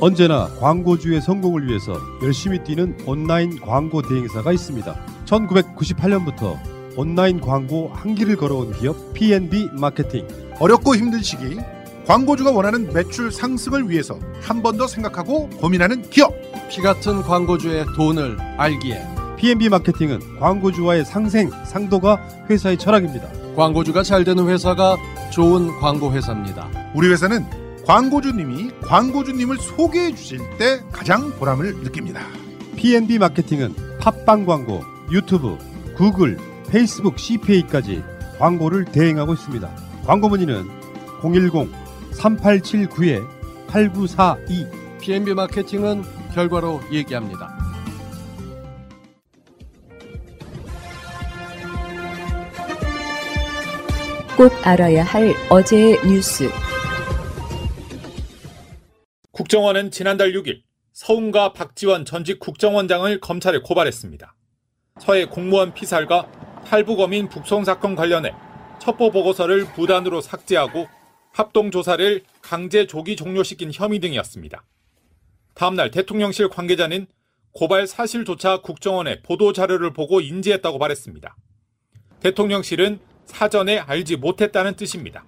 언제나 광고주의 성공을 위해서 열심히 뛰는 온라인 광고 대행사가 있습니다. 1998년부터 온라인 광고 한 길을 걸어온 기업 P&B 마케팅. 어렵고 힘든 시기 광고주가 원하는 매출 상승을 위해서 한 번 더 생각하고 고민하는 기업 피 같은 광고주의 돈을 알기에 P&B 마케팅은 광고주와의 상생, 상도가 회사의 철학입니다. 광고주가 잘 되는 회사가 좋은 광고 회사입니다. 우리 회사는 광고주님이 광고주님을 소개해 주실 때 가장 보람을 느낍니다. P&B 마케팅은 팟빵 광고, 유튜브, 구글, 페이스북 CPA까지 광고를 대행하고 있습니다. 광고 문의는 010-3879-8942 P&B 마케팅은 결과로 얘기합니다. 꼭 알아야 할 어제의 뉴스. 국정원은 지난달 6일 서훈과 박지원 전직 국정원장을 검찰에 고발했습니다. 서해 공무원 피살과 탈북어민 북송 사건 관련해 첩보 보고서를 부단으로 삭제하고 합동 조사를 강제 조기 종료시킨 혐의 등이었습니다. 다음날 대통령실 관계자는 고발 사실조차 국정원의 보도 자료를 보고 인지했다고 말했습니다. 대통령실은 사전에 알지 못했다는 뜻입니다.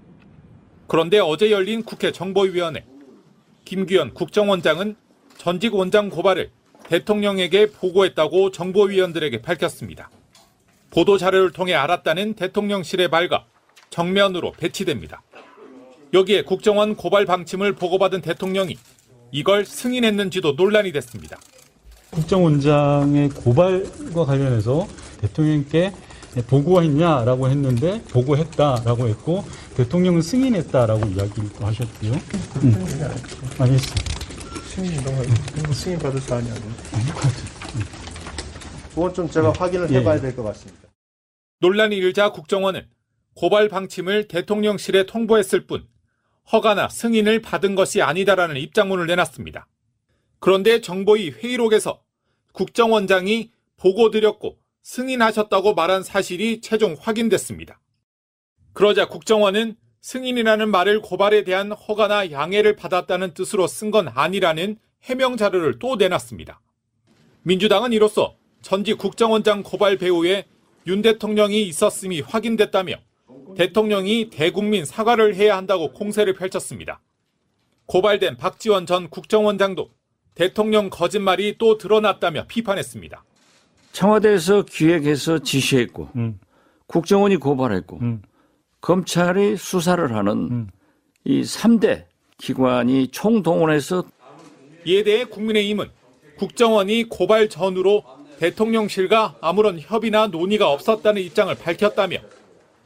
그런데 어제 열린 국회 정보위원회 김규현 국정원장은 전직 원장 고발을 대통령에게 보고했다고 정보위원들에게 밝혔습니다. 보도 자료를 통해 알았다는 대통령실의 말과 정면으로 배치됩니다. 여기에 국정원 고발 방침을 보고받은 대통령이 이걸 승인했는지도 논란이 됐습니다. 국정원장의 고발과 관련해서 대통령께 보고했냐라고 했는데 보고했다라고 했고 대통령은 승인했다라고 이야기를 또 하셨고요. 음. 아니 했어요. 승인 너무 승인 받을 사안이 아니에요. 그건 좀 제가 확인을 예, 해봐야 예. 될것 같습니다. 논란이 일자 국정원은 고발 방침을 대통령실에 통보했을 뿐 허가나 승인을 받은 것이 아니다라는 입장문을 내놨습니다. 그런데 정보위 회의록에서 국정원장이 보고 드렸고 승인하셨다고 말한 사실이 최종 확인됐습니다. 그러자 국정원은 승인이라는 말을 고발에 대한 허가나 양해를 받았다는 뜻으로 쓴 건 아니라는 해명 자료를 또 내놨습니다. 민주당은 이로써 전직 국정원장 고발 배후에 윤 대통령이 있었음이 확인됐다며 대통령이 대국민 사과를 해야 한다고 공세를 펼쳤습니다. 고발된 박지원 전 국정원장도 대통령 거짓말이 또 드러났다며 비판했습니다. 청와대에서 기획해서 지시했고 음. 국정원이 고발했고 음. 검찰이 수사를 하는 음. 이 3대 기관이 총동원해서 이에 대해 국민의힘은 국정원이 고발 전후로 대통령실과 아무런 협의나 논의가 없었다는 입장을 밝혔다며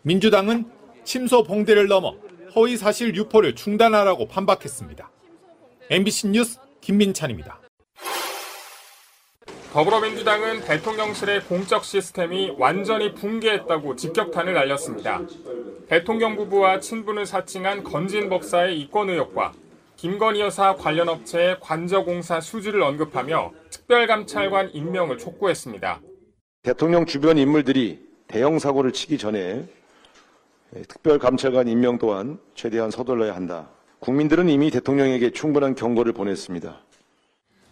민주당은 침소 봉대를 넘어 허위 사실 유포를 중단하라고 반박했습니다. MBC 뉴스 김민찬입니다. 더불어민주당은 대통령실의 공적 시스템이 완전히 붕괴했다고 직격탄을 날렸습니다. 대통령 부부와 친분을 사칭한 건진 법사의 이권 의혹과 김건희 여사 관련 업체의 관저공사 수주를 언급하며 특별감찰관 임명을 촉구했습니다. 대통령 주변 인물들이 대형 사고를 치기 전에 특별감찰관 임명 또한 최대한 서둘러야 한다. 국민들은 이미 대통령에게 충분한 경고를 보냈습니다.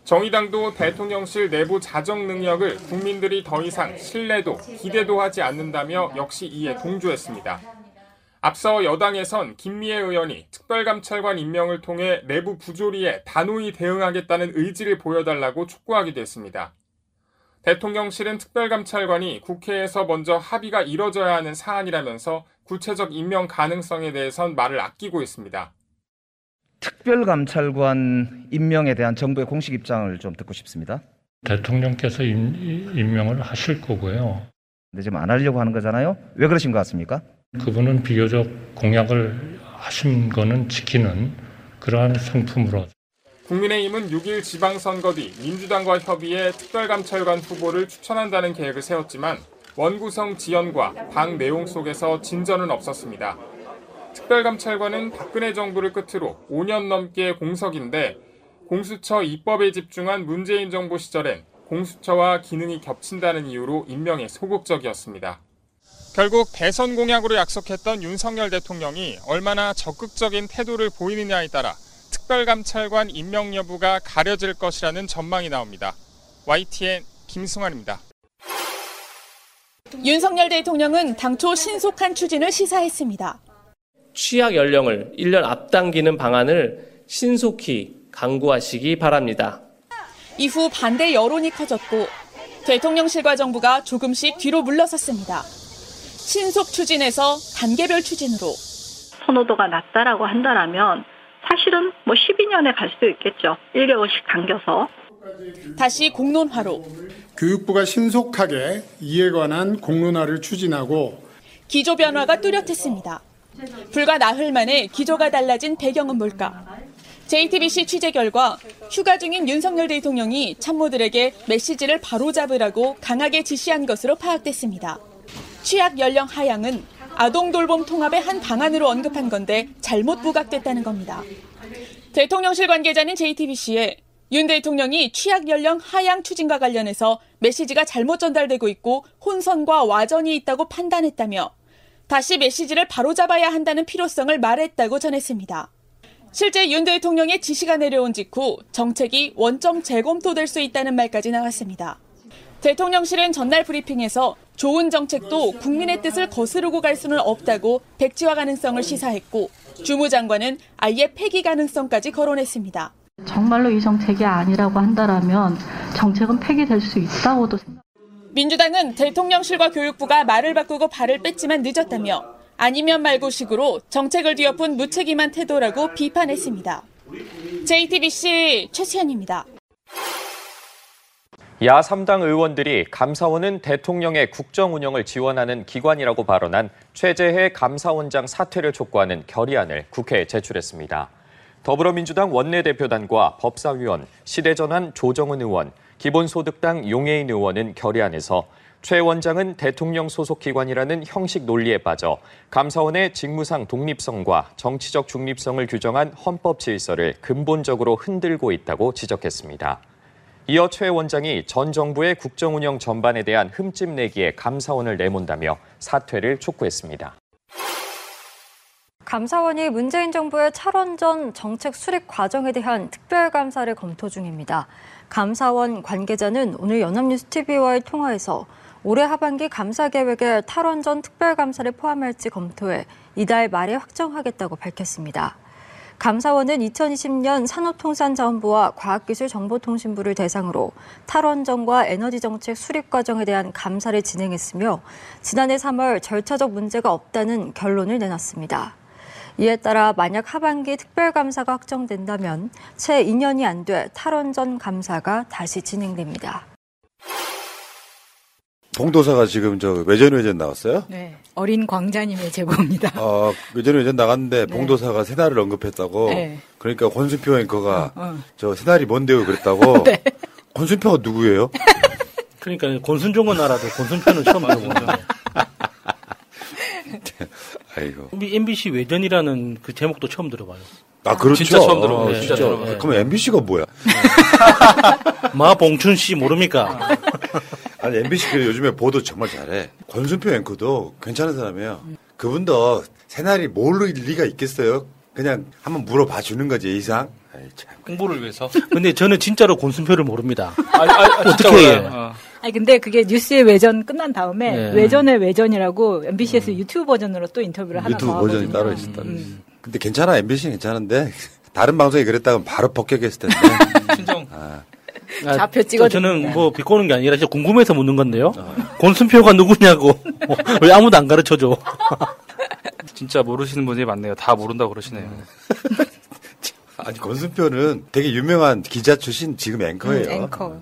정의당도 대통령실 내부 자정 능력을 국민들이 더 이상 신뢰도, 기대도 하지 않는다며 역시 이에 동조했습니다. 앞서 여당에선 김미애 의원이 특별감찰관 임명을 통해 내부 부조리에 단호히 대응하겠다는 의지를 보여달라고 촉구하기도 했습니다. 대통령실은 특별감찰관이 국회에서 먼저 합의가 이뤄져야 하는 사안이라면서 구체적 임명 가능성에 대해선 말을 아끼고 있습니다. 특별감찰관 임명에 대한 정부의 공식 입장을 좀 듣고 싶습니다. 대통령께서 임, 임명을 하실 거고요. 근데 지금 안 하려고 하는 거잖아요. 왜 그러신 것 같습니까? 그분은 비교적 공약을 하신 거는 지키는 그러한 성품으로 국민의힘은 6일 지방선거 뒤 민주당과 협의해 특별감찰관 후보를 추천한다는 계획을 세웠지만 원구성 지연과 당 내용 속에서 진전은 없었습니다. 특별감찰관은 박근혜 정부를 끝으로 5년 넘게 공석인데 공수처 입법에 집중한 문재인 정부 시절엔 공수처와 기능이 겹친다는 이유로 임명에 소극적이었습니다. 결국 대선 공약으로 약속했던 윤석열 대통령이 얼마나 적극적인 태도를 보이느냐에 따라 특별감찰관 임명 여부가 가려질 것이라는 전망이 나옵니다. YTN 김승환입니다. 윤석열 대통령은 당초 신속한 추진을 시사했습니다. 취약 연령을 1년 앞당기는 방안을 신속히 강구하시기 바랍니다. 이후 반대 여론이 커졌고 대통령실과 정부가 조금씩 뒤로 물러섰습니다. 신속 추진에서 단계별 추진으로 선호도가 낮다라고 한다라면 사실은 뭐 12년에 갈 수도 있겠죠. 1개월씩 당겨서. 다시 공론화로 교육부가 신속하게 이에 관한 공론화를 추진하고 기조 변화가 뚜렷했습니다. 불과 나흘 만에 기조가 달라진 배경은 뭘까? JTBC 취재 결과 휴가 중인 윤석열 대통령이 참모들에게 메시지를 바로잡으라고 강하게 지시한 것으로 파악됐습니다. 취약 연령 하향은 아동 돌봄 통합의 한 방안으로 언급한 건데 잘못 부각됐다는 겁니다. 대통령실 관계자는 JTBC에 윤 대통령이 취약 연령 하향 추진과 관련해서 메시지가 잘못 전달되고 있고 혼선과 와전이 있다고 판단했다며 다시 메시지를 바로잡아야 한다는 필요성을 말했다고 전했습니다. 실제 윤 대통령의 지시가 내려온 직후 정책이 원점 재검토될 수 있다는 말까지 나왔습니다. 대통령실은 전날 브리핑에서 좋은 정책도 국민의 뜻을 거스르고 갈 수는 없다고 백지화 가능성을 시사했고 주무 장관은 아예 폐기 가능성까지 거론했습니다. 정말로 이 정책이 아니라고 한다라면 정책은 폐기될 수 있다고도 생각. 민주당은 대통령실과 교육부가 말을 바꾸고 발을 뺐지만 늦었다며 아니면 말고식으로 정책을 뒤엎은 무책임한 태도라고 비판했습니다. JTBC 최수현입니다. 야 3당 의원들이 감사원은 대통령의 국정 운영을 지원하는 기관이라고 발언한 최재해 감사원장 사퇴를 촉구하는 결의안을 국회에 제출했습니다. 더불어민주당 원내대표단과 법사위원, 시대전환 조정은 의원, 기본소득당 용해인 의원은 결의안에서 최 원장은 대통령 소속 기관이라는 형식 논리에 빠져 감사원의 직무상 독립성과 정치적 중립성을 규정한 헌법 질서를 근본적으로 흔들고 있다고 지적했습니다. 이어 최 원장이 전 정부의 국정 운영 전반에 대한 흠집 내기에 감사원을 내몬다며 사퇴를 촉구했습니다. 감사원이 문재인 정부의 차원전 정책 수립 과정에 대한 특별감사를 검토 중입니다. 감사원 관계자는 오늘 연합뉴스 TV와의 통화에서 올해 하반기 감사 계획에 탈원 전 특별감사를 포함할지 검토해 이달 말에 확정하겠다고 밝혔습니다. 감사원은 2020년 산업통상자원부와 과학기술정보통신부를 대상으로 탈원전과 에너지정책 수립 과정에 대한 감사를 진행했으며 지난해 3월 절차적 문제가 없다는 결론을 내놨습니다. 이에 따라 만약 하반기 특별감사가 확정된다면 채 2년이 안 돼 탈원전 감사가 다시 진행됩니다. 봉도사가 지금 저 외전 외전 나왔어요? 네. 어린 광자님의 제보입니다. 어, 외전 외전 나갔는데 봉도사가 새날을 언급했다고. 네. 그러니까 권순표 앵커가 어, 어. 저 새날이 뭔데요 그랬다고. 네. 권순표가 누구예요? 그러니까 권순종은 알아도 권순표는 처음 들어보는 아이고. MBC 외전이라는 그 제목도 처음 들어봐요. 아, 그렇죠. 진짜 처음 들어봐요. 어, 진짜 진짜. 처음. 예. 그럼 MBC가 뭐야? 마봉춘 씨 모릅니까? 아니, MBC 그 요즘에 보도 정말 잘해. 권순표 앵커도 괜찮은 사람이에요. 그분도 새날이 모를 리가 있겠어요? 그냥 한번 물어봐 주는 거지, 이상. 아이, 참. 공부를 위해서. 근데 저는 진짜로 권순표를 모릅니다. 아니, 아, 진짜 어떻게 해? 몰라요. 아니 근데 그게 뉴스의 외전 끝난 다음에 네. 외전의 외전이라고 MBC에서 유튜브 버전으로 또 인터뷰를 하나 유튜브 더 버전이 하거든요. 따로 있었다. 근데 괜찮아, MBC는 괜찮은데. 다른 방송이 그랬다면 바로 폭격했을 텐데. 친정. 아. 좌표 찍어드립니다. 저는 뭐 비꼬는 게 아니라 진짜 궁금해서 묻는 건데요. 권순표가 누구냐고. 왜 아무도 안 가르쳐 줘. 진짜 모르시는 분이 많네요. 다 모른다고 그러시네요. 아니, 권순표는 되게 유명한 기자 출신 지금 앵커예요. 음, 앵커.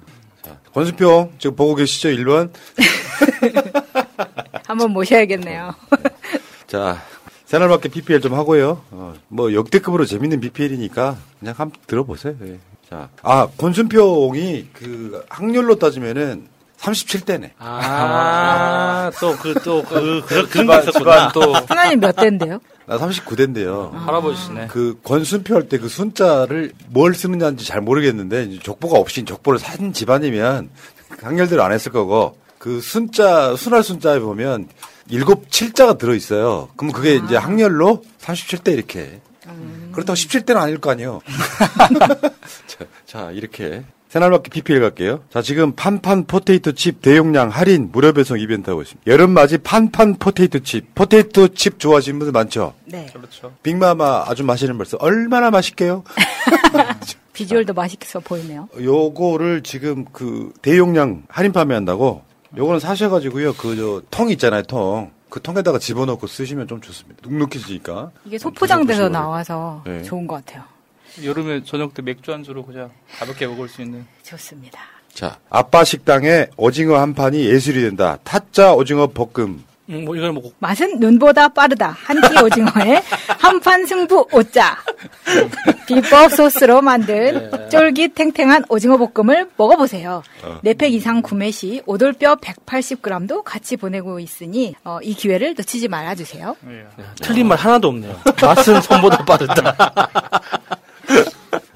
자, 권순표, 지금 보고 계시죠, 1번? 한번 모셔야겠네요. 자, 새날맞게 PPL 좀 하고요. 어, 뭐 역대급으로 재밌는 PPL이니까 그냥 한번 들어보세요. 예. 자, 아 권순표이 그 학렬로 따지면은 37대네. 아, 또 그, 또 그, 그, 그런 게 집안, 있었구나. 또. 하나님 몇 대인데요? 나 39대인데요. 할아버지시네. 그 권순표 할 때 그 순자를 뭘 쓰느냐인지 잘 모르겠는데 이제 족보가 없이 족보를 산 집안이면 항렬대로 안 했을 거고 그 순자 순할 순자에 보면 일곱 칠자가 들어 있어요. 그럼 그게 이제 항렬로 37대 이렇게. 그렇다고 17대는 아닐 거 아니에요. 자, 자, 이렇게. 새날맞게 PPL 갈게요. 자, 지금 판판 포테이토 칩 대용량 할인 무료 배송 이벤트 하고 있습니다. 여름 맞이 판판 포테이토 칩. 포테이토 칩 좋아하시는 분들 많죠? 네. 그렇죠. 빅마마 아주 마시는 벌써 얼마나 맛있게요? 비주얼도 맛있어 보이네요. 요거를 지금 그 대용량 할인 판매한다고 요거는 사셔가지고요. 그 저 통 있잖아요, 통. 그 통에다가 집어넣고 쓰시면 좀 좋습니다. 눅눅해지니까. 이게 소포장돼서. 나와서 네. 좋은 것 같아요. 여름에 저녁 때 맥주 안주로 그냥 가볍게 먹을 수 있는. 좋습니다. 자, 아빠 식당에 오징어 한 판이 예술이 된다. 타짜 오징어 볶음. 음, 뭐 이걸 먹고 맛은 눈보다 빠르다. 한 끼 오징어에 한 판 승부 오자. 비법 소스로 만든 쫄깃 탱탱한 오징어 볶음을 먹어보세요. 어. 네팩 이상 구매 시 오돌뼈 180g도 같이 보내고 있으니 어, 이 기회를 놓치지 말아주세요. 틀린 말 하나도 없네요. 맛은 손보다 빠르다.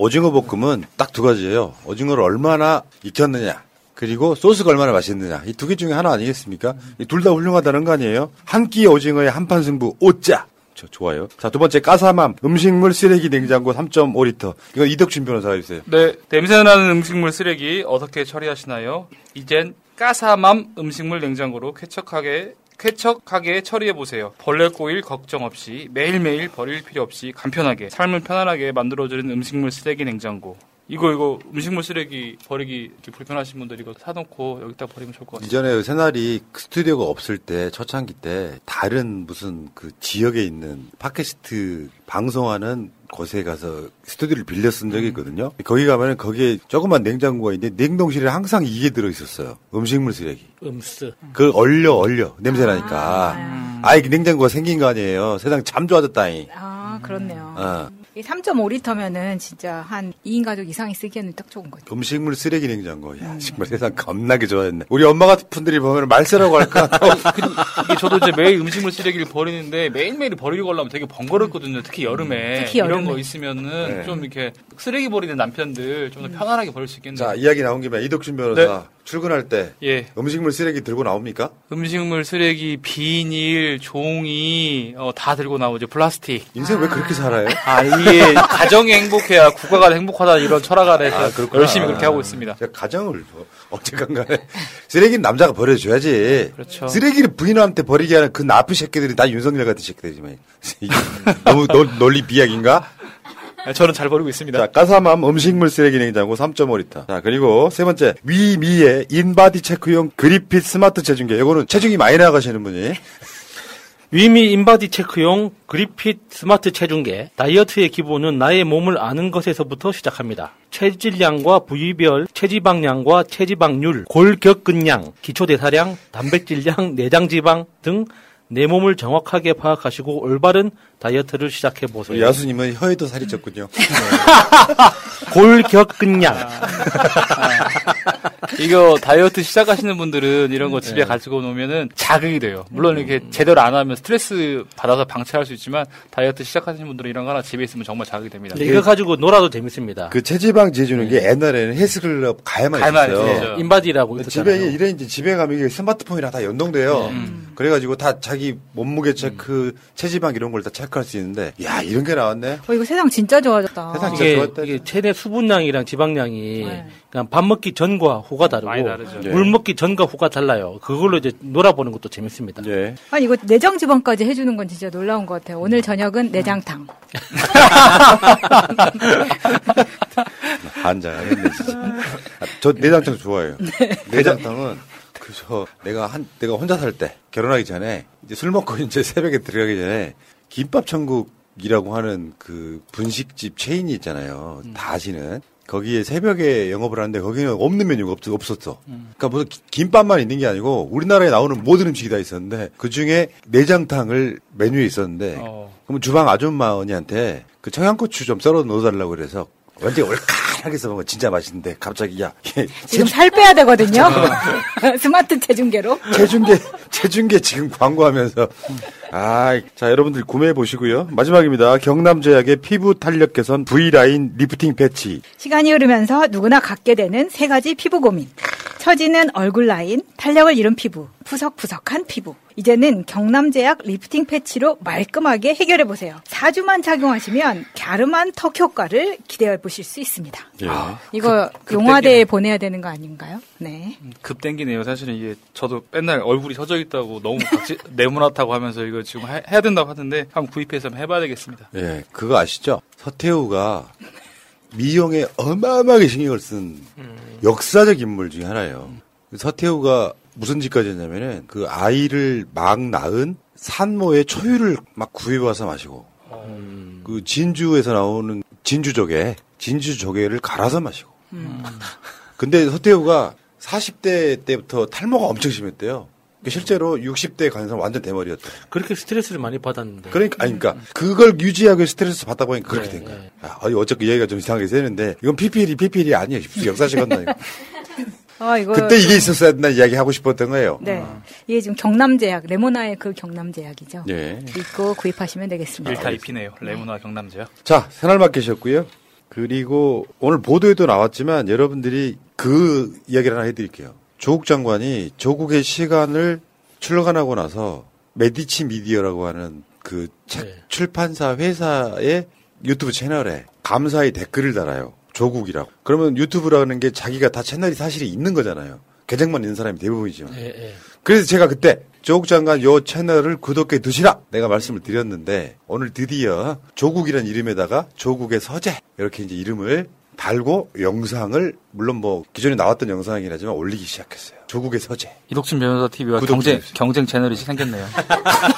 오징어 볶음은 딱 두 가지예요. 오징어를 얼마나 익혔느냐. 그리고 소스가 얼마나 맛있느냐. 이 두 개 중에 하나 아니겠습니까? 둘 다 훌륭하다는 거 아니에요? 한 끼 오징어에 한판 승부 오짜. 저 좋아요. 자, 두 번째 까사맘 음식물 쓰레기 냉장고 3.5리터. 이거 이덕준 변호사가 주세요. 네, 냄새나는 음식물 쓰레기 어떻게 처리하시나요? 이젠 까사맘 음식물 냉장고로 쾌척하게 쾌척하게 처리해 보세요. 벌레 꼬일 걱정 없이 매일매일 버릴 필요 없이 간편하게 삶을 편안하게 만들어주는 음식물 쓰레기 냉장고. 이거 이거 음식물 쓰레기 버리기 불편하신 분들 이거 사놓고 여기다 버리면 좋을 것 같아요. 이전에 새날이 그 스튜디오가 없을 때 초창기 때 다른 무슨 그 지역에 있는 팟캐스트 방송하는 곳에 가서 스튜디오를 빌려 쓴 적이 있거든요. 거기 가면은 거기에 조그만 냉장고가 있는데 냉동실에 항상 이게 들어 있었어요. 음식물 쓰레기. 음스. 그걸 얼려 얼려 냄새 나니까. 아, 이게 냉장고가 생긴 거 아니에요. 세상 참 좋아졌다잉. 아 그렇네요. 어. 이 3.5리터면은 진짜 한 2인 가족 이상이 쓰기에는 딱 좋은 거죠. 음식물 쓰레기 냉장고. 야, 정말 세상 겁나게 좋아졌네. 우리 엄마 같은 분들이 보면 말세라고 할까? 이게 저도 이제 매일 음식물 쓰레기를 버리는데 매일매일 버리고 하려면 되게 번거롭거든요. 특히 여름에. 특히 이런 여름에. 거 있으면은 네. 좀 이렇게 쓰레기 버리는 남편들 좀 더 편안하게 버릴 수 있겠네요. 자, 이야기 나온 김에 이덕준 변호사 네. 출근할 때 예. 음식물 쓰레기 들고 나옵니까? 음식물 쓰레기, 비닐, 종이 어, 다 들고 나오죠. 플라스틱. 인생 왜 그렇게 살아요? 아 이게 가정이 행복해야 국가가 행복하다 이런 철학 아래서 아. 열심히 그렇게 하고 있습니다. 제가 가정을 뭐 어쨌건 간에 쓰레기는 남자가 버려줘야지. 그렇죠. 쓰레기를 부인한테 버리게 하는 그 나쁜 새끼들이 다 윤석열 같은 새끼들이지만 이게 너무 논- 논리 비약인가? 아, 저는 잘 버리고 있습니다. 자, 까사맘 음식물 쓰레기 냉장고 3.5리터. 자, 그리고 세 번째, 위미의 인바디 체크용 그리핏 스마트 체중계. 이거는 체중이 많이 나가시는 분이. 위미 인바디 체크용 그리핏 스마트 체중계. 다이어트의 기본은 나의 몸을 아는 것에서부터 시작합니다. 체질량과 부위별 체지방량과 체지방률, 골격근량, 기초대사량, 단백질량, 내장지방 등 내 몸을 정확하게 파악하시고 올바른 다이어트를 시작해 보세요. 야수님은 혀에도 살이 쪘군요. 골격근량. 이거 다이어트 시작하시는 분들은 이런 거 집에 네. 가지고 놓으면은 자극이 돼요. 물론 이렇게 제대로 안 하면 스트레스 받아서 방치할 수 있지만 다이어트 시작하시는 분들은 이런 거 하나 집에 있으면 정말 자극이 됩니다. 근데 이거 가지고 놀아도 재밌습니다. 그 체지방 재 주는 게 옛날에는 헬스클럽 가야만 있었어요. 있었죠. 인바디라고 집에. 이래 이제 집에 가면 이게 스마트폰이랑 다 연동돼요. 음. 그래가지고 다 자기 몸무게 체크, 체지방 이런 걸 다 체크 할 수 있는데, 야 이런 게 나왔네. 어, 이거 세상 진짜 좋아졌다. 세상 진짜 이게, 좋았다. 이게 최대 수분량이랑 지방량이 네. 그냥 밥 먹기 전과 후가 다르고 많이 다르죠. 물 먹기 전과 후가 달라요. 그걸로 이제 놀아보는 것도 재밌습니다. 예. 아니 이거 내장 지방까지 해주는 건 진짜 놀라운 것 같아요. 오늘 저녁은 내장탕. 한장하겠네 진짜. 아, 저 내장탕 좋아해요. 내장탕은 그저 내가 한 내가 혼자 살 때 결혼하기 전에 이제 술 먹고 이제 새벽에 들어가기 전에 김밥 천국이라고 하는 그 분식집 체인이 있잖아요. 다 아시는. 거기에 새벽에 영업을 하는데 거기는 없는 메뉴가 없, 없었어. 그러니까 무슨 기- 김밥만 있는 게 아니고 우리나라에 나오는 모든 음식이 다 있었는데 그 중에 내장탕을 메뉴에 있었는데 어. 그럼 주방 아줌마 언니한테 그 청양고추 좀 썰어 넣어달라고 그래서 완전 얼 큰하게 써먹으면 진짜 맛있는데 갑자기 야 이게 지금 살 빼야 되거든요. 스마트 체중계로. 체중계 체중계 지금 광고하면서 아 자 여러분들 구매해 보시고요 마지막입니다 경남제약의 피부 탄력 개선 V 라인 리프팅 패치 시간이 흐르면서 누구나 갖게 되는 세 가지 피부 고민. 처지는 얼굴 라인, 탄력을 잃은 피부, 푸석푸석한 피부. 이제는 경남제약 리프팅 패치로 말끔하게 해결해 보세요. 4주만 착용하시면 갸름한 턱 효과를 기대해 보실 수 있습니다. 예. 이거 급- 용와대에 보내야 되는 거 아닌가요? 네. 급 땡기네요. 사실은 이게 저도 맨날 얼굴이 서져 있다고 너무 각지, 네모나다고 하면서 이거 지금 해, 해야 된다고 하던데 한번 구입해서 한번 해봐야 되겠습니다. 예, 그거 아시죠? 서태후가 미용에 어마어마하게 신경을 쓴 역사적 인물 중에 하나예요. 서태후가 무슨 짓까지 했냐면은 그 아이를 막 낳은 산모의 초유를 막 구해와서 마시고 그 진주에서 나오는 진주조개, 진주조개를 갈아서 마시고. 근데 서태후가 40대 때부터 탈모가 엄청 심했대요. 실제로 60대 간 사람 완전 대머리였대. 그렇게 스트레스를 많이 받았는데. 그러니까, 아니, 그러니까, 그걸 유지하기 위해 스트레스 받다 보니까 그렇게 네, 된 거야. 아, 아니, 어차피 얘기가 좀 이상하게 세는데, 이건 PPL이, PPL이 아니에요. 역사식 한다, 이거. 아, 이거 그때 이게 있었어야 된다 이야기 하고 싶었던 거예요. 네. 이게 지금 경남제약, 레모나의 그 경남제약이죠. 예. 믿고 구입하시면 되겠습니다. 1타 2피네요. 레모나 경남제요. 자, 새날맞계셨고요. 그리고 오늘 보도에도 나왔지만 여러분들이 그 이야기를 하나 해드릴게요. 조국 장관이 조국의 시간을 출간하고 나서 메디치 미디어라고 하는 그책 출판사 회사의 유튜브 채널에 감사의 댓글을 달아요. 조국이라고. 그러면 유튜브라는 게 자기가 다 채널이 사실이 있는 거잖아요. 계정만 있는 사람이 대부분이지만. 예, 예. 그래서 제가 그때 조국 장관 요 채널을 구독해 두시라 내가 말씀을 드렸는데 오늘 드디어 조국이라는 이름에다가 조국의 서재 이렇게 이제 이름을 달고 영상을 물론 뭐 기존에 나왔던 영상이긴 하지만 올리기 시작했어요. 조국의 서재. 이덕춘 변호사 TV와 경쟁, 좀 경쟁 채널이 생겼네요.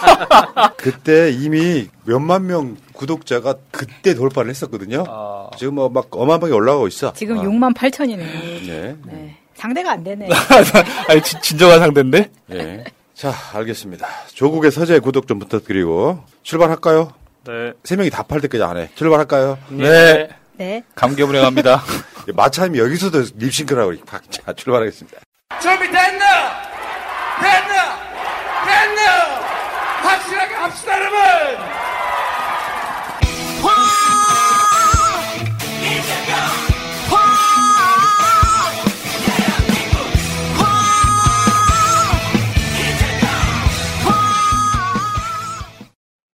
그때 이미 몇만 명 구독자가 그때 돌파를 했었거든요. 지금 뭐 막 어마어마하게 올라가고 있어. 지금 아, 6만 8천이네요. 네. 네. 상대가 안 되네. 아니, 진- 진정한 상대인데? 예. 자, 알겠습니다. 조국의 서재 구독 좀 부탁드리고 출발할까요? 네. 세 명이 다 팔 때까지 안 해. 출발할까요? 네. 네. 감개무량합니다. 마차님이 여기서도 립싱크라고 팍. 자, 출발하겠습니다. 준비됐나? 됐나? 됐나? 확실하게 합시다 여러분!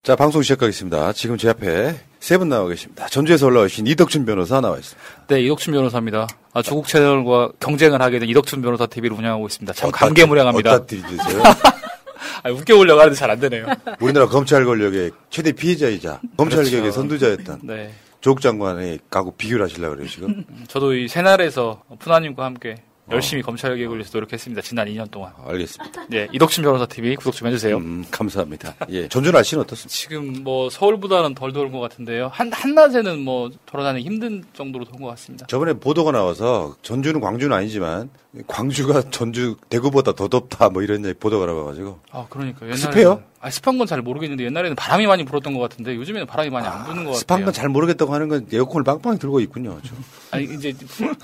자, 방송 시작하겠습니다. 지금 제 앞에 세 분 나와 계십니다. 전주에서 올라오신 이덕춘 변호사 나와 있습니다. 네, 이덕춘 변호사입니다. 아, 조국 채널과 경쟁을 하게 된 이덕춘 변호사 TV를 운영하고 있습니다. 참 감개무량합니다. 어디다 드리세요? 아, 웃겨보려고 하는데 잘 안 되네요. 우리나라 검찰 권력의 최대 피해자이자 검찰 그렇죠. 개혁의 선두자였던 네. 조국 장관의 가고 비교를 하시려고 그래요, 지금? 저도 이 새날에서 푸나님과 함께 열심히 검찰 개혁을 위해서 노력했습니다. 지난 2년 동안. 알겠습니다. 네, 이덕춘 변호사 TV 구독 좀 해주세요. 음, 감사합니다. 예, 전주 날 씨는 어떻습니까? 지금 뭐 서울보다는 덜 더운 것 같은데요. 한 한낮에는 뭐 돌아다니기 힘든 정도로 더운 것 같습니다. 저번에 보도가 나와서 전주는 광주는 아니지만 광주가 전주 대구보다 더 덥다 뭐 이런 얘기 보도가 나와가지고 아, 그러니까 옛날에 습해요? 아, 습한 건 잘 모르겠는데 옛날에는 바람이 많이 불었던 것 같은데 요즘에는 바람이 많이 안 부는 것 같아요. 습한 건 잘 모르겠다고 하는 건 에어컨을 빵빵히 들고 있군요. 저. 아니 이제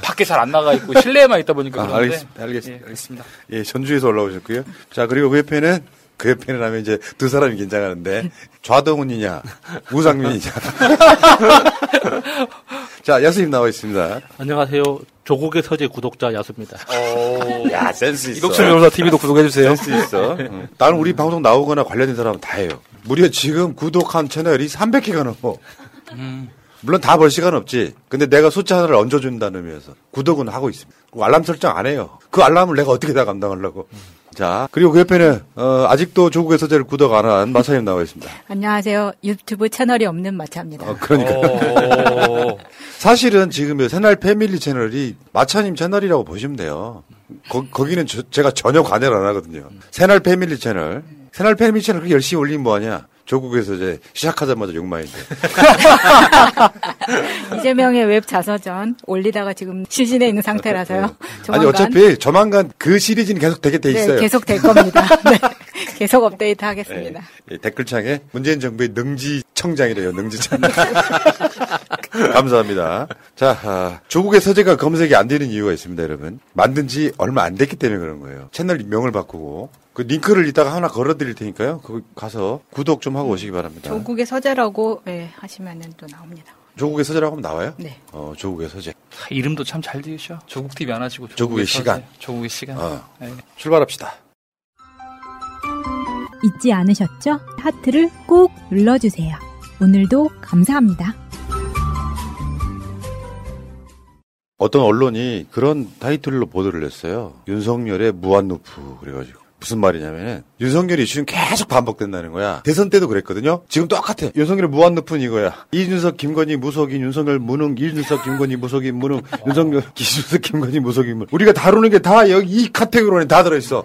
밖에 잘 안 나가 있고 실내에만 있다 보니까 아, 알겠습니다. 알겠습니다. 예, 알겠습니다. 예, 전주에서 올라오셨고요. 자, 그리고 그 옆에는 그 옆에는 하면 이제 두 사람이 긴장하는데 좌동훈이냐 우상민이냐. 자, 야수님 나와 있습니다. 안녕하세요. 조국의 서재 구독자 야수입니다. 야, 센스 있어. 이덕춘 변호사 TV도 구독해주세요. 센스 있어. 응. 나는 우리 방송 나오거나 관련된 사람은 다 해요. 무려 지금 구독한 채널이 300개가 넘어. 물론 다 볼 시간 없지. 근데 내가 숫자 하나를 얹어준다는 의미에서 구독은 하고 있습니다. 그리고 알람 설정 안 해요. 그 알람을 내가 어떻게 다 감당하려고. 자, 그리고 그 옆에는, 어, 아직도 조국의 서재를 구독 안 한 마사님 나와 있습니다. 안녕하세요. 유튜브 채널이 없는 마차입니다. 어, 그러니까. 사실은 지금 새날 패밀리 채널이 마차님 채널이라고 보시면 돼요. 거, 거기는 저- 제가 전혀 관여를 안 하거든요. 새날 패밀리 채널. 새날 패밀리 채널 그렇게 열심히 올리면 뭐하냐. 조국에서 이제 시작하자마자 욕망인데. 이재명의 웹 자서전 올리다가 지금 실신에 있는 상태라서요. 아니, 어차피 조만간 그 시리즈는 계속 되게 돼 있어요. 네, 계속 될 겁니다. 네. 계속 업데이트 하겠습니다. 예, 댓글창에 문재인 정부의 능지청장이래요, 능지청. 감사합니다. 자, 아, 조국의 서재가 검색이 안 되는 이유가 있습니다, 여러분. 만든 지 얼마 안 됐기 때문에 그런 거예요. 채널 명을 바꾸고. 그 링크를 이따가 하나 걸어 드릴 테니까요. 거기 가서 구독 좀 하고 오시기 바랍니다. 조국의 서재라고 네, 하시면은 또 나옵니다. 조국의 서재라고 하면 나와요? 네. 어, 조국의 서재. 아, 이름도 참 잘 지으셔. 조국 TV 안 하시고 조국의 서재. 시간. 조국의 시간. 어. 네. 출발합시다. 잊지 않으셨죠? 하트를 꼭 눌러주세요. 오늘도 감사합니다. 어떤 언론이 그런 타이틀로 보도를 했어요. 윤석열의 무한루프 그래가지고 무슨 말이냐면은 윤석열 이슈는 계속 반복된다는 거야. 대선 때도 그랬거든요. 지금 똑같아. 윤석열의 무한루프는 이거야. 이준석, 김건희, 무속인, 윤석열, 무능, 이준석, 김건희, 무속인, 무능, 윤석열, 이준석, 김건희, 무속인, 무능. 우리가 다루는 게 다 여기 이 카테고리 안에 다 들어있어.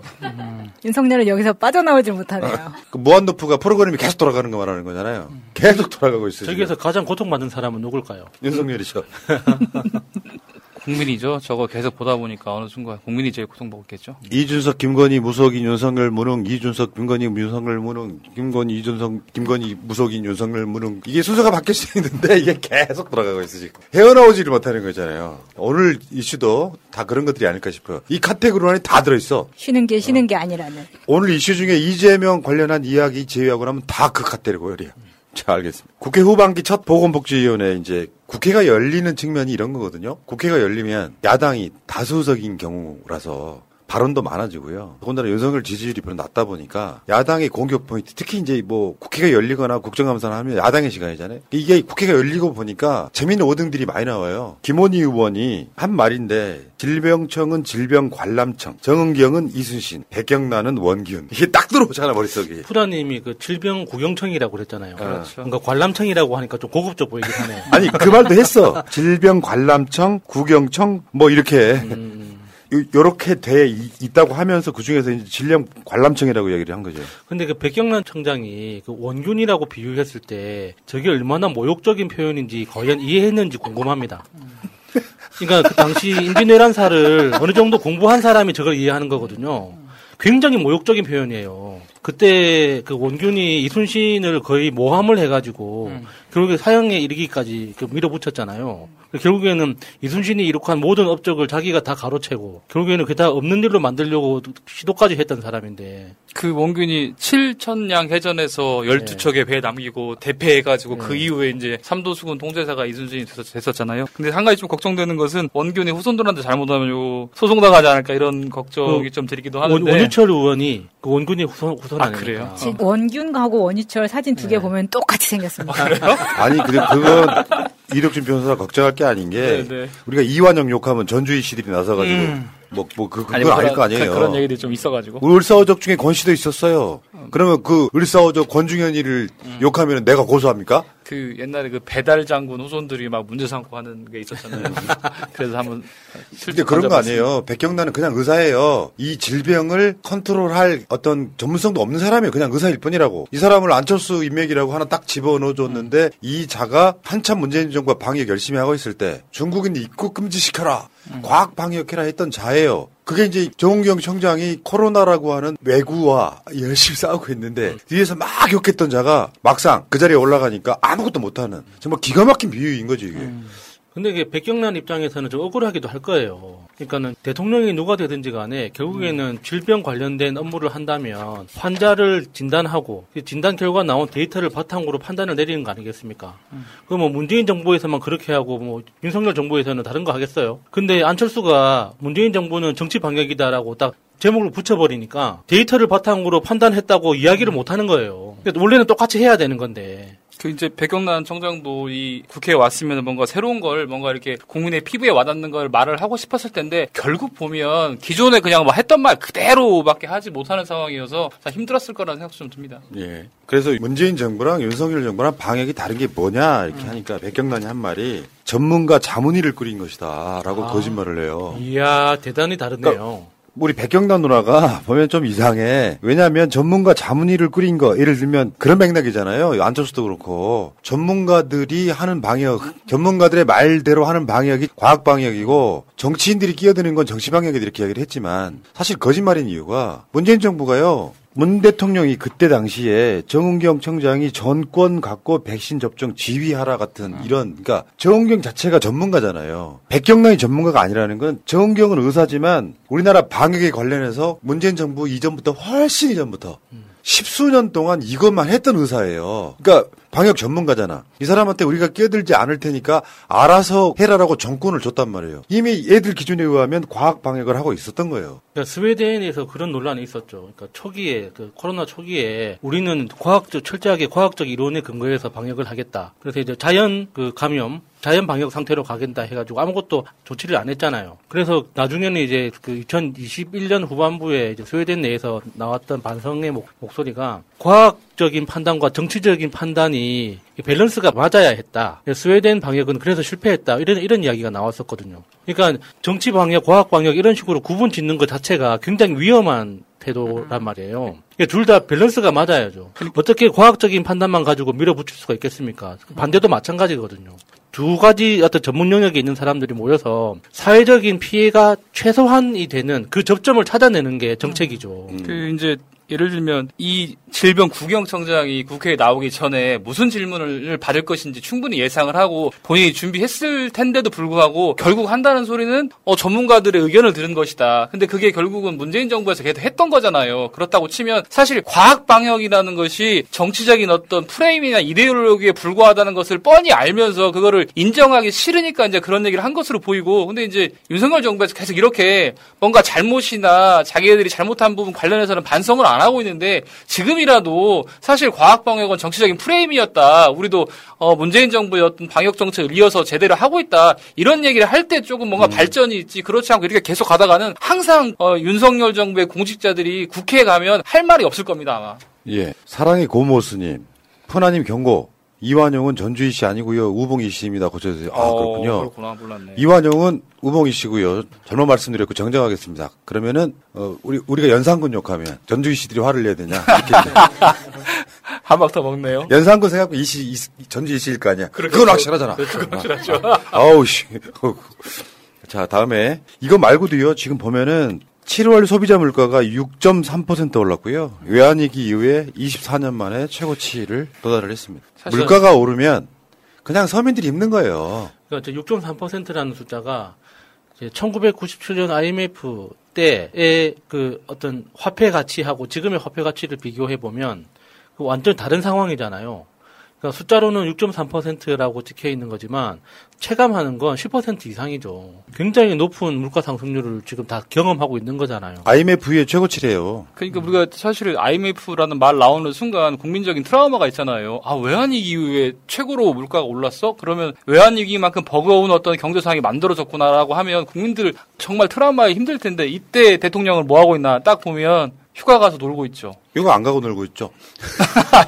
윤석열은 여기서 빠져나오질 못하네요. 그 무한루프가 프로그램이 계속 돌아가는 거 말하는 거잖아요. 계속 돌아가고 있어요. 저기에서 가장 고통받는 사람은 누굴까요? 윤석열이죠. 국민이죠. 저거 계속 보다 보니까 어느 순간 국민이 제일 고통받고 있겠죠. 이준석, 김건희, 무속인, 윤석열, 무능, 이준석, 김건희, 윤석열, 무능, 김건희, 이준석, 김건희, 무속인, 윤석열, 무능. 이게 순서가 바뀔 수 있는데 이게 계속 돌아가고 있어 지금. 헤어나오지를 못하는 거잖아요. 오늘 이슈도 다 그런 것들이 아닐까 싶어요. 이 카테고리 안에 다 들어있어. 쉬는 게 쉬는 게 아니라는. 오늘 이슈 중에 이재명 관련한 이야기 제외하고 나면 다 그 카테고리야. 자, 알겠습니다. 국회 후반기 첫 보건복지위원회 이제 국회가 열리는 측면이 이런 거거든요. 국회가 열리면 야당이 다수석인 경우라서 발언도 많아지고요. 더군다나 윤석열 지지율이 별로 낮다 보니까 야당의 공격 포인트, 특히 이제 뭐 국회가 열리거나 국정감사를 하면 야당의 시간이잖아요. 이게 국회가 열리고 보니까 재밌는 오등들이 많이 나와요. 김원희 의원이 한 말인데 질병청은 질병관람청, 정은경은 이순신, 백경란은 원기훈. 이게 딱 들어오잖아 머릿속에. 푸라님이 그 질병 구경청이라고 그랬잖아요. 그렇죠. 그러니까 관람청이라고 하니까 좀 고급져 보이긴 하네요. 아니 그 말도 했어. 질병관람청, 구경청 뭐 이렇게 음. 요- 요렇게 돼 이- 있다고 하면서 그 중에서 이제 질병 관람청이라고 얘기를 한 거죠. 근데 그 백경란 청장이 그 원균이라고 비유했을 때 저게 얼마나 모욕적인 표현인지 과연 이해했는지 궁금합니다. 그러니까 그 당시 임진왜란사를 어느 정도 공부한 사람이 저걸 이해하는 거거든요. 굉장히 모욕적인 표현이에요. 그때 그 원균이 이순신을 거의 모함을 해가지고 결국에 사형에 이르기까지 그 밀어붙였잖아요. 결국에는 이순신이 이룩한 모든 업적을 자기가 다 가로채고 결국에는 그게 다 없는 일로 만들려고 시도까지 했던 사람인데 그 원균이 7천량 해전에서 12척의 배 남기고 대패해가지고 그 이후에 이제 삼도수군 통제사가 이순신이 됐- 됐었잖아요. 근데 한 가지 좀 걱정되는 것은 원균이 후손들한테 잘못하면 요 소송당하지 않을까 이런 걱정이 그 좀 들기도 원, 하는데. 원 유철 의원이 그 원균이 후손, 후손 아, 아닙니까? 그래요? 지- 원균하고 원희철 사진 두 개 보면 똑같이 생겼습니다. 아니 근데 그건 이덕준 변호사가 걱정할 게 아닌 게 네, 네. 우리가 이완영 욕하면 전주희 씨들이 나서가지고 음. 뭐 뭐 그, 그건 아니, 뭐 아닐 거 아니에요. 그- 그런 얘기들이 좀 있어가지고. 을사오적 중에 권 씨도 있었어요. 그러면 그 을사오적 권중현이를 음. 욕하면 내가 고소합니까? 그 옛날에 그 배달 장군 후손들이 막 문제 삼고 하는 게 있었잖아요. 그래서 한번 근데 그런 거 아니에요. 백경란은 그냥 의사예요. 이 질병을 컨트롤할 어떤 전문성도 없는 사람이에요. 그냥 의사일 뿐이라고. 이 사람을 안철수 인맥이라고 하나 딱 집어넣어줬는데 이 자가 한참 문재인 정부가 방역 열심히 하고 있을 때 중국인 입국 금지 시켜라. 과학 방역해라 했던 자예요. 그게 이제 정은경 청장이 코로나라고 하는 외구와 열심히 싸우고 있는데 뒤에서 막 욕했던 자가 막상 그 자리에 올라가니까 아무것도 못하는 정말 기가 막힌 비유인 거지 이게. 근데 이게 백경란 입장에서는 좀 억울하기도 할 거예요. 그러니까는 대통령이 누가 되든지 간에 결국에는 질병 관련된 업무를 한다면 환자를 진단하고 그 진단 결과 나온 데이터를 바탕으로 판단을 내리는 거 아니겠습니까? 그럼 뭐 문재인 정부에서만 그렇게 하고 뭐 윤석열 정부에서는 다른 거 하겠어요? 근데 안철수가 문재인 정부는 정치 방역이다라고 딱 제목을 붙여버리니까 데이터를 바탕으로 판단했다고 이야기를 못 하는 거예요. 그러니까 원래는 똑같이 해야 되는 건데. 그 이제 백경란 청장도 이 국회에 왔으면 뭔가 새로운 걸 뭔가 이렇게 국민의 피부에 와닿는 걸 말을 하고 싶었을 텐데 결국 보면 기존에 그냥 뭐 했던 말 그대로밖에 하지 못하는 상황이어서 참 힘들었을 거라는 생각도 좀 듭니다. 예. 그래서 문재인 정부랑 윤석열 정부랑 방역이 다른 게 뭐냐 이렇게 하니까 백경란이 한 말이 전문가 자문위를 꾸린 것이다라고 아. 거짓말을 해요. 이야 대단히 다르네요. 그러니까 우리 백경란 누나가 보면 좀 이상해. 왜냐하면 전문가 자문위를 꾸린 거 예를 들면 그런 맥락이잖아요. 안철수도 그렇고 전문가들이 하는 방역, 전문가들의 말대로 하는 방역이 과학 방역이고 정치인들이 끼어드는 건 정치 방역이다 이렇게 이야기를 했지만 사실 거짓말인 이유가 문재인 정부가요. 문 대통령이 그때 당시에 정은경 청장이 전권 갖고 백신 접종 지휘하라 같은 이런 그러니까 정은경 자체가 전문가잖아요. 백경란이 전문가가 아니라는 건 정은경은 의사지만 우리나라 방역에 관련해서 문재인 정부 이전부터 훨씬 이전부터 십수년 동안 이것만 했던 의사예요. 그러니까 방역 전문가잖아. 이 사람한테 우리가 끼어들지 않을 테니까 알아서 해라라고 정권을 줬단 말이에요. 이미 얘들 기준에 의하면 과학 방역을 하고 있었던 거예요. 그러니까 스웨덴에서 그런 논란이 있었죠. 그러니까 초기에 그 코로나 초기에 우리는 과학적 철저하게 과학적 이론에 근거해서 방역을 하겠다. 그래서 이제 자연 그 감염 자연 방역 상태로 가겠다 해가지고 아무것도 조치를 안 했잖아요. 그래서 나중에는 이제 그 2021년 후반부에 이제 스웨덴 내에서 나왔던 반성의 목, 목소리가 과학 적인 판단과 정치적인 판단이 밸런스가 맞아야 했다. 스웨덴 방역은 그래서 실패했다. 이런 이런 이야기가 나왔었거든요. 그러니까 정치 방역, 과학 방역 이런 식으로 구분 짓는 것 자체가 굉장히 위험한 태도란 말이에요. 둘 다 밸런스가 맞아야죠. 어떻게 과학적인 판단만 가지고 밀어붙일 수가 있겠습니까? 반대도 마찬가지거든요. 두 가지 어떤 전문 영역에 있는 사람들이 모여서 사회적인 피해가 최소한이 되는 그 접점을 찾아내는 게 정책이죠. 그 이제 예를 들면 이 질병 구경청장이 국회에 나오기 전에 무슨 질문을 받을 것인지 충분히 예상을 하고 본인이 준비했을 텐데도 불구하고 결국 한다는 소리는 어, 전문가들의 의견을 들은 것이다. 근데 그게 결국은 문재인 정부에서 계속 했던 거잖아요. 그렇다고 치면 사실 과학 방역이라는 것이 정치적인 어떤 프레임이나 이데올로기에 불과하다는 것을 뻔히 알면서 그거를 인정하기 싫으니까 이제 그런 얘기를 한 것으로 보이고 근데 이제 윤석열 정부에서 계속 이렇게 뭔가 잘못이나 자기들이 잘못한 부분 관련해서는 반성을 안 하고 있는데 지금이라도 사실 과학 방역은 정치적인 프레임이었다. 우리도 어, 문재인 정부의 어떤 방역 정책을 이어서 제대로 하고 있다. 이런 얘기를 할 때 조금 뭔가 발전이 있지. 그렇지 않고 이렇게 계속 가다가는 항상 어, 윤석열 정부의 공직자들이 국회에 가면 할 말이 없을 겁니다 아마. 예. 사랑의 고모스님, 푸나님 경고. 이완용은 전주희 씨 아니고요. 우봉희 씨입니다. 고쳐주세요. 아, 어, 그렇군요. 그렇구나. 몰랐네. 이완용은 우봉희 씨고요. 잘못 말씀드렸고 정정하겠습니다. 그러면은 어, 우리 우리가 연상군 욕하면 전주희 씨들이 화를 내야 되냐? 이렇게 한방더 먹네요. 연상군 생각하고 이씨 이, 전주희 씨일 거 아니야. 그렇죠. 그건 확실하잖아. 그렇죠. 확실하죠. 아우 씨. 자 다음에 이거 말고도요. 지금 보면은 7월 소비자 물가가 6.3% 올랐고요. 외환위기 이후에 24년 만에 최고치를 도달을 했습니다. 물가가 오르면 그냥 서민들이 힘든 거예요. 그러니까 6.3%라는 숫자가 1997년 IMF 때의 그 어떤 화폐 가치하고 지금의 화폐 가치를 비교해 보면 그 완전 다른 상황이잖아요. 그러니까 숫자로는 6.3%라고 찍혀 있는 거지만 체감하는 건 10% 이상이죠. 굉장히 높은 물가 상승률을 지금 다 경험하고 있는 거잖아요. IMF의 최고치래요. 그러니까 우리가 사실 IMF라는 말 나오는 순간 국민적인 트라우마가 있잖아요. 아 외환위기 이후에 최고로 물가가 올랐어? 그러면 외환위기만큼 버거운 어떤 경제 상황이 만들어졌구나라고 하면 국민들 정말 트라우마에 힘들 텐데 이때 대통령을 뭐 하고 있나 딱 보면 휴가 가서 놀고 있죠. 이거 안 가고 놀고 있죠.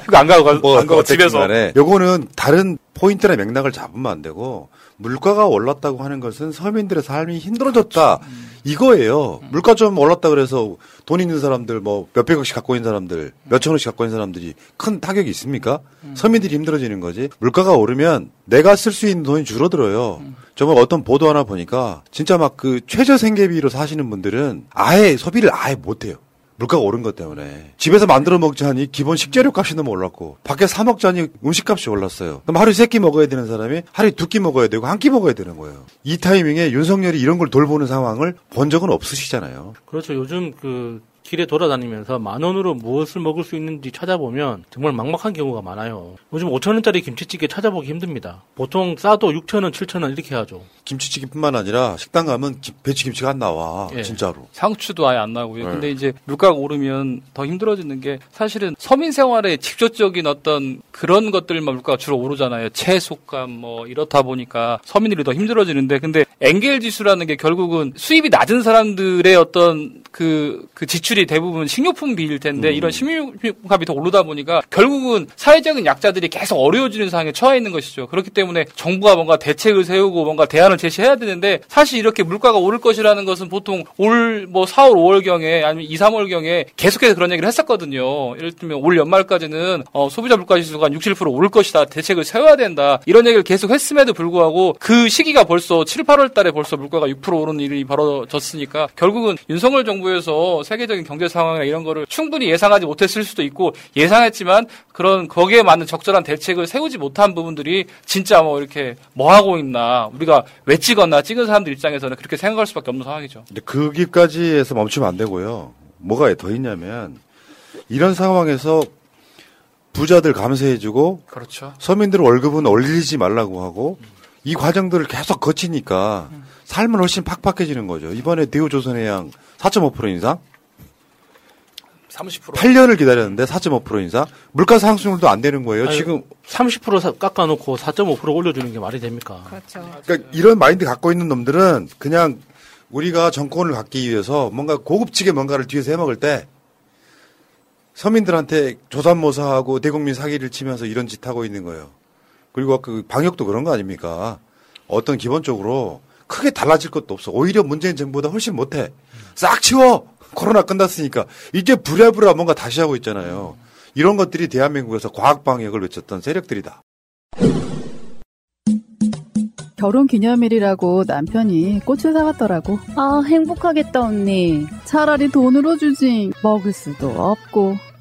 휴가 안 가고 가- 뭐, 안 가고 집에서. 간에 요거는 다른 포인트나 맥락을 잡으면 안 되고 물가가 올랐다고 하는 것은 서민들의 삶이 힘들어졌다 이거예요. 물가 좀 올랐다 그래서 돈 있는 사람들 뭐 몇백억씩 갖고 있는 사람들 몇천억씩 갖고 있는 사람들이 큰 타격이 있습니까? 서민들이 힘들어지는 거지. 물가가 오르면 내가 쓸 수 있는 돈이 줄어들어요. 정말 어떤 보도 하나 보니까 진짜 막 그 최저 생계비로 사시는 분들은 아예 소비를 아예 못 해요. 물가가 오른 것 때문에 집에서 만들어 먹지 하니 기본 식재료 값이 너무 올랐고 밖에 사 먹자니 음식값이 올랐어요. 그럼 하루에 세끼 먹어야 되는 사람이 하루에 두끼 먹어야 되고 한 끼 먹어야 되는 거예요. 이 타이밍에 윤석열이 이런 걸 돌보는 상황을 본 적은 없으시잖아요. 그렇죠. 요즘 그 길에 돌아다니면서 만 원으로 무엇을 먹을 수 있는지 찾아보면 정말 막막한 경우가 많아요. 요즘 5천 원짜리 김치찌개 찾아보기 힘듭니다. 보통 싸도 6천 원, 7천 원 이렇게 하죠. 김치찌개뿐만 아니라 식당 가면 기- 배추김치가 안 나와 예. 진짜로. 상추도 아예 안 나고요. 네. 근데 이제 물가가 오르면 더 힘들어지는 게 사실은 서민 생활에 직접적인 어떤 그런 것들만 물가가 주로 오르잖아요. 채소값 뭐 이렇다 보니까 서민들이 더 힘들어지는데 근데 엔겔 지수라는 게 결국은 수입이 낮은 사람들의 어떤 그, 그 지출 이 대부분 식료품 비일 텐데 음. 이런 식료값이 더 오르다 보니까 결국은 사회적인 약자들이 계속 어려워지는 상황에 처해 있는 것이죠. 그렇기 때문에 정부가 뭔가 대책을 세우고 뭔가 대안을 제시해야 되는데 사실 이렇게 물가가 오를 것이라는 것은 보통 올 뭐 4월, 5월경에 아니면 2, 3월경에 계속해서 그런 얘기를 했었거든요. 예를 들면 올 연말까지는 어, 소비자 물가 지수가 한 6, 7% 오를 것이다. 대책을 세워야 된다. 이런 얘기를 계속 했음에도 불구하고 그 시기가 벌써 7, 8월 달에 벌써 물가가 6% 오르는 일이 벌어졌으니까 결국은 윤석열 정부에서 세계적인 경제 상황이나 이런 거를 충분히 예상하지 못했을 수도 있고 예상했지만 그런 거기에 맞는 적절한 대책을 세우지 못한 부분들이 진짜 뭐 이렇게 뭐 하고 있나 우리가 왜 찍었나 찍은 사람들 입장에서는 그렇게 생각할 수밖에 없는 상황이죠. 근데 거기까지 해서 멈추면 안 되고요. 뭐가 더 있냐면 이런 상황에서 부자들 감세해주고 그렇죠. 서민들 월급은 올리지 말라고 하고 이 과정들을 계속 거치니까 삶은 훨씬 팍팍해지는 거죠. 이번에 대우조선해양 4.5% 인상, 30% 8년을 기다렸는데 4.5% 인상, 물가 상승률도 안 되는 거예요. 아니, 지금 30% 사- 깎아 놓고 4.5% 올려 주는 게 말이 됩니까? 그렇죠. 그러니까 이런 마인드 갖고 있는 놈들은 그냥 우리가 정권을 갖기 위해서 뭔가 고급지게 뭔가를 뒤에서 해 먹을 때 서민들한테 조삼모사하고 대국민 사기를 치면서 이런 짓 하고 있는 거예요. 그리고 그 방역도 그런 거 아닙니까? 어떤 기본적으로 크게 달라질 것도 없어. 오히려 문재인 정부보다 훨씬 못해. 싹 치워! 코로나 끝났으니까. 이제 부랴부랴 뭔가 다시 하고 있잖아요. 이런 것들이 대한민국에서 과학 방역을 외쳤던 세력들이다. 결혼 기념일이라고 남편이 꽃을 사왔더라고. 아, 행복하겠다, 언니. 차라리 돈으로 주지. 먹을 수도 없고,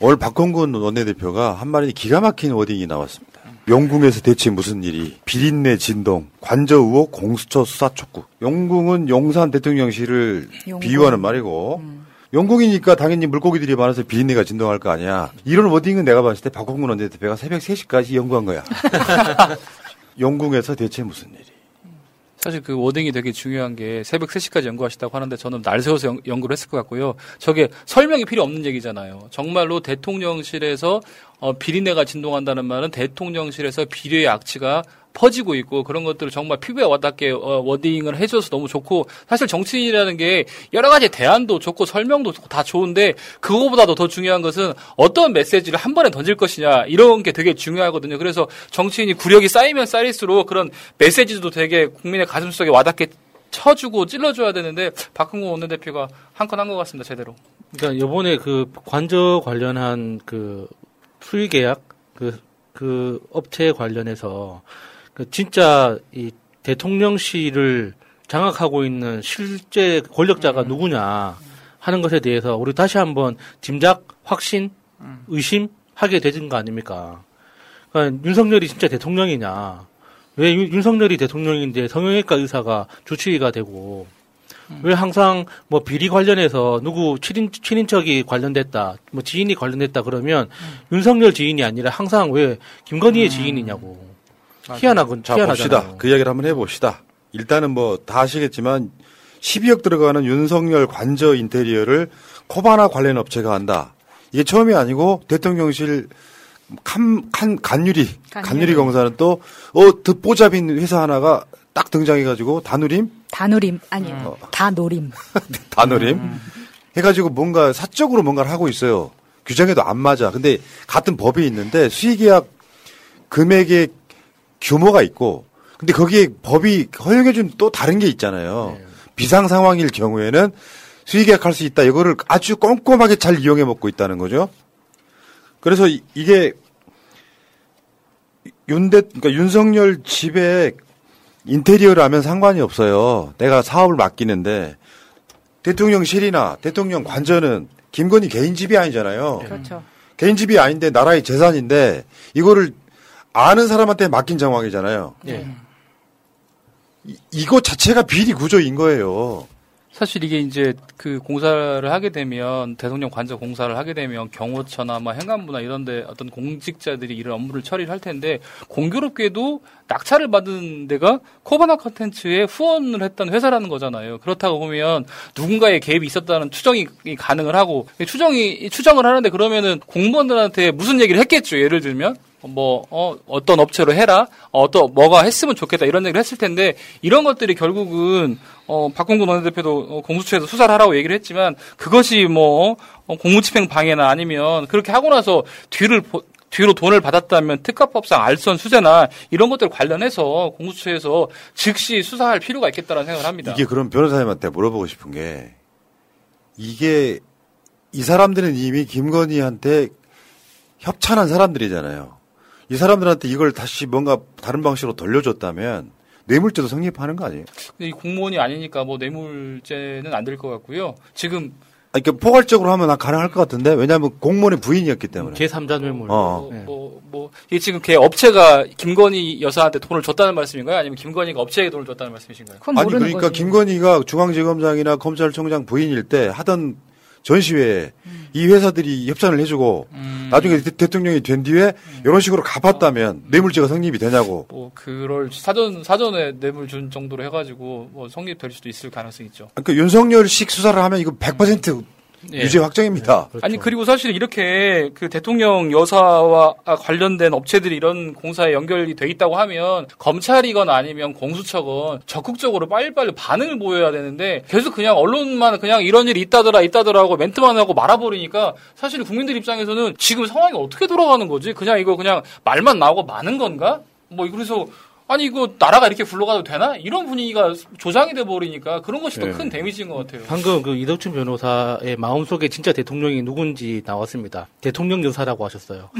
오늘 박홍근 원내대표가 한 말이 기가 막힌 wording이 나왔습니다. 용궁에서 대체 무슨 일이? 비린내 진동 관저 의혹 공수처 수사 촉구. 용궁은 용산 대통령실을 용궁. 비유하는 말이고 용궁이니까 당연히 물고기들이 많아서 비린내가 진동할 거 아니야. 이런 wording은 내가 봤을 때 박홍근 원내대표가 새벽 3시까지 연구한 거야. 용궁에서 대체 무슨 일이 사실 그 wording이 되게 중요한 게 새벽 3시까지 연구하시다고 하는데 저는 날 세워서 연, 연구를 했을 것 같고요. 저게 설명이 필요 없는 얘기잖아요. 정말로 대통령실에서 어, 비린내가 진동한다는 말은 대통령실에서 비리의 악취가 퍼지고 있고 그런 것들을 정말 피부에 와닿게 어, 워딩을 해줘서 너무 좋고 사실 정치인이라는 게 여러 가지 대안도 좋고 설명도 좋고 다 좋은데 그거보다도 더 중요한 것은 어떤 메시지를 한 번에 던질 것이냐 이런 게 되게 중요하거든요. 그래서 정치인이 구력이 쌓이면 쌓일수록 그런 메시지도 되게 국민의 가슴 속에 와닿게 쳐주고 찔러줘야 되는데 박흥호 원내대표가 한 건 한 것 같습니다 제대로. 그러니까 요번에 그 관저 관련한 그 수의 계약 그, 그 업체 관련해서 그 진짜 이 대통령실을 장악하고 있는 실제 권력자가 누구냐 하는 것에 대해서 우리 다시 한번 짐작, 확신, 의심하게 되는 거 아닙니까? 그러니까 윤석열이 진짜 대통령이냐? 왜 윤- 윤석열이 대통령인데 성형외과 의사가 주치의가 되고? 왜 항상 뭐 비리 관련해서 누구 친인 친인척이 관련됐다, 뭐 지인이 관련됐다 그러면 윤석열 지인이 아니라 항상 왜 김건희의 지인이냐고 희한하군 자 희한하잖아요. 봅시다 그 이야기를 한번 해봅시다 일단은 뭐 다 아시겠지만 12억 들어가는 윤석열 관저 인테리어를 코바나 관련 업체가 한다 이게 처음이 아니고 대통령실 칸, 칸, 간유리, 간유리. 간유리 공사는 또, 어, 듣보잡인 회사 하나가 딱 등장해가지고, 다누림? 다누림 아니요. 다노림. 다누림? 해가지고 뭔가 사적으로 뭔가를 하고 있어요. 규정에도 안 맞아. 근데 같은 법이 있는데 수의계약 금액의 규모가 있고, 근데 거기에 법이 허용해준 또 다른 게 있잖아요. 비상 상황일 경우에는 수의계약 할 수 있다. 이거를 아주 꼼꼼하게 잘 이용해 먹고 있다는 거죠. 그래서 이- 이게 윤대 그러니까 윤석열 집에 인테리어라면 상관이 없어요. 내가 사업을 맡기는데 대통령실이나 대통령 관저는 김건희 개인 집이 아니잖아요. 그렇죠. 개인 집이 아닌데 나라의 재산인데 이거를 아는 사람한테 맡긴 정황이잖아요. 예. 이- 이거 자체가 비리 구조인 거예요. 사실 이게 이제 그 공사를 하게 되면 대통령 관저 공사를 하게 되면 경호처나 뭐 행안부나 이런데 어떤 공직자들이 이런 업무를 처리를 할 텐데 공교롭게도 낙찰을 받은 데가 코바나 컨텐츠에 후원을 했던 회사라는 거잖아요. 그렇다고 보면 누군가의 개입이 있었다는 추정이 가능을 하고 추정이 추정을 하는데 그러면은 공무원들한테 무슨 얘기를 했겠죠. 예를 들면 뭐, 어, 어떤 업체로 해라, 어, 또 뭐가 했으면 좋겠다, 이런 얘기를 했을 텐데, 이런 것들이 결국은, 어, 박홍근 원내대표도 어, 공수처에서 수사를 하라고 얘기를 했지만, 그것이 뭐, 어, 공무집행 방해나 아니면, 그렇게 하고 나서 뒤를, 보- 뒤로 돈을 받았다면 특가법상 알선 수재나 이런 것들 관련해서 공수처에서 즉시 수사할 필요가 있겠다는 생각을 합니다. 이게 그럼 변호사님한테 물어보고 싶은 게 이게 이 사람들은 이미 김건희한테 협찬한 사람들이잖아요. 이 사람들한테 이걸 다시 뭔가 다른 방식으로 돌려줬다면 뇌물죄도 성립하는 거 아니에요? 근데 이 공무원이 아니니까 뭐 뇌물죄는 안 될 것 같고요. 지금 아니, 그러니까 포괄적으로 하면 난 가능할 것 같은데 왜냐하면 공무원의 부인이었기 때문에. 제3자 뇌물. 어. 뭐, 뭐, 이게 지금 걔 업체가 김건희 여사한테 돈을 줬다는 말씀인가요? 아니면 김건희가 업체에 돈을 줬다는 말씀이신가요? 아니 그러니까 김건희가 중앙지검장이나 검찰총장 부인일 때 하던 전시회에 이 회사들이 협찬을 해주고 나중에 대, 통령이 된 뒤에 이런 식으로 갚았다면 뇌물죄가 성립이 되냐고. 뭐 그럴 사전 사전에 뇌물 준 정도로 해가지고 뭐 성립될 수도 있을 가능성이 있죠. 그러니까 윤석열식 수사를 하면 이거 100% 예. 유죄 확정입니다. 아니 그리고 사실 이렇게 그 대통령 여사와 관련된 업체들이 이런 공사에 연결이 돼 있다고 하면 검찰이건 아니면 공수처건 적극적으로 빨리빨리 반응을 보여야 되는데 계속 그냥 언론만 그냥 이런 일이 있다더라 있다더라 하고 멘트만 하고 말아버리니까 사실 국민들 입장에서는 지금 상황이 어떻게 돌아가는 거지? 그냥 이거 그냥 말만 나오고 마는 건가? 뭐 그래서 아니 이거 나라가 이렇게 굴러가도 되나? 이런 분위기가 조장이 돼 버리니까 그런 것이 네. 더큰 데미지인 것 같아요. 방금 그 이덕춘 변호사의 마음속에 진짜 대통령이 누군지 나왔습니다. 대통령 여사라고 하셨어요.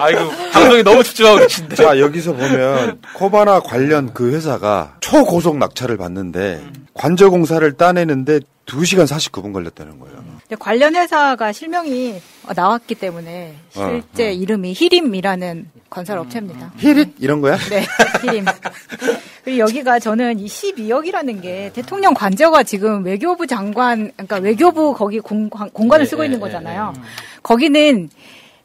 아이고 방송에 너무 집중하고 계신데. 자 여기서 보면 코바나 관련 그 회사가 초고속 낙찰을 받는데 관저공사를 따내는데 2시간 49분 걸렸다는 거예요. 관련 회사가 실명이 어, 나왔기 때문에 실제 어, 어. 이름이 히림이라는 건설 업체입니다. 히릿 이런 거야? 네, 히림. 그리고 여기가 저는 이 12억이라는 게 대통령 관저가 지금 외교부 장관, 그러니까 외교부 거기 공, 공간을 쓰고 있는 거잖아요. 거기는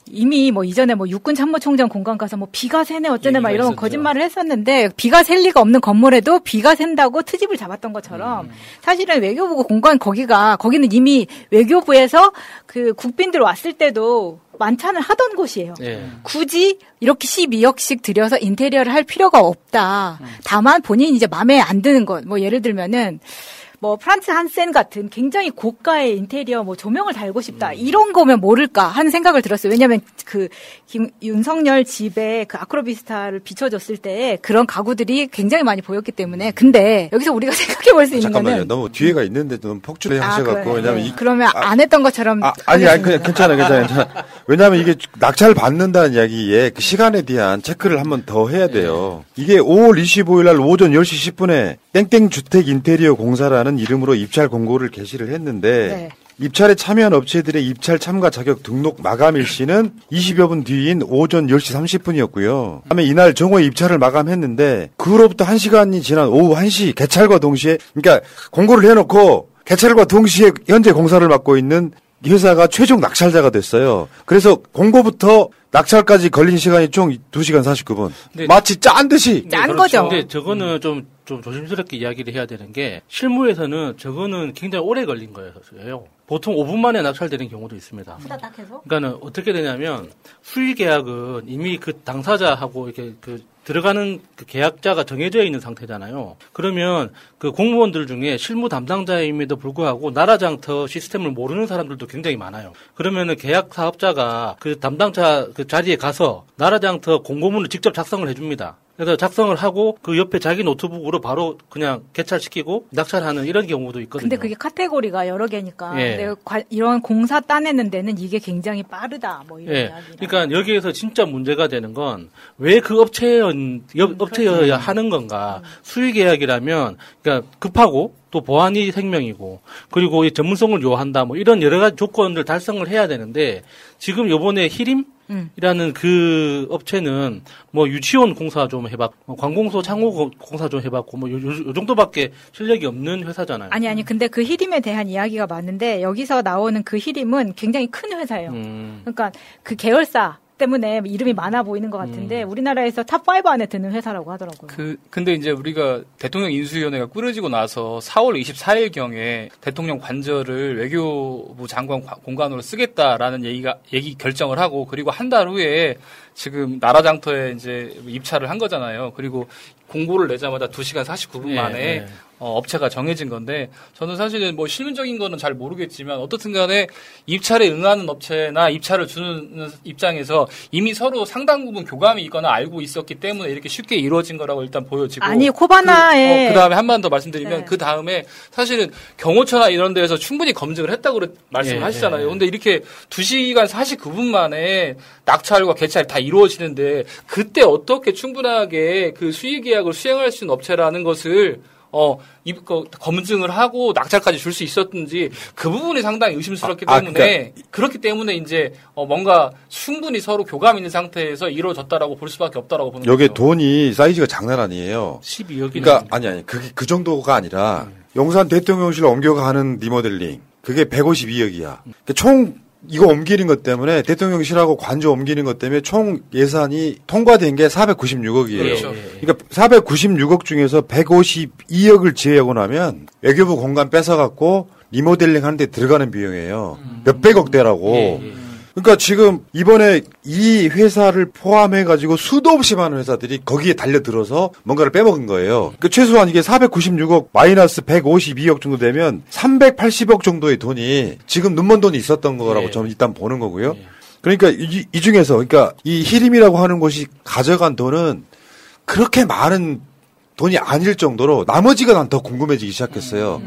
이미 뭐 이전에 뭐 육군 참모총장 공간 가서 뭐 비가 새네 어쩌네 막 이런 거짓말을 했었는데 비가 셀 리가 없는 건물에도 비가 샌다고 트집을 잡았던 것처럼 사실은 외교부 공간 거기가 거기는 이미 외교부에서 그 국빈들 왔을 때도 만찬을 하던 곳이에요. 예. 굳이 이렇게 12억씩 들여서 인테리어를 할 필요가 없다. 다만 본인이 이제 마음에 안 드는 것, 뭐 예를 들면은 뭐 프란츠 한센 같은 굉장히 고가의 인테리어 뭐 조명을 달고 싶다 이런 거면 모를까 하는 생각을 들었어요. 왜냐하면 그 김, 윤석열 집에 그 아크로비스타를 비춰줬을 때 그런 가구들이 굉장히 많이 보였기 때문에 근데 여기서 우리가 생각해 볼 수 있는 잠깐만요. 거는 너무 뒤에가 있는데 너무 폭주해 아, 하셔갖고 그래. 왜냐면 네. 이 그러면 안 했던 것처럼 아, 아니, 아니. 그냥 괜찮아, 괜찮아, 괜찮아. 왜냐하면 이게 낙찰 받는다는 이야기에 그 시간에 대한 체크를 한번 더 해야 돼요. 이게 5월 25일 날 오전 10시 10분에 땡땡 주택 인테리어 공사라는 이름으로 입찰 공고를 게시를 했는데 네. 입찰에 참여한 업체들의 입찰 참가 자격 등록 마감 일 시는 20여 분 뒤인 오전 10시 30분이었고요. 다음에 이날 정오에 입찰을 마감했는데 그로부터 1시간이 지난 오후 1시 개찰과 동시에 그러니까 공고를 해놓고 개찰과 동시에 현재 공사를 맡고 있는 이 회사가 최종 낙찰자가 됐어요. 그래서 공고부터 낙찰까지 걸린 시간이 총 2시간 49분. 네. 마치 짠 듯이. 짠 그렇죠. 거죠. 근데 저거는 좀, 좀 조심스럽게 이야기를 해야 되는 게 실무에서는 저거는 굉장히 오래 걸린 거예요. 보통 5분 만에 낙찰되는 경우도 있습니다. 후다닥 해서 그러니까는 어떻게 되냐면 수의 계약은 이미 그 당사자하고 이렇게 그 들어가는 그 계약자가 정해져 있는 상태잖아요. 그러면 그 공무원들 중에 실무 담당자임에도 불구하고 나라장터 시스템을 모르는 사람들도 굉장히 많아요. 그러면은 계약 사업자가 그 담당자 그 자리에 가서 나라장터 공고문을 직접 작성을 해줍니다. 그래서 작성을 하고 그 옆에 자기 노트북으로 바로 그냥 개찰시키고 낙찰하는 이런 경우도 있거든요. 근데 그게 카테고리가 여러 개니까 예. 근데 관- 이런 공사 따내는 데는 이게 굉장히 빠르다 뭐 이런 예. 그러니까 여기에서 진짜 문제가 되는 건 왜 그 업체여 업체여야 하는 건가? 수의 계약이라면 그러니까 급하고 또 보안이 생명이고 그리고 이 전문성을 요한다 뭐 이런 여러 가지 조건들 달성을 해야 되는데 지금 요번에 히림 음. 이라는 그 업체는 뭐 유치원 공사 좀 해봤고 뭐 관공서 창호 고- 공사 좀 해봤고 뭐 요, 요- 요 정도밖에 실력이 없는 회사잖아요. 아니 아니 근데 그 히림에 대한 이야기가 많은데 여기서 나오는 그 히림은 굉장히 큰 회사예요. 음. 그러니까 그 계열사 때문에 이름이 많아 보이는 것 같은데 우리나라에서 top 5 안에 드는 회사라고 하더라고요. 그 근데 이제 우리가 대통령 인수위원회가 꾸려지고 나서 4월 24일 경에 대통령 관저를 외교부 장관 과- 공간으로 쓰겠다라는 얘기가 얘기 결정을 하고 그리고 한 달 후에 지금 나라장터에 이제 입찰을 한 거잖아요. 그리고 공고를 내자마자 2시간 49분 예, 만에 예. 어, 업체가 정해진 건데 저는 사실은 뭐 실무적인 거는 잘 모르겠지만 어떻든 간에 입찰에 응하는 업체나 입찰을 주는 입장에서 이미 서로 상당 부분 교감이 있거나 알고 있었기 때문에 이렇게 쉽게 이루어진 거라고 일단 보여지고 아니, 코바나에- 그, 어, 다음에 한 번 더 말씀드리면 네. 그 다음에 사실은 경호처나 이런 데에서 충분히 검증을 했다고 말씀을 예, 하시잖아요. 예. 근데 이렇게 2시간 49분 만에 낙찰과 개찰이 다 이루어지는데 그때 어떻게 충분하게 그 수의 계약을 수행할 수 있는 업체라는 것을 어, 입, 그, 검증을 하고 낙찰까지 줄 수 있었는지 그 부분이 상당히 의심스럽기 아, 아, 때문에 그렇기 때문에 이제 어, 뭔가 충분히 서로 교감 있는 상태에서 이루어졌다라고 볼 수밖에 없다라고 보는 여기 거죠. 돈이 사이즈가 장난 아니에요. 12억이 그러니까 아니 아니 그게 그 정도가 아니라 용산 대통령실 옮겨가는 리모델링 그게 152억이야. 총 이거 옮기는 것 때문에 대통령실하고 관저 옮기는 것 때문에 총 예산이 통과된 게 496억이에요. 그렇죠. 그러니까 496억 중에서 152억을 제외하고 나면 외교부 공간 뺏어갖고 리모델링 하는데 들어가는 비용이에요. 몇백억 대라고. 그러니까 지금 이번에 이 회사를 포함해 가지고 수도 없이 많은 회사들이 거기에 달려들어서 뭔가를 빼먹은 거예요. 그 최소한 이게 496억 마이너스 152억 정도 되면 380억 정도의 돈이 지금 눈먼 돈이 있었던 거라고 저는 일단 보는 거고요. 그러니까 이, 이 중에서 그러니까 이 히림이라고 하는 곳이 가져간 돈은 그렇게 많은 돈이 아닐 정도로 나머지가 난 더 궁금해지기 시작했어요.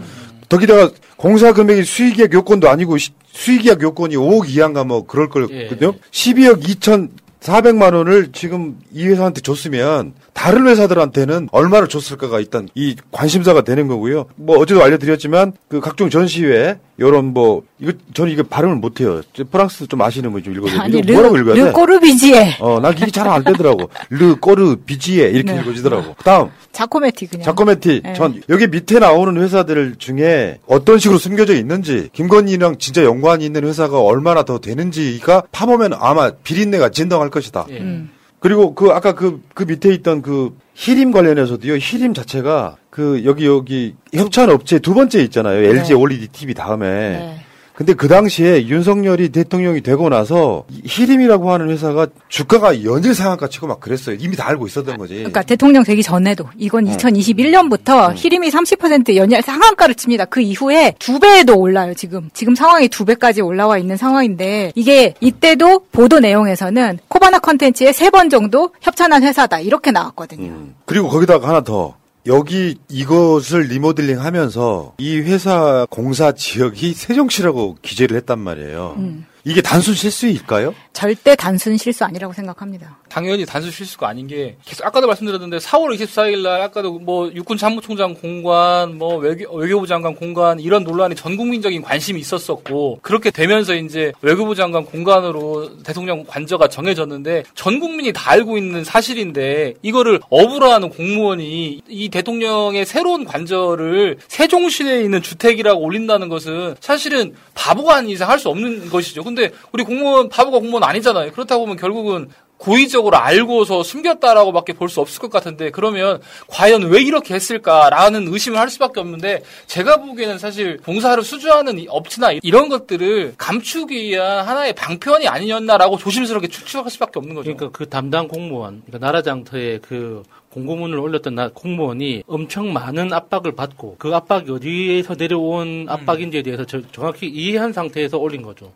더기다가 공사 금액이 수익계약 요건도 아니고 시- 수익계약 요건이 5억 이하인가 뭐 그럴 거거든요. 12억 2천 400만 원을 지금 이 회사한테 줬으면 다른 회사들한테는 얼마를 줬을까가 일단 이 관심사가 되는 거고요. 뭐 어제도 알려드렸지만 그 각종 전시회 요런 뭐 이거 저는 이거 발음을 못해요. 저 프랑스 좀 아시는 분 좀 읽어줘요. 아니, 뭐라고 읽어야 돼? 르 꼬르비지에. 어, 난 이게 잘 안 되더라고. 르 꼬르 비지에 이렇게 네. 읽어지더라고. 다음 자코메티 그냥. 자코메티. 네. 전 여기 밑에 나오는 회사들 중에 어떤 식으로 숨겨져 있는지 김건희랑 진짜 연관이 있는 회사가 얼마나 더 되는지가 파보면 아마 비린내가 진동할 것이다. 음. 그리고 그 아까 그, 그 밑에 있던 그 히림 관련해서도요. 히림 자체가 그 여기 여기 협찬 업체 두 번째 있잖아요. LG OLED TV 다음에. 근데 그 당시에 윤석열이 대통령이 되고 나서 이 히림이라고 하는 회사가 주가가 연일 상한가 치고 막 그랬어요. 이미 다 알고 있었던 거지. 그러니까 대통령 되기 전에도 이건 어. 2021년부터 히림이 30% 연일 상한가를 칩니다. 그 이후에 두 배도 올라요, 지금. 지금 상황이 두 배까지 올라와 있는 상황인데 이게 이때도 보도 내용에서는 코바나 컨텐츠에 세 번 정도 협찬한 회사다. 이렇게 나왔거든요. 그리고 거기다가 하나 더. 여기 이것을 리모델링 하면서 이 회사 공사 지역이 세종시라고 기재를 했단 말이에요. 음. 이게 단순 실수일까요? 절대 단순 실수 아니라고 생각합니다. 당연히 단순 실수가 아닌 게 계속 아까도 말씀드렸는데 4월 24일 날 아까도 뭐 육군 참모총장 공관 뭐 외교, 외교부 장관 공관 이런 논란이 전 국민적인 관심이 있었었고 그렇게 되면서 이제 외교부 장관 공관으로 대통령 관저가 정해졌는데 전 국민이 다 알고 있는 사실인데 이거를 어부라는 공무원이 이 대통령의 새로운 관저를 세종시에 있는 주택이라고 올린다는 것은 사실은 바보가 아닌 이상 할 수 없는 것이죠. 근데 우리 공무원 바보가 공무원 아니잖아요. 그렇다고 보면 결국은 고의적으로 알고서 숨겼다라고밖에 볼 수 없을 것 같은데 그러면 과연 왜 이렇게 했을까라는 의심을 할 수밖에 없는데 제가 보기에는 사실 봉사를 수주하는 이 업체나 이런 것들을 감추기 위한 하나의 방편이 아니었나라고 조심스럽게 추측할 수밖에 없는 거죠. 그러니까 그 담당 공무원, 그러니까 나라장터에 그 공고문을 올렸던 나- 공무원이 엄청 많은 압박을 받고 그 압박이 어디에서 내려온 압박인지에 대해서 저- 정확히 이해한 상태에서 올린 거죠.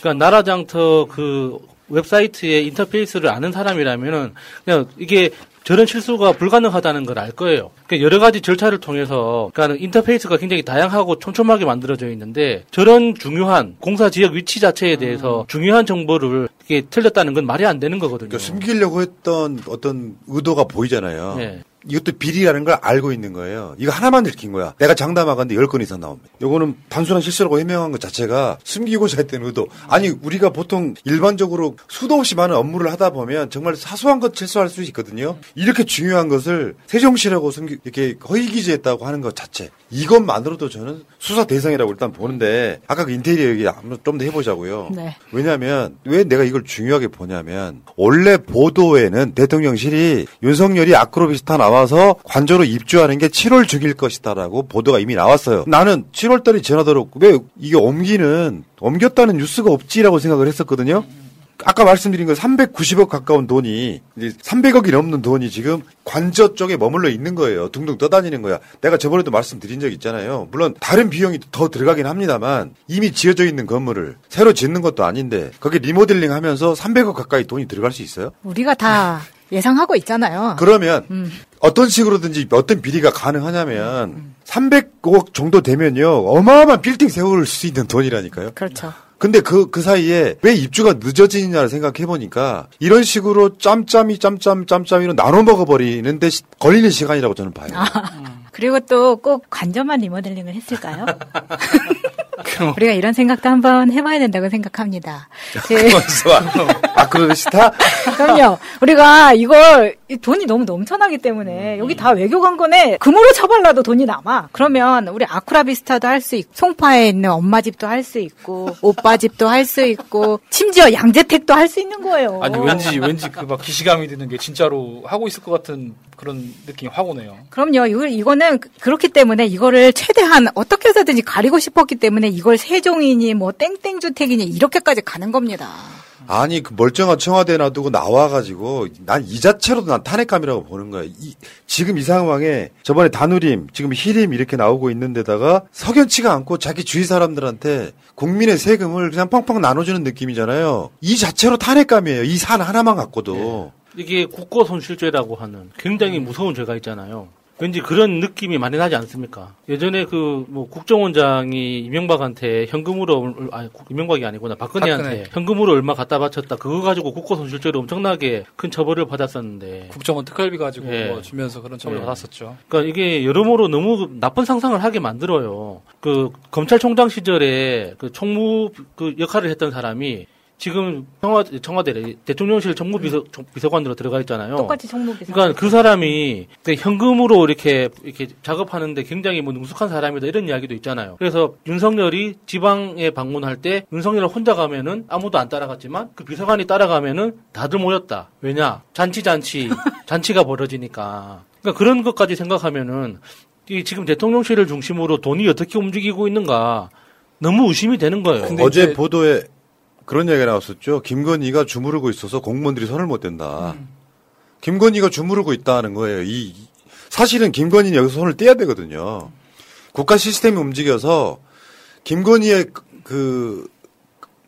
그러니까 나라장터 그 웹사이트의 인터페이스를 아는 사람이라면은 그냥 이게 저런 실수가 불가능하다는 걸 알 거예요. 그러니까 여러 가지 절차를 통해서 그러니까 인터페이스가 굉장히 다양하고 촘촘하게 만들어져 있는데 저런 중요한 공사 지역 위치 자체에 대해서 중요한 정보를 이게 틀렸다는 건 말이 안 되는 거거든요. 그러니까 숨기려고 했던 어떤 의도가 보이잖아요. 네. 이것도 비리라는 걸 알고 있는 거예요. 이거 하나만 들킨 거야. 내가 장담하건데 10건 이상 나옵니다. 요거는 단순한 실수라고 해명한 것 자체가 숨기고자 했던 의도. 아니, 우리가 보통 일반적으로 수도 없이 많은 업무를 하다 보면 정말 사소한 것 실수할 수 있거든요. 이렇게 중요한 것을 세종시라고 숨기, 이렇게 허위 기재했다고 하는 것 자체. 이것만으로도 저는 수사 대상이라고 일단 보는데, 아까 그 인테리어 얘기 좀더 해보자고요. 네. 왜냐하면 왜 내가 이걸 중요하게 보냐면 원래 보도에는 대통령실이 윤석열이 아크로비스타 나와서 관저로 입주하는 게 7월 중일 것이다라고 보도가 이미 나왔어요. 나는 7월달이 지나도록 왜 이게 옮기는 옮겼다는 뉴스가 없지라고 생각을 했었거든요. 아까 말씀드린 건 390억 가까운 돈이 이제 300억이 넘는 돈이 지금 관저 쪽에 머물러 있는 거예요. 둥둥 떠다니는 거야. 내가 저번에도 말씀드린 적 있잖아요. 물론 다른 비용이 더 들어가긴 합니다만 이미 지어져 있는 건물을 새로 짓는 것도 아닌데 거기 리모델링 하면서 300억 가까이 돈이 들어갈 수 있어요? 우리가 다 예상하고 있잖아요. 그러면 음. 어떤 식으로든지 어떤 비리가 가능하냐면 300억 정도 되면요. 어마어마한 빌딩 세울 수 있는 돈이라니까요. 그렇죠. 근데 그, 그 사이에 왜 입주가 늦어지느냐를 생각해보니까 이런 식으로 짬짬이 짬짬 짬짬이로 나눠 먹어버리는데 시- 걸리는 시간이라고 저는 봐요. 그리고 또 꼭 관저만 리모델링을 했을까요? 우리가 이런 생각도 한번 해봐야 된다고 생각합니다. 그- 아크로스타? 그럼요. 우리가 이걸 이 돈이 너무 넘쳐나기 때문에 여기 다 외교 관건에 금으로 쳐발라도 돈이 남아. 그러면 우리 아쿠라비스타도 할 수 있고 송파에 있는 엄마 집도 할 수 있고 오빠 집도 할 수 있고 심지어 양재택도 할 수 있는 거예요. 아니 왠지 왠지 그 막 기시감이 드는 게 진짜로 하고 있을 것 같은 그런 느낌이 확 오네요. 그럼요. 이거, 이거는 그- 그렇기 때문에 이거를 최대한 어떻게 해서든지 가리고 싶었기 때문에 이걸 세종이니 뭐 땡땡주택이니 이렇게까지 가는 겁니다. 아니 그 멀쩡한 청와대 놔두고 나와가지고 난 이 자체로도 난 탄핵감이라고 보는 거야. 이, 지금 이 상황에 저번에 다누림, 지금 희림 이렇게 나오고 있는데다가 석연치가 않고 자기 주위 사람들한테 국민의 세금을 그냥 펑펑 나눠주는 느낌이잖아요. 이 자체로 탄핵감이에요. 이 산 하나만 갖고도. 이게 국고 손실죄라고 하는 굉장히 무서운 죄가 있잖아요. 왠지 그런 느낌이 많이 나지 않습니까? 예전에 그 뭐 국정원장이 이명박한테 현금으로 아니 이명박이 아니구나 박근혜한테 박근혜. 현금으로 얼마 갖다 바쳤다 그거 가지고 국고 손실죄로 엄청나게 큰 처벌을 받았었는데 국정원 특활비 가지고 예. 뭐 주면서 그런 처벌을 예. 받았었죠. 그러니까 이게 여러모로 너무 나쁜 상상을 하게 만들어요. 그 검찰총장 시절에 그 총무 그 역할을 했던 사람이 지금 청와 청와대 대통령실 정무비서 비서관으로 들어가 있잖아요. 똑같이 정무비서. 그러니까 그 사람이 그 현금으로 이렇게 이렇게 작업하는데 굉장히 뭐 능숙한 사람이다 이런 이야기도 있잖아요. 그래서 윤석열이 지방에 방문할 때 윤석열 혼자 가면은 아무도 안 따라갔지만 그 비서관이 따라가면은 다들 모였다. 왜냐 잔치 잔치 잔치가 벌어지니까. 그러니까 그런 것까지 생각하면은 이 지금 대통령실을 중심으로 돈이 어떻게 움직이고 있는가 너무 의심이 되는 거예요. 어제 보도에 그런 얘기가 나왔었죠. 김건희가 주무르고 있어서 공무원들이 손을 못 댄다. 김건희가 주무르고 있다는 거예요. 이 이- 사실은 김건희는 여기서 손을 떼야 되거든요. 국가 시스템이 움직여서 김건희의 그- 그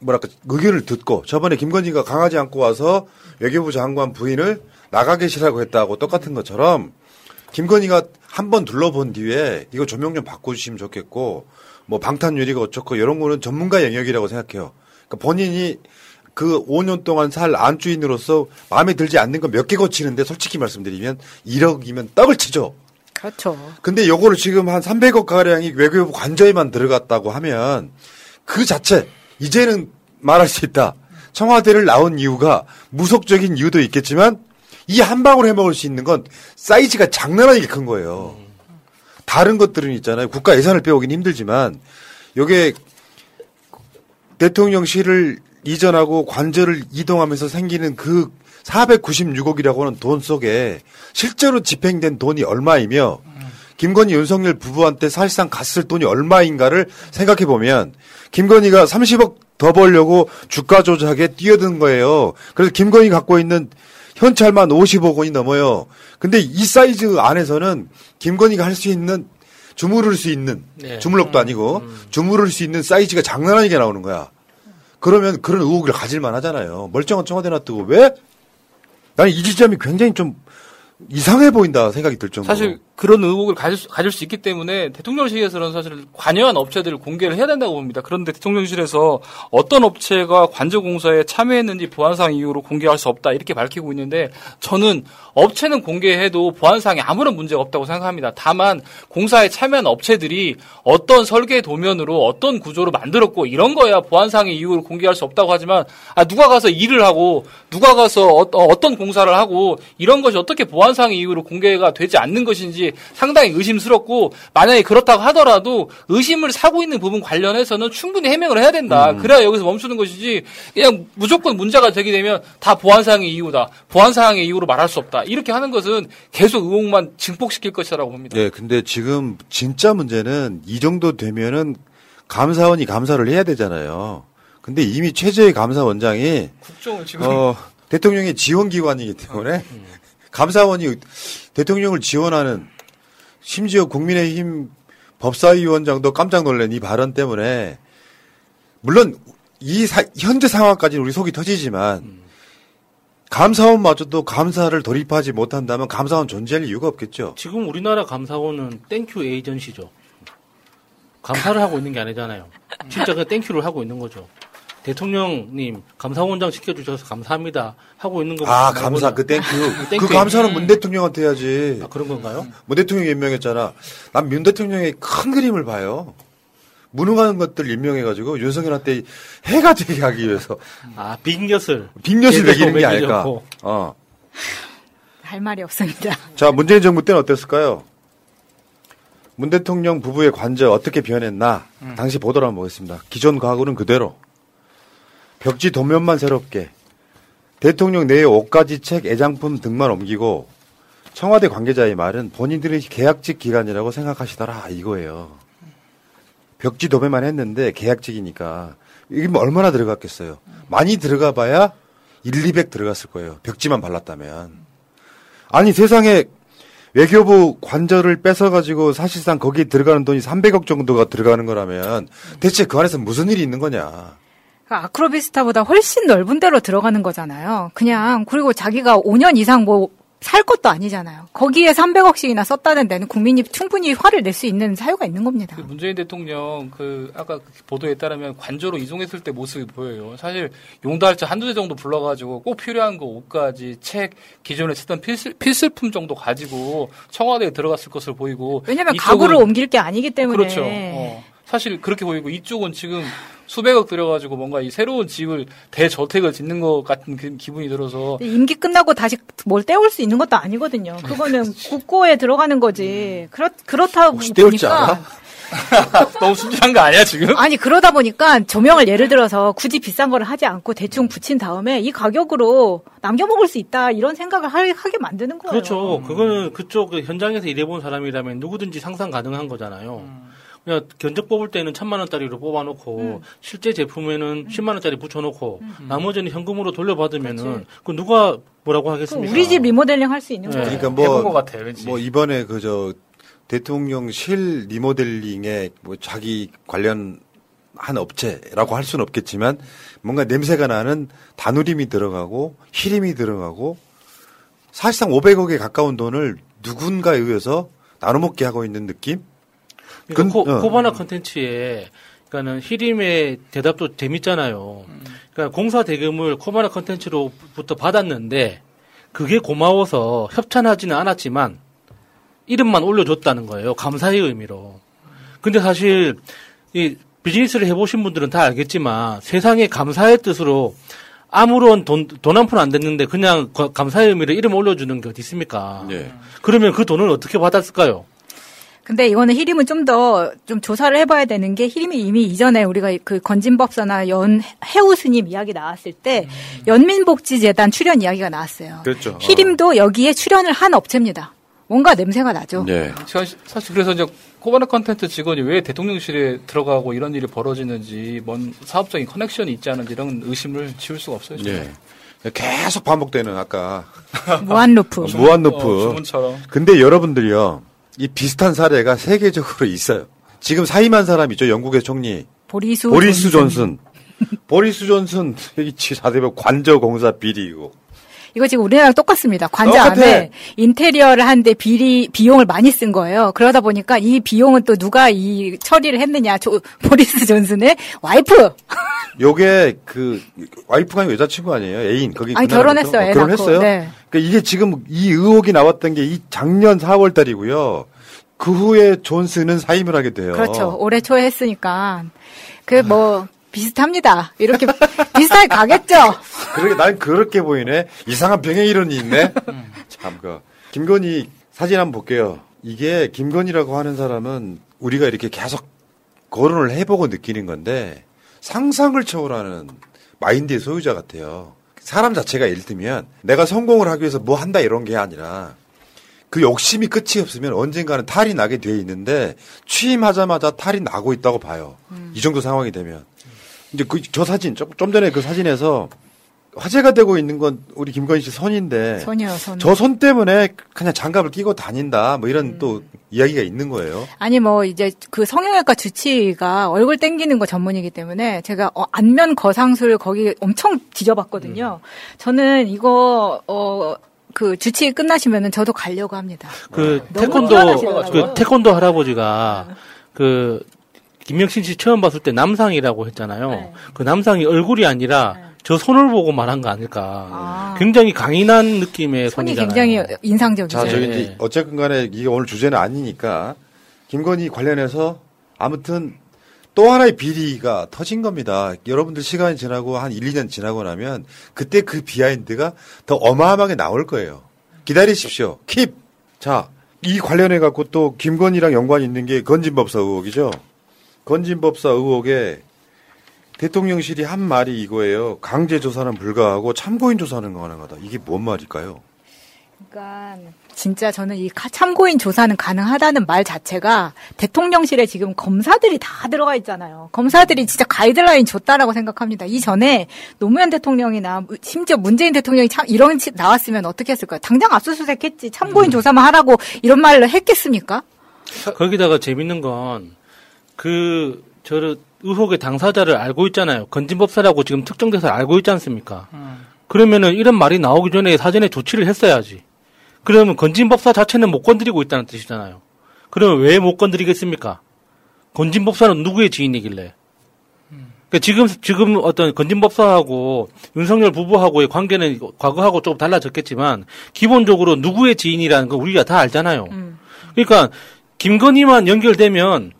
뭐랄까 의견을 듣고 저번에 김건희가 강하지 않고 와서 외교부 장관 부인을 나가 계시라고 했다고 똑같은 것처럼 김건희가 한 번 둘러본 뒤에 이거 조명 좀 바꿔주시면 좋겠고 뭐 방탄 유리가 어쩌고 이런 거는 전문가 영역이라고 생각해요. 그러니까 본인이 그 5년 동안 살 안주인으로서 마음에 들지 않는 거몇개 고치는데 솔직히 말씀드리면 1억이면 떡을 치죠. 그렇죠. 근데 요거를 지금 한 300억 가량이 외교부 관저에만 들어갔다고 하면 그 자체 이제는 말할 수 있다. 청와대를 나온 이유가 무속적인 이유도 있겠지만 이 한 방울 해먹을 수 있는 건 사이즈가 장난 아니게 큰 거예요. 다른 것들은 있잖아요. 국가 예산을 빼오긴 힘들지만 요게 대통령실을 이전하고 관저를 이동하면서 생기는 그 496억이라고 하는 돈 속에 실제로 집행된 돈이 얼마이며 김건희 윤석열 부부한테 사실상 갔을 돈이 얼마인가를 생각해 보면 김건희가 30억 더 벌려고 주가 조작에 뛰어든 거예요. 그래서 김건희 갖고 있는 현찰만 50억 원이 넘어요. 근데 이 사이즈 안에서는 김건희가 할 수 있는 주무를 수 있는 네. 주물럭도 아니고 주무를 수 있는 사이즈가 장난 아니게 나오는 거야. 그러면 그런 의혹을 가질만 하잖아요. 멀쩡한 청와대 놔두고 왜? 나는 이 지점이 굉장히 좀 이상해 보인다 생각이 들 정도로. 사실 그런 의혹을 가질 수, 가질 수 있기 때문에 대통령실에서는 사실 관여한 업체들을 공개를 해야 된다고 봅니다. 그런데 대통령실에서 어떤 업체가 관저공사에 참여했는지 보안상 이유로 공개할 수 없다 이렇게 밝히고 있는데 저는 업체는 공개해도 보안상에 아무런 문제가 없다고 생각합니다. 다만 공사에 참여한 업체들이 어떤 설계 도면으로 어떤 구조로 만들었고 이런 거야 보안상의 이유로 공개할 수 없다고 하지만 아 누가 가서 일을 하고 누가 가서 어, 어떤 공사를 하고 이런 것이 어떻게 보안상의 이유로 공개가 되지 않는 것인지 상당히 의심스럽고 만약에 그렇다고 하더라도 의심을 사고 있는 부분 관련해서는 충분히 해명을 해야 된다. 음. 그래야 여기서 멈추는 것이지 그냥 무조건 문제가 되게 되면 다 보안상의 이유다. 보안상의 이유로 말할 수 없다. 이렇게 하는 것은 계속 의혹만 증폭시킬 것이라고 봅니다. 네, 근데 지금 진짜 문제는 이 정도 되면은 감사원이 감사를 해야 되잖아요. 근데 이미 최재의 감사원장이 국정을 지금 어, 대통령의 지원 기관이기 때문에 감사원이 대통령을 지원하는 심지어 국민의힘 법사위원장도 깜짝 놀란 이 발언 때문에 물론 이 사- 현재 상황까지는 우리 속이 터지지만 감사원마저도 감사를 돌입하지 못한다면 감사원 존재할 이유가 없겠죠. 지금 우리나라 감사원은 thank you agency죠. 감사를 하고 있는 게 아니잖아요. 진짜 그 thank you를 하고 있는 거죠. 대통령님 감사원장 시켜주셔서 감사합니다 하고 있는 거. 아 감사 그 thank you 그 감사는 문 대통령한테 해야지. 아, 그런 건가요? 문 대통령이 임명했잖아. 난 문 대통령의 큰 그림을 봐요. 무능한 것들 임명해가지고 윤석열한테 해가 되게 하기 위해서. 아 빅엿을 예를 매기는 게 아닐까. 어. 할 말이 없습니다. 자 문재인 정부 때는 어땠을까요? 문 대통령 부부의 관저 어떻게 변했나 당시 보도를 한번 보겠습니다. 기존 과거는 그대로 벽지 도면만 새롭게 대통령 내의 옷가지 책 애장품 등만 옮기고 청와대 관계자의 말은 본인들의 계약직 기간이라고 생각하시더라 이거예요. 벽지 도배만 했는데 계약직이니까 이게 뭐 얼마나 들어갔겠어요. 많이 들어가 봐야 1, 200 들어갔을 거예요. 벽지만 발랐다면. 아니 세상에 외교부 관절을 뺏어가지고 사실상 거기에 들어가는 돈이 300억 정도가 들어가는 거라면 대체 그 안에서 무슨 일이 있는 거냐. 그러니까 아크로비스타보다 훨씬 넓은 데로 들어가는 거잖아요. 그냥 그리고 자기가 5년 이상 뭐 살 것도 아니잖아요. 거기에 300억씩이나 썼다는 데는 국민이 충분히 화를 낼 수 있는 사유가 있는 겁니다. 그 문재인 대통령 그 아까 그 보도에 따르면 관저로 이송했을 때 모습이 보여요. 사실 용달차 한두 대 정도 불러가지고 꼭 필요한 거 옷까지 책 기존에 쓰던 필수, 필수품 정도 가지고 청와대에 들어갔을 것으로 보이고 왜냐면 이쪽은- 가구를 옮길 게 아니기 때문에. 그렇죠. 어. 사실 그렇게 보이고 이쪽은 지금 수백억 들여가지고 뭔가 이 새로운 집을 대저택을 짓는 것 같은 그 기분이 들어서 임기 끝나고 다시 뭘 떼올 수 있는 것도 아니거든요. 그거는 국고에 들어가는 거지. 그렇 그렇다고 떼올 줄 보니까 알아? 너무 순진한 거 아니야 지금? 아니 그러다 보니까 조명을 예를 들어서 굳이 비싼 거를 하지 않고 대충 붙인 다음에 이 가격으로 남겨 먹을 수 있다 이런 생각을 하, 게 만드는 거예요. 그렇죠. 그거는 그쪽 그 현장에서 일해본 사람이라면 누구든지 상상 가능한 거잖아요. 그냥 견적 뽑을 때는 천만 원짜리로 뽑아놓고 실제 제품에는 10만 원짜리 붙여놓고 나머지는 현금으로 돌려받으면은 그 누가 뭐라고 하겠습니까? 우리 집 리모델링 할 수 있는 네. 거예요. 그러니까 뭐, 같아, 왠지. 뭐 이번에 그 저 대통령 실 리모델링에 뭐 자기 관련 한 업체라고 할 수는 없겠지만 뭔가 냄새가 나는 단우림이 들어가고 히림이 들어가고 사실상 500억에 가까운 돈을 누군가에 의해서 나눠먹게 하고 있는 느낌? 그러니까 코, 어. 코바나 컨텐츠에 그러니까는 히림의 대답도 재밌잖아요. 그러니까 공사 대금을 코바나 컨텐츠로부터 받았는데 그게 고마워서 협찬하지는 않았지만 이름만 올려줬다는 거예요. 감사의 의미로. 근데 사실 이 비즈니스를 해보신 분들은 다 알겠지만 세상에 감사의 뜻으로 아무런 돈, 돈 한 푼 안 됐는데 그냥 거- 감사의 의미로 이름 올려주는 게 어디 있습니까? 그러면 그 돈을 어떻게 받았을까요? 근데 이거는 히림은 좀더좀 조사를 해봐야 되는 게 히림이 이미 이전에 우리가 그 건진법사나 연 해우 스님 이야기 나왔을 때 연민복지재단 출연 이야기가 나왔어요. 그렇죠. 히림도 여기에 출연을 한 업체입니다. 뭔가 냄새가 나죠. 네. 사실, 그래서 이제 코바나 컨텐트 직원이 왜 대통령실에 들어가고 이런 일이 벌어지는지 뭔 사업적인 커넥션이 있지 않은지 이런 의심을 지울 수가 없어요. 지금. 네. 계속 반복되는 아까 무한 루프. 어, 무한 루프. 어, 주문처럼. 근데 여러분들요, 이 비슷한 사례가 세계적으로 있어요. 지금 사임한 사람 있죠, 영국의 총리. 보리수 보리스 존슨. 보리스 존슨, 여기 4대별 관저 공사 비리고. 이거 지금 우리나라랑 똑같습니다. 완전 똑같아. 안에 인테리어를 하는데 비리 비용을 많이 쓴 거예요. 그러다 보니까 이 비용은 또 누가 이 처리를 했느냐? 조, 보리스 존슨의 와이프. 요게 그 와이프가 여자친구 아니에요? 애인 거기 아니? 결혼했어요. 어, 애 결혼했어요? 네. 그러니까 이게 지금 이 의혹이 나왔던 게 이 작년 4월 달이고요. 그 후에 존슨은 사임을 하게 돼요. 그렇죠. 올해 초에 했으니까 그 뭐 비슷합니다. 이렇게 비슷하게 가겠죠. 그러게 난 그렇게 보이네. 이상한 병행 이론이 있네. 참 그. 김건희 사진 한번 볼게요. 이게 김건희라고 하는 사람은 우리가 이렇게 계속 거론을 해보고 느끼는 건데 상상을 초월하는 마인드의 소유자 같아요. 사람 자체가 예를 들면 내가 성공을 하기 위해서 뭐 한다 이런 게 아니라 그 욕심이 끝이 없으면 언젠가는 탈이 나게 돼 있는데 취임하자마자 탈이 나고 있다고 봐요. 이 정도 상황이 되면. 이제 그 저 사진 좀, 좀 전에 그 사진에서 화제가 되고 있는 건 우리 김건희 씨 손인데 손이요, 손. 저손 때문에 그냥 장갑을 끼고 다닌다 뭐 이런 또 이야기가 있는 거예요. 아니 뭐 이제 그 성형외과 주치의가 얼굴 땡기는 거 전문이기 때문에 제가 어, 안면 거상술 거기 엄청 뒤져봤거든요. 저는 이거 어. 그 주치의 끝나시면은 저도 가려고 합니다. 그 너무 태권도. 그 태권도 할아버지가 그 김명신 씨 처음 봤을 때 남상이라고 했잖아요. 네. 그 남상이 얼굴이 아니라 저 손을 보고 말한 거 아닐까. 굉장히 강인한 느낌의 손이 손이잖아요. 굉장히 인상적이죠. 자, 저기 이제 어쨌든 간에 이게 오늘 주제는 아니니까 김건희 관련해서 아무튼 또 하나의 비리가 터진 겁니다. 여러분들 시간이 지나고 한 1, 2년 지나고 나면 그때 그 비하인드가 더 어마어마하게 나올 거예요. 기다리십시오. 킵! 자, 이 관련해 갖고 또 김건희랑 연관이 있는 게 건진법사 의혹이죠. 건진법사 의혹에 대통령실이 한 말이 이거예요. 강제 조사는 불가하고 참고인 조사는 가능하다. 이게 뭔 말일까요? 그러니까 진짜 저는 이 카- 참고인 조사는 가능하다는 말 자체가 대통령실에 지금 검사들이 다 들어가 있잖아요. 검사들이 진짜 가이드라인 줬다라고 생각합니다. 이전에 노무현 대통령이나 무- 심지어 문재인 대통령이 참 이런 시- 나왔으면 어떻게 했을까요? 당장 압수수색했지. 참고인 조사만 하라고 이런 말을 했겠습니까? 거기다가 재밌는 건 그 저를 의혹의 당사자를 알고 있잖아요. 건진법사라고 지금 특정돼서 알고 있지 않습니까? 그러면은 이런 말이 나오기 전에 사전에 조치를 했어야지. 그러면 건진법사 자체는 못 건드리고 있다는 뜻이잖아요. 그러면 왜 못 건드리겠습니까? 건진법사는 누구의 지인이길래? 그러니까 지금 지금 어떤 건진법사하고 윤석열 부부하고의 관계는 과거하고 조금 달라졌겠지만 기본적으로 누구의 지인이라는 거 우리가 다 알잖아요. 그러니까 김건희만 연결되면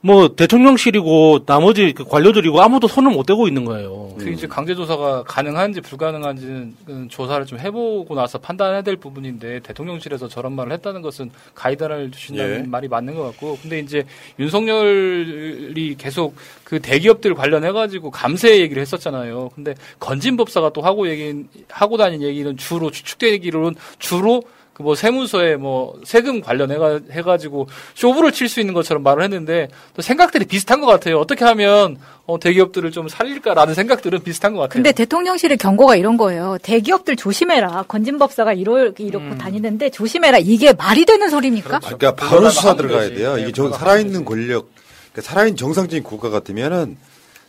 뭐 대통령실이고 나머지 그 관료들이고 아무도 손을 못 대고 있는 거예요. 그 이제 강제 조사가 가능한지 불가능한지는 그 조사를 좀 해보고 나서 판단해야 될 부분인데 대통령실에서 저런 말을 했다는 것은 가이드를 주신다는 예. 말이 맞는 것 같고 근데 이제 윤석열이 계속 그 대기업들 관련해 가지고 감세 얘기를 했었잖아요. 근데 건진법사가 또 하고 얘기 하고 다닌 얘기는 주로 추측되기로는 주로 그 뭐 세무서에 뭐 세금 관련해가 해가지고 쇼부를 칠 수 있는 것처럼 말을 했는데 또 생각들이 비슷한 것 같아요. 어떻게 하면 어, 대기업들을 좀 살릴까라는 생각들은 비슷한 것 같아요. 근데 대통령실의 경고가 이런 거예요. 대기업들 조심해라. 건진법사가 이러, 이렇고 다니는데 조심해라. 이게 말이 되는 소리입니까? 그러니까 바로 수사 들어가야 돼요. 이게 저 살아있는 권력, 그러니까 살아있는 정상적인 국가 같으면은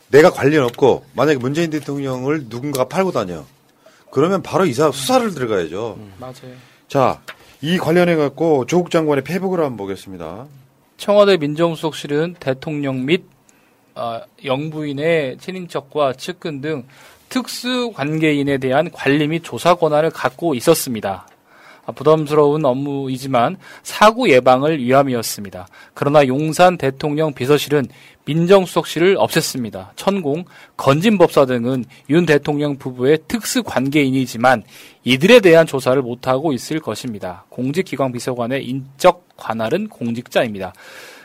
내가 관련 없고 만약에 문재인 대통령을 누군가가 팔고 다녀. 그러면 바로 이사 수사를 들어가야죠. 맞아요. 자, 이 관련해 갖고 조국 장관의 페북을 한번 보겠습니다. 청와대 민정수석실은 대통령 및 어, 영부인의 친인척과 측근 등 특수 관계인에 대한 관리 및 조사 권한을 갖고 있었습니다. 아, 부담스러운 업무이지만 사고 예방을 위함이었습니다. 그러나 용산 대통령 비서실은 민정수석실을 없앴습니다. 천공, 건진법사 등은 윤 대통령 부부의 특수 관계인이지만 이들에 대한 조사를 못하고 있을 것입니다. 공직기관 비서관의 인적 관할은 공직자입니다.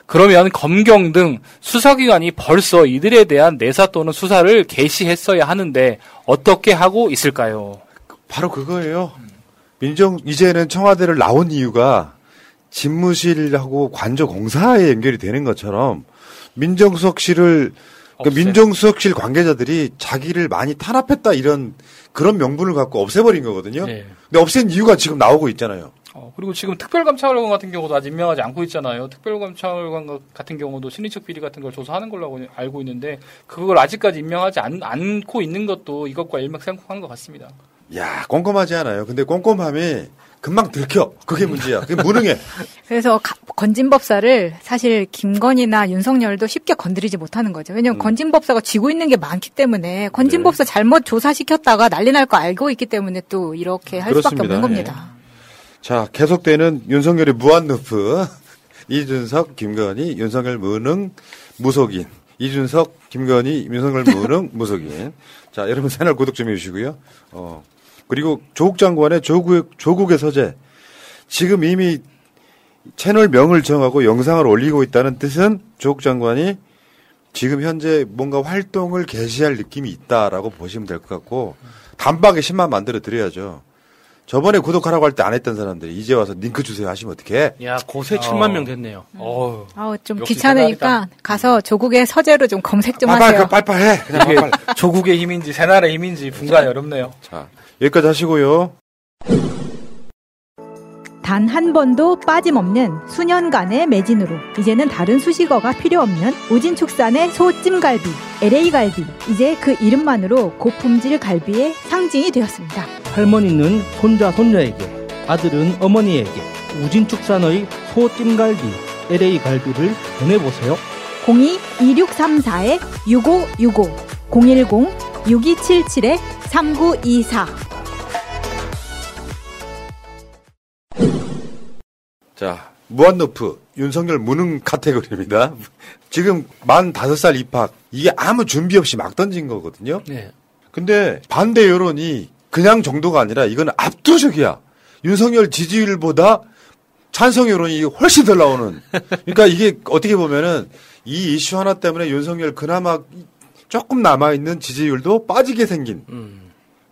그러면 검경 등 수사기관이 벌써 이들에 대한 내사 또는 수사를 개시했어야 하는데 어떻게 하고 있을까요? 바로 그거예요. 민정 이제는 청와대를 나온 이유가 집무실하고 관저 공사에 연결이 되는 것처럼 민정수석실을 그러니까 민정수석실 관계자들이 자기를 많이 탄압했다 이런 그런 명분을 갖고 없애버린 거거든요. 네. 근데 없앤 이유가 지금 나오고 있잖아요. 어, 그리고 지금 특별감찰관 같은 경우도 아직 임명하지 않고 있잖아요. 특별감찰관 같은 경우도 신인척 비리 같은 걸 조사하는 걸로 알고- 알고 있는데 그걸 아직까지 임명하지 않, 않고 있는 것도 이것과 일맥상통한 것 같습니다. 야 꼼꼼하지 않아요. 근데 꼼꼼함이 금방 들켜. 그게 문제야. 그게 무능해. 그래서 가- 건진법사를 사실 김건희나 윤석열도 쉽게 건드리지 못하는 거죠. 음. 왜냐하면 건진법사가 쥐고 있는 게 많기 때문에 건진법사 네. 잘못 조사시켰다가 난리 날 거 알고 있기 때문에 또 이렇게 할 수밖에 그렇습니다. 없는 겁니다. 자 계속되는 윤석열의 무한 루프. 이준석, 김건희, 윤석열 무능, 무속인. 이준석, 김건희, 윤석열 무능, 무속인. 자 여러분 채널 구독 좀 해주시고요. 어 그리고 조국 장관의 조국 조국의 서재. 지금 이미 채널 명을 정하고 영상을 올리고 있다는 뜻은 조국 장관이 지금 현재 뭔가 활동을 개시할 느낌이 있다라고 보시면 될 것 같고 단박에 10만 만들어 드려야죠. 저번에 구독하라고 할 때 안 했던 사람들이 이제 와서 링크 주세요 하시면 어떡해? 야, 고세 7만 명 됐네요. 어. 아우 좀 귀찮으니까 가서 조국의 서재로 좀 검색 좀 빨빨, 하세요. 빨빨 해. 그냥 빨빨. 조국의 힘인지 새나라의 힘인지 분간이 어렵네요. 자, 여기까지 하시고요. 단 한 번도 빠짐없는 수년간의 매진으로 이제는 다른 수식어가 필요 없는 오진축산의 소찜갈비, LA갈비 이제 그 이름만으로 고품질 갈비의 상징이 되었습니다. 할머니는 손자 손녀에게, 아들은 어머니에게 우진축산의 소찜갈비, LA 갈비를 보내보세요. 02-2634-6565 010-6277-3924 자, 무한노프 윤석열 무능 카테고리입니다. 지금 만 다섯 살 입학 이게 아무 준비 없이 막 던진 거거든요. 네. 근데 반대 여론이 그냥 정도가 아니라 이건 압도적이야. 윤석열 지지율보다 찬성 여론이 훨씬 더 나오는. 그러니까 이게 어떻게 보면은 이 이슈 하나 때문에 윤석열 그나마 조금 남아있는 지지율도 빠지게 생긴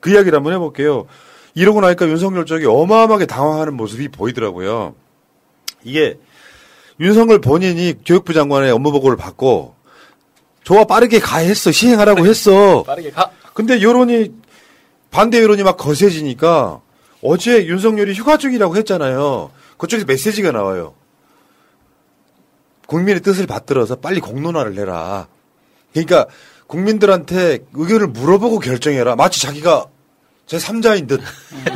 그 이야기를 한번 해볼게요. 이러고 나니까 윤석열 쪽이 어마어마하게 당황하는 모습이 보이더라고요. 이게 윤석열 본인이 교육부 장관의 업무 보고를 받고 좋아 빠르게 가 했어 시행하라고 했어. 빠르게 가. 근데 여론이 반대 여론이 막 거세지니까 어제 윤석열이 휴가 중이라고 했잖아요. 그쪽에서 메시지가 나와요. 국민의 뜻을 받들어서 빨리 공론화를 해라. 그러니까 국민들한테 의견을 물어보고 결정해라. 마치 자기가 제 3자인 듯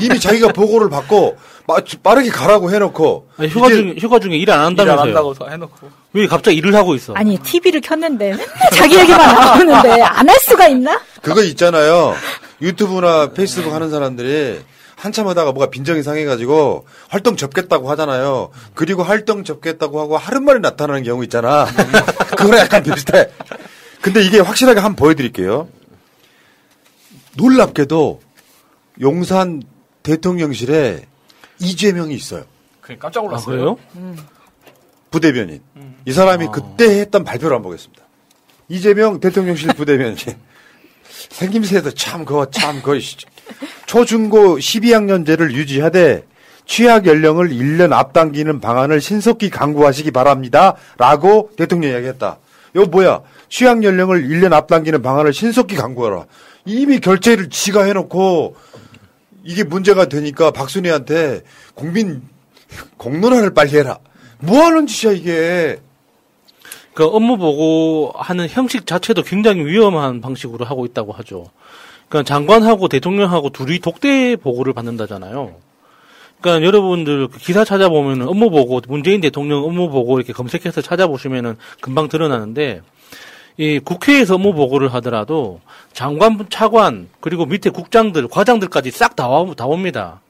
이미 자기가 보고를 받고 마치 빠르게 가라고 해놓고 아니, 휴가 중 휴가 중에 일 안 한다면서요? 한다고 해놓고. 왜 갑자기 일을 하고 있어? 아니 TV를 켰는데 맨날 자기 얘기만 나오는데 안 할 수가 있나? 그거 있잖아요. 유튜브나 페이스북 하는 사람들이 한참 하다가 뭐가 빈정이 상해가지고 활동 접겠다고 하잖아요. 그리고 활동 접겠다고 하고 하루 만에 나타나는 경우 있잖아. 그거랑 약간 비슷해. 근데 이게 확실하게 한번 보여드릴게요. 놀랍게도 용산 대통령실에 이재명이 있어요. 그냥 깜짝 놀랐어요. 아, 그래요? 부대변인. 이 사람이 그때 했던 발표를 한번 보겠습니다. 이재명 대통령실 부대변인. 생김새도 참, 그거 참, 그 초중고 12학년제를 유지하되 취약 연령을 1년 앞당기는 방안을 신속히 강구하시기 바랍니다. 라고 대통령이 이야기했다. 이거 뭐야? 취약 연령을 1년 앞당기는 방안을 신속히 강구하라. 이미 결제를 지가 해놓고 이게 문제가 되니까 박순애한테 국민 공론화를 빨리 해라. 뭐 하는 짓이야, 이게. 그 업무 보고 하는 형식 자체도 굉장히 위험한 방식으로 하고 있다고 하죠. 그러니까 장관하고 대통령하고 둘이 독대 보고를 받는다잖아요. 그러니까 여러분들 그 기사 찾아보면 업무 보고 문재인 대통령 업무 보고 이렇게 검색해서 찾아보시면은 금방 드러나는데 이 국회에서 업무 보고를 하더라도 장관, 차관 그리고 밑에 국장들, 과장들까지 싹다 옵니다.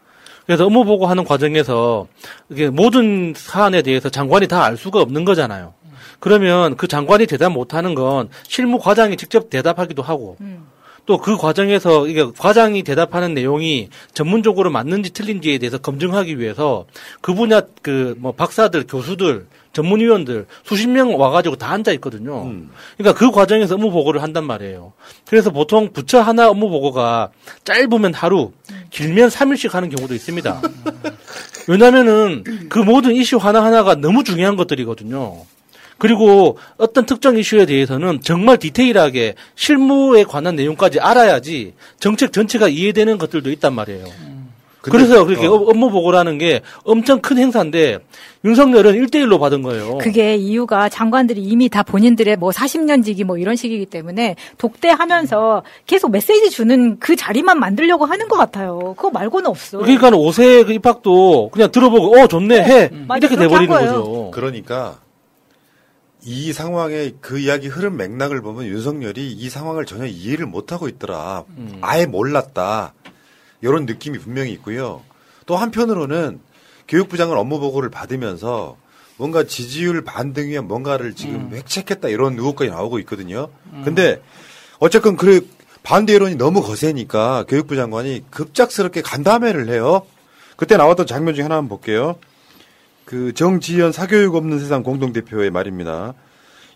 그래서 업무 보고하는 과정에서 이게 모든 사안에 대해서 장관이 다 알 수가 없는 거잖아요. 그러면 그 장관이 대답 못하는 건 실무 과장이 직접 대답하기도 하고 또그 과정에서 이게 과장이 대답하는 내용이 전문적으로 맞는지 틀린지에 대해서 검증하기 위해서 그 분야 그 뭐 박사들, 교수들, 전문위원들 수십 명 와가지고 다 앉아 있거든요. 그러니까 그 과정에서 업무 보고를 한단 말이에요. 그래서 보통 부처 하나 업무 보고가 짧으면 하루, 길면 3일씩 하는 경우도 있습니다. 왜냐면은 그 모든 이슈 하나하나가 너무 중요한 것들이거든요. 그리고 어떤 특정 이슈에 대해서는 정말 디테일하게 실무에 관한 내용까지 알아야지 정책 전체가 이해되는 것들도 있단 말이에요. 그래서 그렇게 어. 업- 업무 보고라는 게 엄청 큰 행사인데 윤석열은 1대1로 받은 거예요. 그게 이유가 장관들이 이미 다 본인들의 뭐 40년 지기 뭐 이런 식이기 때문에 독대하면서 계속 메시지 주는 그 자리만 만들려고 하는 것 같아요. 그거 말고는 없어. 그러니까 5세 그 입학도 그냥 들어보고 어 좋네 해 맞아, 이렇게 돼버리는. 거죠. 그러니까 이 상황의 그 이야기 흐름 맥락을 보면 윤석열이 이 상황을 전혀 이해를 못하고 있더라. 아예 몰랐다. 이런 느낌이 분명히 있고요. 또 한편으로는 교육부 장관 업무 보고를 받으면서 뭔가 지지율 반등 위한 뭔가를 지금 획책했다 이런 의혹까지 나오고 있거든요. 근데 어쨌건 그 반대 여론이 너무 거세니까 교육부 장관이 급작스럽게 간담회를 해요. 그때 나왔던 장면 중에 하나 한번 볼게요. 그 정지현 사교육 없는 세상 공동대표의 말입니다.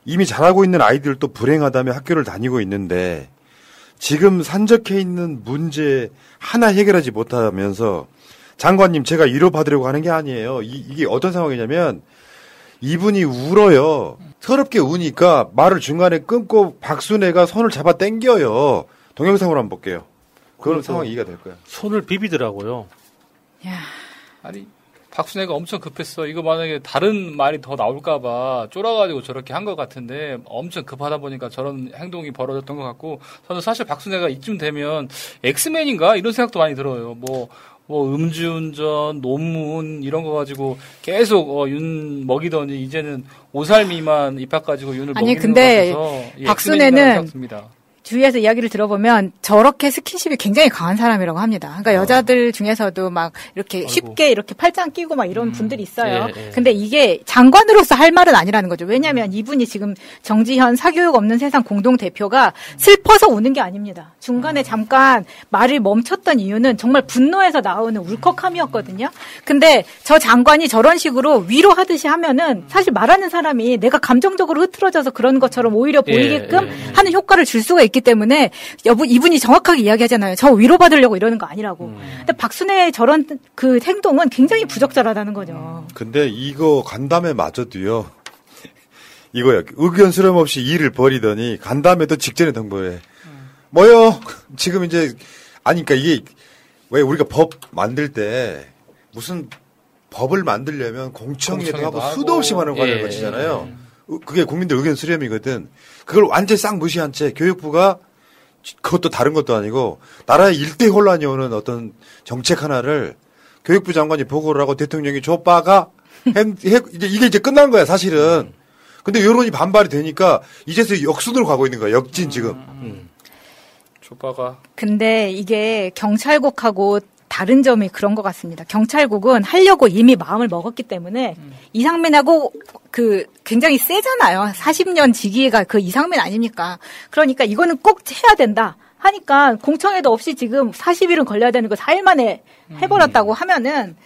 이미 잘하고 있는 아이들도 불행하다며 학교를 다니고 있는데 지금 산적해 있는 문제 하나 해결하지 못하면서 장관님 제가 위로받으려고 하는 게 아니에요. 이, 이게 어떤 상황이냐면 이분이 울어요. 서럽게 우니까 말을 중간에 끊고 박순애가 손을 잡아 당겨요. 동영상으로 한번 볼게요. 그런 그것도 상황 이해가 될 거야. 손을 비비더라고요. 아니 박순애가 엄청 급했어. 이거 만약에 다른 말이 더 나올까봐 쫄아가지고 저렇게 한 것 같은데 엄청 급하다 보니까 저런 행동이 벌어졌던 것 같고 저는 사실 박순애가 이쯤 되면 엑스맨인가 이런 생각도 많이 들어요. 뭐. 뭐 음주운전, 논문 이런 거 가지고 계속 어, 윤 먹이더니 이제는 5살 미만 입학 가지고 윤을 아니, 먹이는 근데 것 같아서 이 박순애는 주위에서 이야기를 들어보면 저렇게 스킨십이 굉장히 강한 사람이라고 합니다. 그러니까 여자들 중에서도 막 이렇게 쉽게 이렇게 팔짱 끼고 막 이런 분들이 있어요. 예, 예. 근데 이게 장관으로서 할 말은 아니라는 거죠. 왜냐하면 이분이 지금 정지현 사교육 없는 세상 공동 대표가 슬퍼서 우는 게 아닙니다. 중간에 잠깐 말을 멈췄던 이유는 정말 분노에서 나오는 울컥함이었거든요. 근데 저 장관이 저런 식으로 위로하듯이 하면은 사실 말하는 사람이 내가 감정적으로 흐트러져서 그런 것처럼 오히려 예, 보이게끔 예, 예. 하는 효과를 줄 수가 있기 때문에 여부 이분이 정확하게 이야기하잖아요. 저 위로받으려고 이러는 거 아니라고. 근데 박순애의 저런 그 행동은 굉장히 부적절하다는 거죠. 근데 이거 간담회 마저도요. 이거야. 의견 수렴 없이 일을 벌이더니 간담회도 직전에 등보해. 뭐요? 지금 이제 아니 그러니까 이게 왜 우리가 법 만들 때 무슨 법을 만들려면 공청회도 하고. 수도 없이 많은 과정을 예, 거치잖아요. 그게 국민들 의견 수렴이거든. 그걸 완전히 싹 무시한 채 교육부가 그것도 다른 것도 아니고 나라의 일대 혼란이 오는 어떤 정책 하나를 교육부 장관이 보고를 하고 대통령이 줬빠가 이게 이제 끝난 거야 사실은. 근데 여론이 반발이 되니까 이제서 역순으로 가고 있는 거야 역진 지금. 조빠가 근데 이게 경찰국하고 다른 점이 그런 것 같습니다. 경찰국은 하려고 이미 마음을 먹었기 때문에 이상민하고 그 굉장히 세잖아요. 40년 직위가 그 이상민 아닙니까? 그러니까 이거는 꼭 해야 된다. 하니까 공청회도 없이 지금 40일은 걸려야 되는 거 4일 만에 해버렸다고 하면은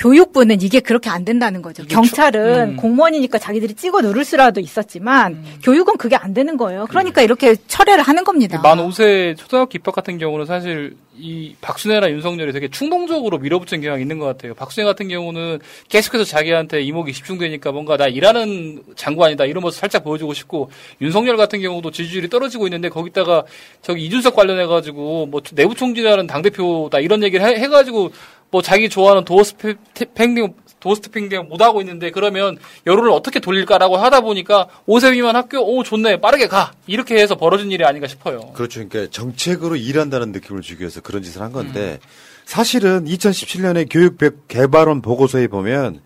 교육부는 이게 그렇게 안 된다는 거죠. 경찰은 음. 공무원이니까 자기들이 찍어 누를 수라도 있었지만 교육은 그게 안 되는 거예요. 그러니까 이렇게 철회를 하는 겁니다. 만 5세 초등학교 입학 같은 경우는 사실 이 박순애랑 윤석열이 되게 충동적으로 밀어붙인 경향이 있는 것 같아요. 박순애 같은 경우는 계속해서 자기한테 이목이 집중되니까 뭔가 나 일하는 장관이다 이런 모습 살짝 보여주고 싶고 윤석열 같은 경우도 지지율이 떨어지고 있는데 거기다가 저기 이준석 관련해가지고 뭐 내부 총질하는 당대표다 이런 얘기를 해, 해가지고 뭐 자기 좋아하는 도어스팽딩 도어스팽딩 못하고 있는데 그러면 여론을 어떻게 돌릴까라고 하다 보니까 5세 미만 학교 오 좋네 빠르게 가 이렇게 해서 벌어진 일이 아닌가 싶어요. 그렇죠. 그러니까 정책으로 일한다는 느낌을 주기 위해서 그런 짓을 한 건데 사실은 2017년에 교육 개발원 보고서에 보면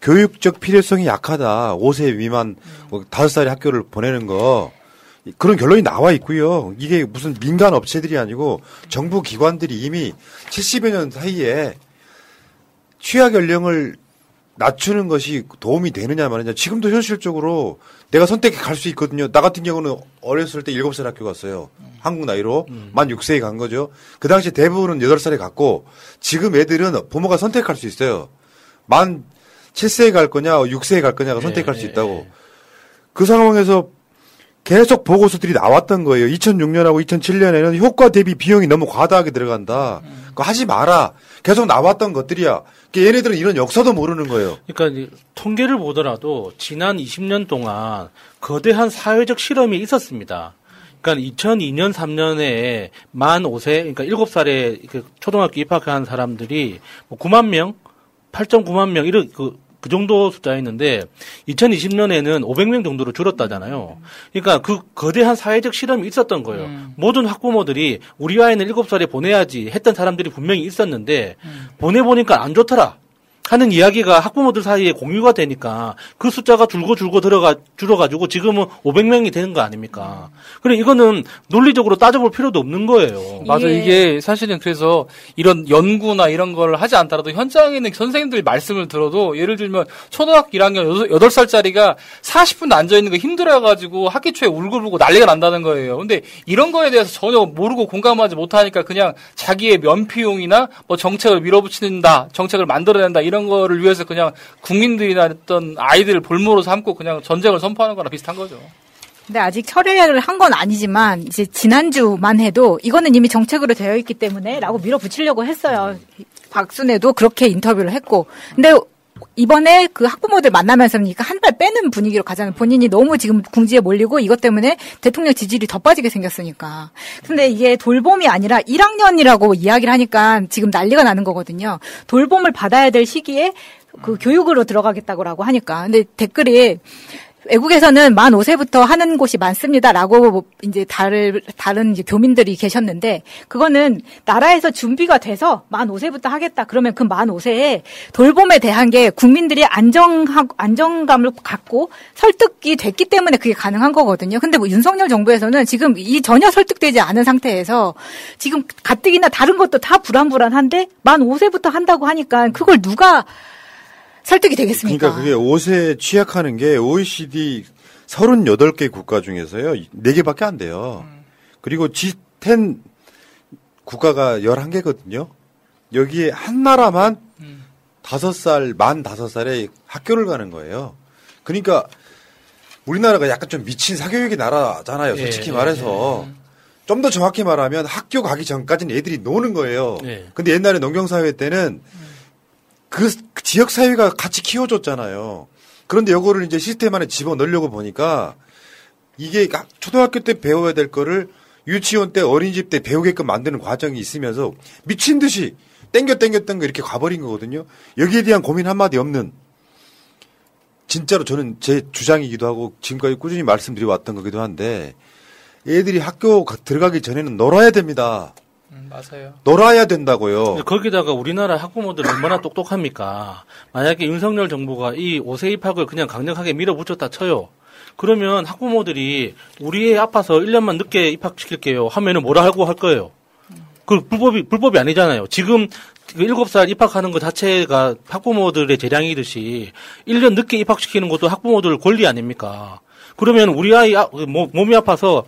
교육적 필요성이 약하다. 5세 미만 뭐 5살의 학교를 보내는 거 그런 결론이 나와 있고요. 이게 무슨 민간 업체들이 아니고 정부 기관들이 이미 70여 년 사이에 취약 연령을 낮추는 것이 도움이 되느냐 말이냐. 지금도 현실적으로 내가 선택해 갈 수 있거든요. 나 같은 경우는 어렸을 때 7살 학교 갔어요. 한국 나이로. 만 6세에 간 거죠. 그 당시 대부분은 8살에 갔고 지금 애들은 부모가 선택할 수 있어요. 만 7세에 갈 거냐, 6세에 갈 거냐가 선택할 수 있다고. 그 상황에서 계속 보고서들이 나왔던 거예요. 2006년하고 2007년에는 효과 대비 비용이 너무 과다하게 들어간다. 그거 하지 마라. 계속 나왔던 것들이야. 그러니까 얘네들은 이런 역사도 모르는 거예요. 그러니까 통계를 보더라도 지난 20년 동안 거대한 사회적 실험이 있었습니다. 그러니까 2002년 3년에 만 5세 그러니까 7살에 그 초등학교 입학한 사람들이 뭐 9만 명, 8.9만 명 이런 그, 그 정도 숫자였는데 2020년에는 500명 정도로 줄었다잖아요. 그러니까 그 거대한 사회적 실험이 있었던 거예요. 모든 학부모들이 우리 아이는 7살에 보내야지 했던 사람들이 분명히 있었는데 보내보니까 안 좋더라. 하는 이야기가 학부모들 사이에 공유가 되니까 그 숫자가 줄고 줄고 들어가 줄어가지고 지금은 500명이 되는 거 아닙니까? 그래 이거는 논리적으로 따져볼 필요도 없는 거예요. 맞아 이게 사실은 그래서 이런 연구나 이런 걸 하지 않더라도 현장에 있는 선생님들 말씀을 들어도 예를 들면 초등학교 1학년 8 살짜리가 40분 앉아 있는 거 힘들어가지고 학기 초에 울고불고 난리가 난다는 거예요. 근데 이런 거에 대해서 전혀 모르고 공감하지 못하니까 그냥 자기의 면피용이나 뭐 정책을 밀어붙인다, 정책을 만들어낸다 이런 거를 위해서 그냥 국민들이나 어떤 아이들을 볼모로 삼고 그냥 전쟁을 선포하는 거랑 비슷한 거죠. 근데 아직 철회를 한 건 아니지만 이제 지난주만 해도 이거는 이미 정책으로 되어 있기 때문에라고 밀어붙이려고 했어요. 박순애도 그렇게 인터뷰를 했고. 근데 이번에 그 학부모들 만나면서니까 한 발 빼는 분위기로 가자는 본인이 너무 지금 궁지에 몰리고 이것 때문에 대통령 지지율이 더 빠지게 생겼으니까. 근데 이게 돌봄이 아니라 1학년이라고 이야기를 하니까 지금 난리가 나는 거거든요. 돌봄을 받아야 될 시기에 그 교육으로 들어가겠다고 하니까. 근데 댓글이 외국에서는 만 5세부터 하는 곳이 많습니다라고 이제 다른 다른 이제 교민들이 계셨는데 그거는 나라에서 준비가 돼서 만 5세부터 하겠다 그러면 그 만 5세에 돌봄에 대한 게 국민들이 안정하 안정감을 갖고 설득이 됐기 때문에 그게 가능한 거거든요. 근데 뭐 윤석열 정부에서는 지금 이 전혀 설득되지 않은 상태에서 지금 가뜩이나 다른 것도 다 불안불안한데 만 5세부터 한다고 하니까 그걸 누가 설득이 되겠습니까? 그러니까 그게 옷에 취약하는 게 OECD 38개 국가 중에서요. 4개밖에 안 돼요. 그리고 G10 국가가 11개거든요. 여기에 한 나라만 다섯 살, 만 다섯 살에 학교를 가는 거예요. 그러니까 우리나라가 약간 좀 미친 사교육의 나라잖아요. 솔직히 예, 말해서. 좀더 정확히 말하면 학교 가기 전까지는 애들이 노는 거예요. 예. 근데 옛날에 농경사회 때는 그 지역 사회가 같이 키워줬잖아요. 그런데 이거를 이제 시스템 안에 집어 넣으려고 보니까 이게 각- 초등학교 때 배워야 될 거를 유치원 때 어린이집 때 배우게끔 만드는 과정이 있으면서 미친 듯이 땡겨 땡겨 땡겨 이렇게 가버린 거거든요. 여기에 대한 고민 한마디 없는 진짜로 저는 제 주장이기도 하고 지금까지 꾸준히 말씀드려 왔던 거기도 한데 애들이 학교 가- 들어가기 전에는 놀아야 됩니다. 음, 맞아요. 놀아야 된다고요. 거기다가 우리나라 학부모들 얼마나 똑똑합니까? 만약에 윤석열 정부가 이 5세 입학을 그냥 강력하게 밀어붙였다 쳐요. 그러면 학부모들이 우리 애 아파서 1년만 늦게 입학시킬게요 하면은 뭐라 하고 할 거예요. 그 불법이 불법이 아니잖아요. 지금 그 7살 입학하는 것 자체가 학부모들의 재량이듯이 1년 늦게 입학시키는 것도 학부모들 권리 아닙니까? 그러면 우리 아이 아- 뭐- 몸이 아파서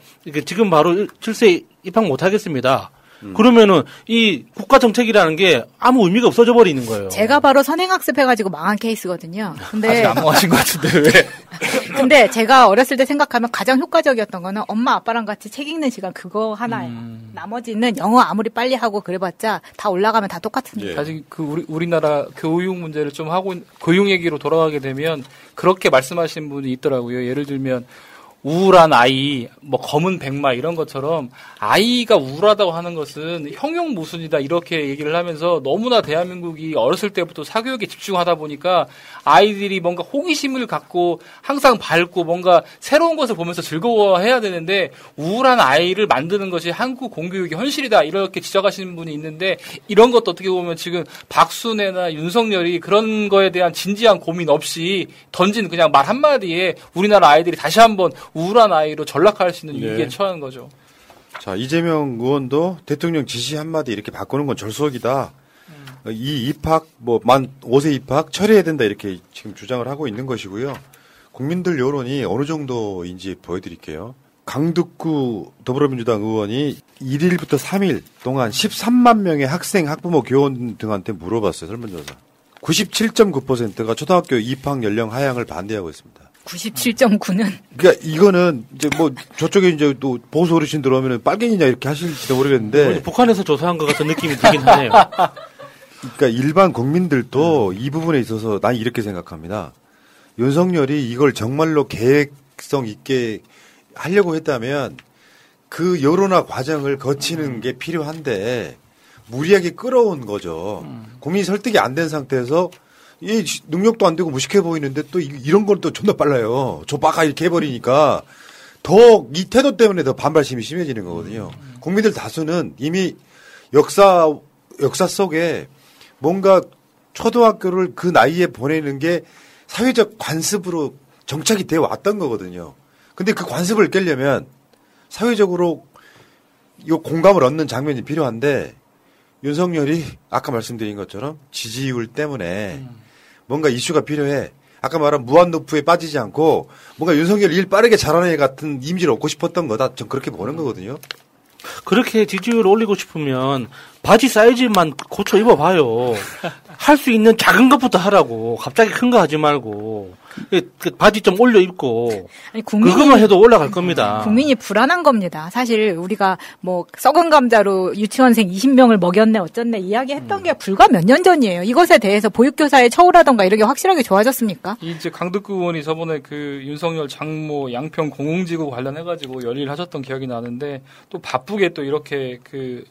지금 바로 7세 입학 못 하겠습니다. 그러면은 이 국가 정책이라는 게 아무 의미가 없어져 버리는 거예요. 제가 바로 선행학습 해가지고 망한 케이스거든요. 근데 아직 안 망하신 것 같은데 왜? 근데 제가 어렸을 때 생각하면 가장 효과적이었던 거는 엄마 아빠랑 같이 책 읽는 시간 그거 하나예요. 음. 나머지는 영어 아무리 빨리 하고 그래봤자 다 올라가면 다 예. 똑같습니다. 사실 그 우리 우리나라 교육 문제를 좀 하고 있- 교육 얘기로 돌아가게 되면 그렇게 말씀하신 분이 있더라고요. 예를 들면 우울한 아이, 뭐 검은 백마 이런 것처럼 아이가 우울하다고 하는 것은 형용 모순이다 이렇게 얘기를 하면서 너무나 대한민국이 어렸을 때부터 사교육에 집중하다 보니까 아이들이 뭔가 호기심을 갖고 항상 밝고 뭔가 새로운 것을 보면서 즐거워해야 되는데 우울한 아이를 만드는 것이 한국 공교육의 현실이다 이렇게 지적하시는 분이 있는데 이런 것도 어떻게 보면 지금 박순애나 윤석열이 그런 거에 대한 진지한 고민 없이 던진 그냥 말 한마디에 우리나라 아이들이 다시 한번 우울한 아이로 전락할 수 있는 네. 위기에 처한 거죠. 자, 이재명 의원도 대통령 지시 한마디 이렇게 바꾸는 건 절수적이다. 이 입학, 뭐, 만 5세 입학 처리해야 된다. 이렇게 지금 주장을 하고 있는 것이고요. 국민들 여론이 어느 정도인지 보여드릴게요. 강득구 더불어민주당 의원이 1일부터 3일 동안 13만 명의 학생, 학부모, 교원 등한테 물어봤어요. 설문조사. 97.9%가 초등학교 입학 연령 하향을 반대하고 있습니다. 97.9는 그러니까 이거는 이제 뭐 저쪽에 이제 또 보수 어르신 들어오면 빨갱이냐 이렇게 하실지도 모르겠는데 북한에서 조사한 것 같은 느낌이 들긴 하네요. 그러니까 일반 국민들도 이 부분에 있어서 난 이렇게 생각합니다. 윤석열이 이걸 정말로 계획성 있게 하려고 했다면 그 여론화 과정을 거치는 게 필요한데 무리하게 끌어온 거죠. 국민이 설득이 안 된 상태에서 이 능력도 안 되고 무식해 보이는데 또 이- 이런 건 또 존나 빨라요. 조바가 이렇게 해버리니까 더 이 태도 때문에 더 반발심이 심해지는 거거든요. 국민들 다수는 이미 역사 역사 속에 뭔가 초등학교를 그 나이에 보내는 게 사회적 관습으로 정착이 되어 왔던 거거든요. 근데 그 관습을 깨려면 사회적으로 이 공감을 얻는 장면이 필요한데 윤석열이 아까 말씀드린 것처럼 지지율 때문에 뭔가 이슈가 필요해. 아까 말한 무한노프에 빠지지 않고 뭔가 윤석열 일 빠르게 잘하는 애 같은 이미지를 얻고 싶었던 거다. 전 그렇게 보는 거거든요. 그렇게 지지율을 올리고 싶으면 바지 사이즈만 고쳐 입어봐요. 할 수 있는 작은 것부터 하라고. 갑자기 큰 거 하지 말고. 그, 그 바지 좀 올려 입고. 아니, 국민이- 그것만 해도 올라갈 겁니다. 국민이 불안한 겁니다. 사실 우리가 뭐 썩은 감자로 유치원생 20명을 먹였네 어쩌네 이야기했던 음. 게 불과 몇 년 전이에요. 이것에 대해서 보육교사의 처우라던가 이런 게 확실하게 좋아졌습니까? 이제 강덕구 의원이 저번에 그 윤석열 장모 양평 공공지구 관련해가지고 열의를 하셨던 기억이 나는데 또 바쁘게 또 이렇게 그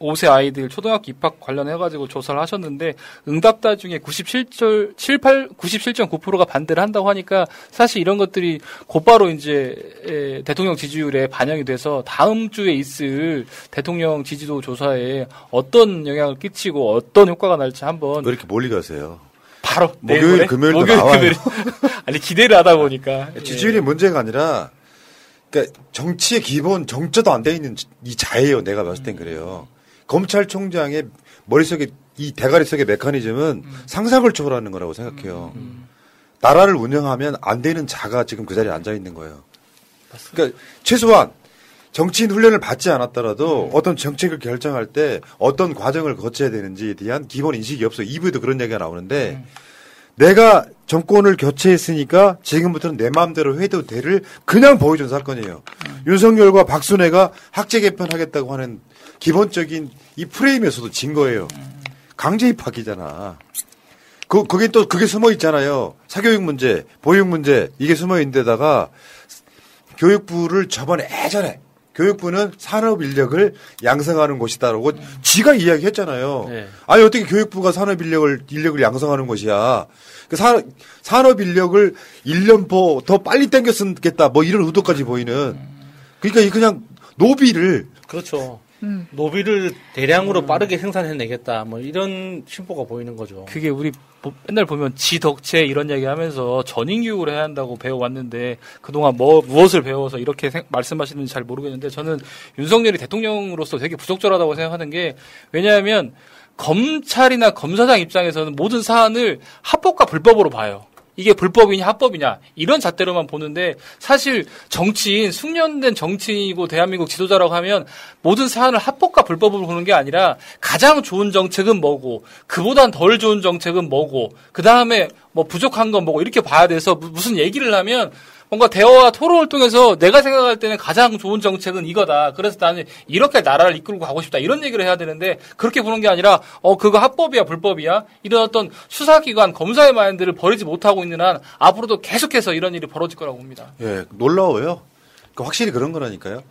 5세 아이들 초등학교 입학 관련해가지고 조사를 하셨는데 응답자 중에 97절 78 97.9%가 반대를 한다고 하니까 사실 이런 것들이 곧바로 이제 에, 대통령 지지율에 반영이 돼서 다음 주에 있을 대통령 지지도 조사에 어떤 영향을 끼치고 어떤 효과가 날지 한번 왜 이렇게 멀리 가세요? 바로 목요일? 금요일도 목요일, 나와요. 금요일. 아니 기대를 하다 보니까 지지율이 문제가 아니라 그러니까 정치의 기본 정처도 안 돼 있는 이 자예요. 내가 봤을 땐 그래요. 검찰총장의 머릿속에 이 대가리 속의 메커니즘은 상상을 초월하는 거라고 생각해요. 나라를 운영하면 안 되는 자가 지금 그 자리에 앉아 있는 거예요. 그러니까 최소한 정치인 훈련을 받지 않았더라도 어떤 정책을 결정할 때 어떤 과정을 거쳐야 되는지에 대한 기본 인식이 없어요. 2부에도 그런 얘기가 나오는데 내가 정권을 교체했으니까 지금부터는 내 마음대로 해도 돼를 그냥 보여준 사건이에요. 윤석열과 박순애가 학제 개편하겠다고 하는 기본적인 이 프레임에서도 진 거예요. 강제 입학이잖아. 그, 거기 또 그게 숨어 있잖아요. 사교육 문제, 보육 문제, 이게 숨어 있는 데다가 교육부를 저번에 예전에 교육부는 산업 인력을 양성하는 곳이다라고 지가 이야기했잖아요. 네. 아니 어떻게 교육부가 산업 인력을 인력을 양성하는 것이야? 그 산업 산업 인력을 1년 더 빨리 땡겨 쓰겠다. 뭐 이런 의도까지 보이는. 그러니까 이 그냥 노비를 그렇죠. 음. 노비를 대량으로 빠르게 생산해내겠다. 뭐 이런 심보가 보이는 거죠. 그게 우리 보- 맨날 보면 지덕체 이런 얘기 하면서 전인 교육을 해야 한다고 배워왔는데 그동안 뭐 무엇을 배워서 이렇게 생- 말씀하시는지 잘 모르겠는데 저는 윤석열이 대통령으로서 되게 부적절하다고 생각하는 게 왜냐하면 검찰이나 검사장 입장에서는 모든 사안을 합법과 불법으로 봐요. 이게 불법이냐 합법이냐 이런 잣대로만 보는데 사실 정치인 숙련된 정치인이고 대한민국 지도자라고 하면 모든 사안을 합법과 불법으로 보는 게 아니라 가장 좋은 정책은 뭐고 그보단 덜 좋은 정책은 뭐고 그 다음에 뭐 부족한 건 뭐고 이렇게 봐야 돼서 무- 무슨 얘기를 하면 뭔가 대화와 토론을 통해서 내가 생각할 때는 가장 좋은 정책은 이거다. 그래서 나는 이렇게 나라를 이끌고 가고 싶다. 이런 얘기를 해야 되는데 그렇게 보는 게 아니라 어 그거 합법이야 불법이야 이런 어떤 수사기관 검사의 마인드를 버리지 못하고 있는 한 앞으로도 계속해서 이런 일이 벌어질 거라고 봅니다. 예, 놀라워요. 그 확실히 그런 거라니까요.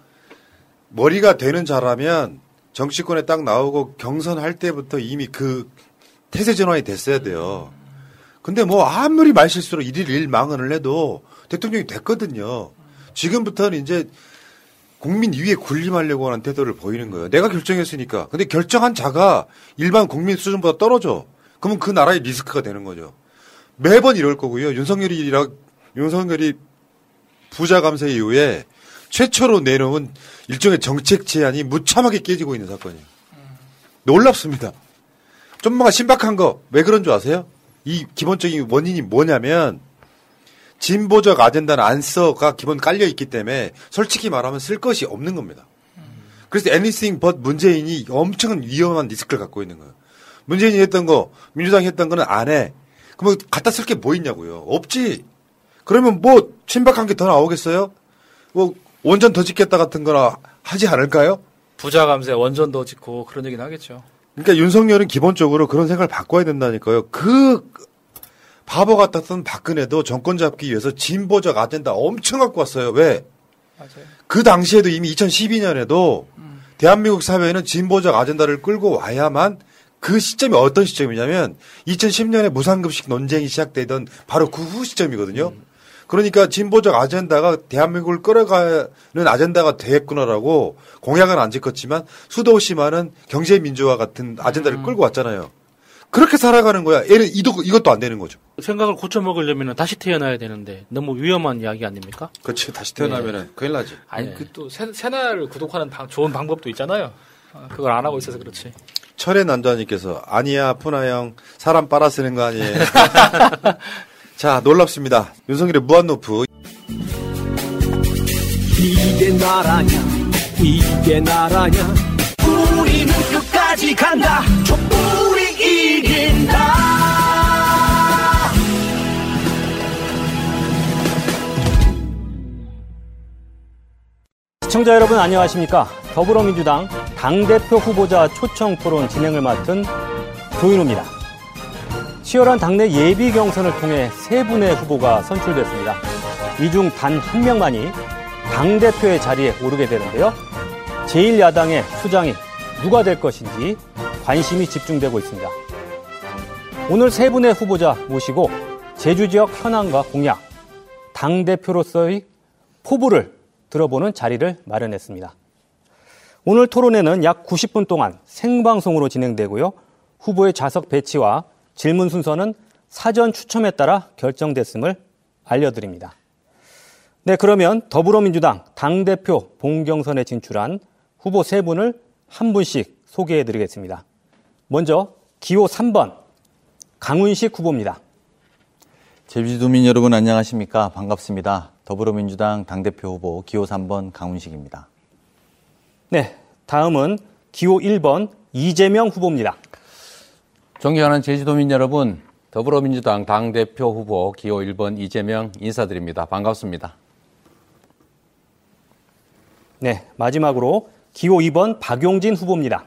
머리가 되는 자라면 정치권에 딱 나오고 경선할 때부터 이미 그 태세 전환이 됐어야 돼요. 근데 뭐 아무리 말실수로 일일 일망언을 해도 대통령이 됐거든요. 지금부터는 이제 국민 위에 군림하려고 하는 태도를 보이는 거예요. 내가 결정했으니까. 근데 결정한 자가 일반 국민 수준보다 떨어져. 그러면 그 나라의 리스크가 되는 거죠. 매번 이럴 거고요. 윤석열이라 윤석열이 부자 감세 이후에 최초로 내놓은 일종의 정책 제안이 무참하게 깨지고 있는 사건이에요. 놀랍습니다. 좀 뭔가 신박한 거 왜 그런 줄 아세요? 이 기본적인 원인이 뭐냐면 진보적 아젠다는 안 써가 기본 깔려 있기 때문에 솔직히 말하면 쓸 것이 없는 겁니다. 그래서 anything but 문재인이 엄청 위험한 리스크를 갖고 있는 거예요. 문재인이 했던 거, 민주당이 했던 거는 안 해. 그러면 갖다 쓸 게 뭐 있냐고요. 없지. 그러면 뭐 신박한 게 더 나오겠어요? 뭐 원전 더 짓겠다 같은 거나 하지 않을까요? 부자 감세 원전 더 짓고 그런 얘기는 하겠죠. 그러니까 윤석열은 기본적으로 그런 생각을 바꿔야 된다니까요. 그 바보 같았던 박근혜도 정권 잡기 위해서 진보적 아젠다 엄청 갖고 왔어요. 왜? 맞아요. 그 당시에도 이미 2012년에도 대한민국 사회는 진보적 아젠다를 끌고 와야만 그 시점이 어떤 시점이냐면 2010년에 무상급식 논쟁이 시작되던 바로 그 후 시점이거든요. 그러니까 진보적 아젠다가 대한민국을 끌어가는 아젠다가 되겠구나라고 공약은 안 지켰지만 수도 없이 많은 경제 민주화 같은 아젠다를 끌고 왔잖아요. 그렇게 살아가는 거야. 얘는 이도, 이것도 안 되는 거죠. 생각을 고쳐 먹으려면 다시 태어나야 되는데 너무 위험한 이야기 아닙니까? 그렇지. 다시 태어나면은 큰일 나지. 아니 네. 그또 새날을 구독하는 방- 좋은 방법도 있잖아요. 어, 그걸 안 하고 있어서 그렇지. 철의 남자님께서 아니야 푸나 형 사람 빨아쓰는 거 아니에요. 자 놀랍습니다. 윤석열의 무한노프. 이게 나라냐 이게 나라냐. 우리는 끝까지 간다. 촛불이 이긴다. 시청자 여러분 안녕하십니까? 더불어민주당 당대표 후보자 초청 토론 진행을 맡은 조인호입니다 치열한 당내 예비 경선을 통해 세 분의 후보가 선출됐습니다 이 중 단 한 명만이 당대표의 자리에 오르게 되는데요 제1야당의 수장이 누가 될 것인지 관심이 집중되고 있습니다 오늘 세 분의 후보자 모시고 제주 지역 현황과 공약 당대표로서의 포부를 들어보는 자리를 마련했습니다. 오늘 토론회는 약 90분 동안 생방송으로 진행되고요. 후보의 좌석 배치와 질문 순서는 사전 추첨에 따라 결정됐음을 알려드립니다. 네, 그러면 더불어민주당 당대표 본경선에 진출한 후보 세 분을 한 분씩 소개해 드리겠습니다. 먼저 기호 3번 강훈식 후보입니다. 제주도민 여러분 안녕하십니까? 반갑습니다. 더불어민주당 당대표 후보 기호 3번 강훈식입니다. 네, 다음은 기호 1번 이재명 후보입니다. 존경하는 제주도민 여러분, 더불어민주당 당대표 후보 기호 1번 이재명 인사드립니다. 반갑습니다. 네, 마지막으로 기호 2번 박용진 후보입니다.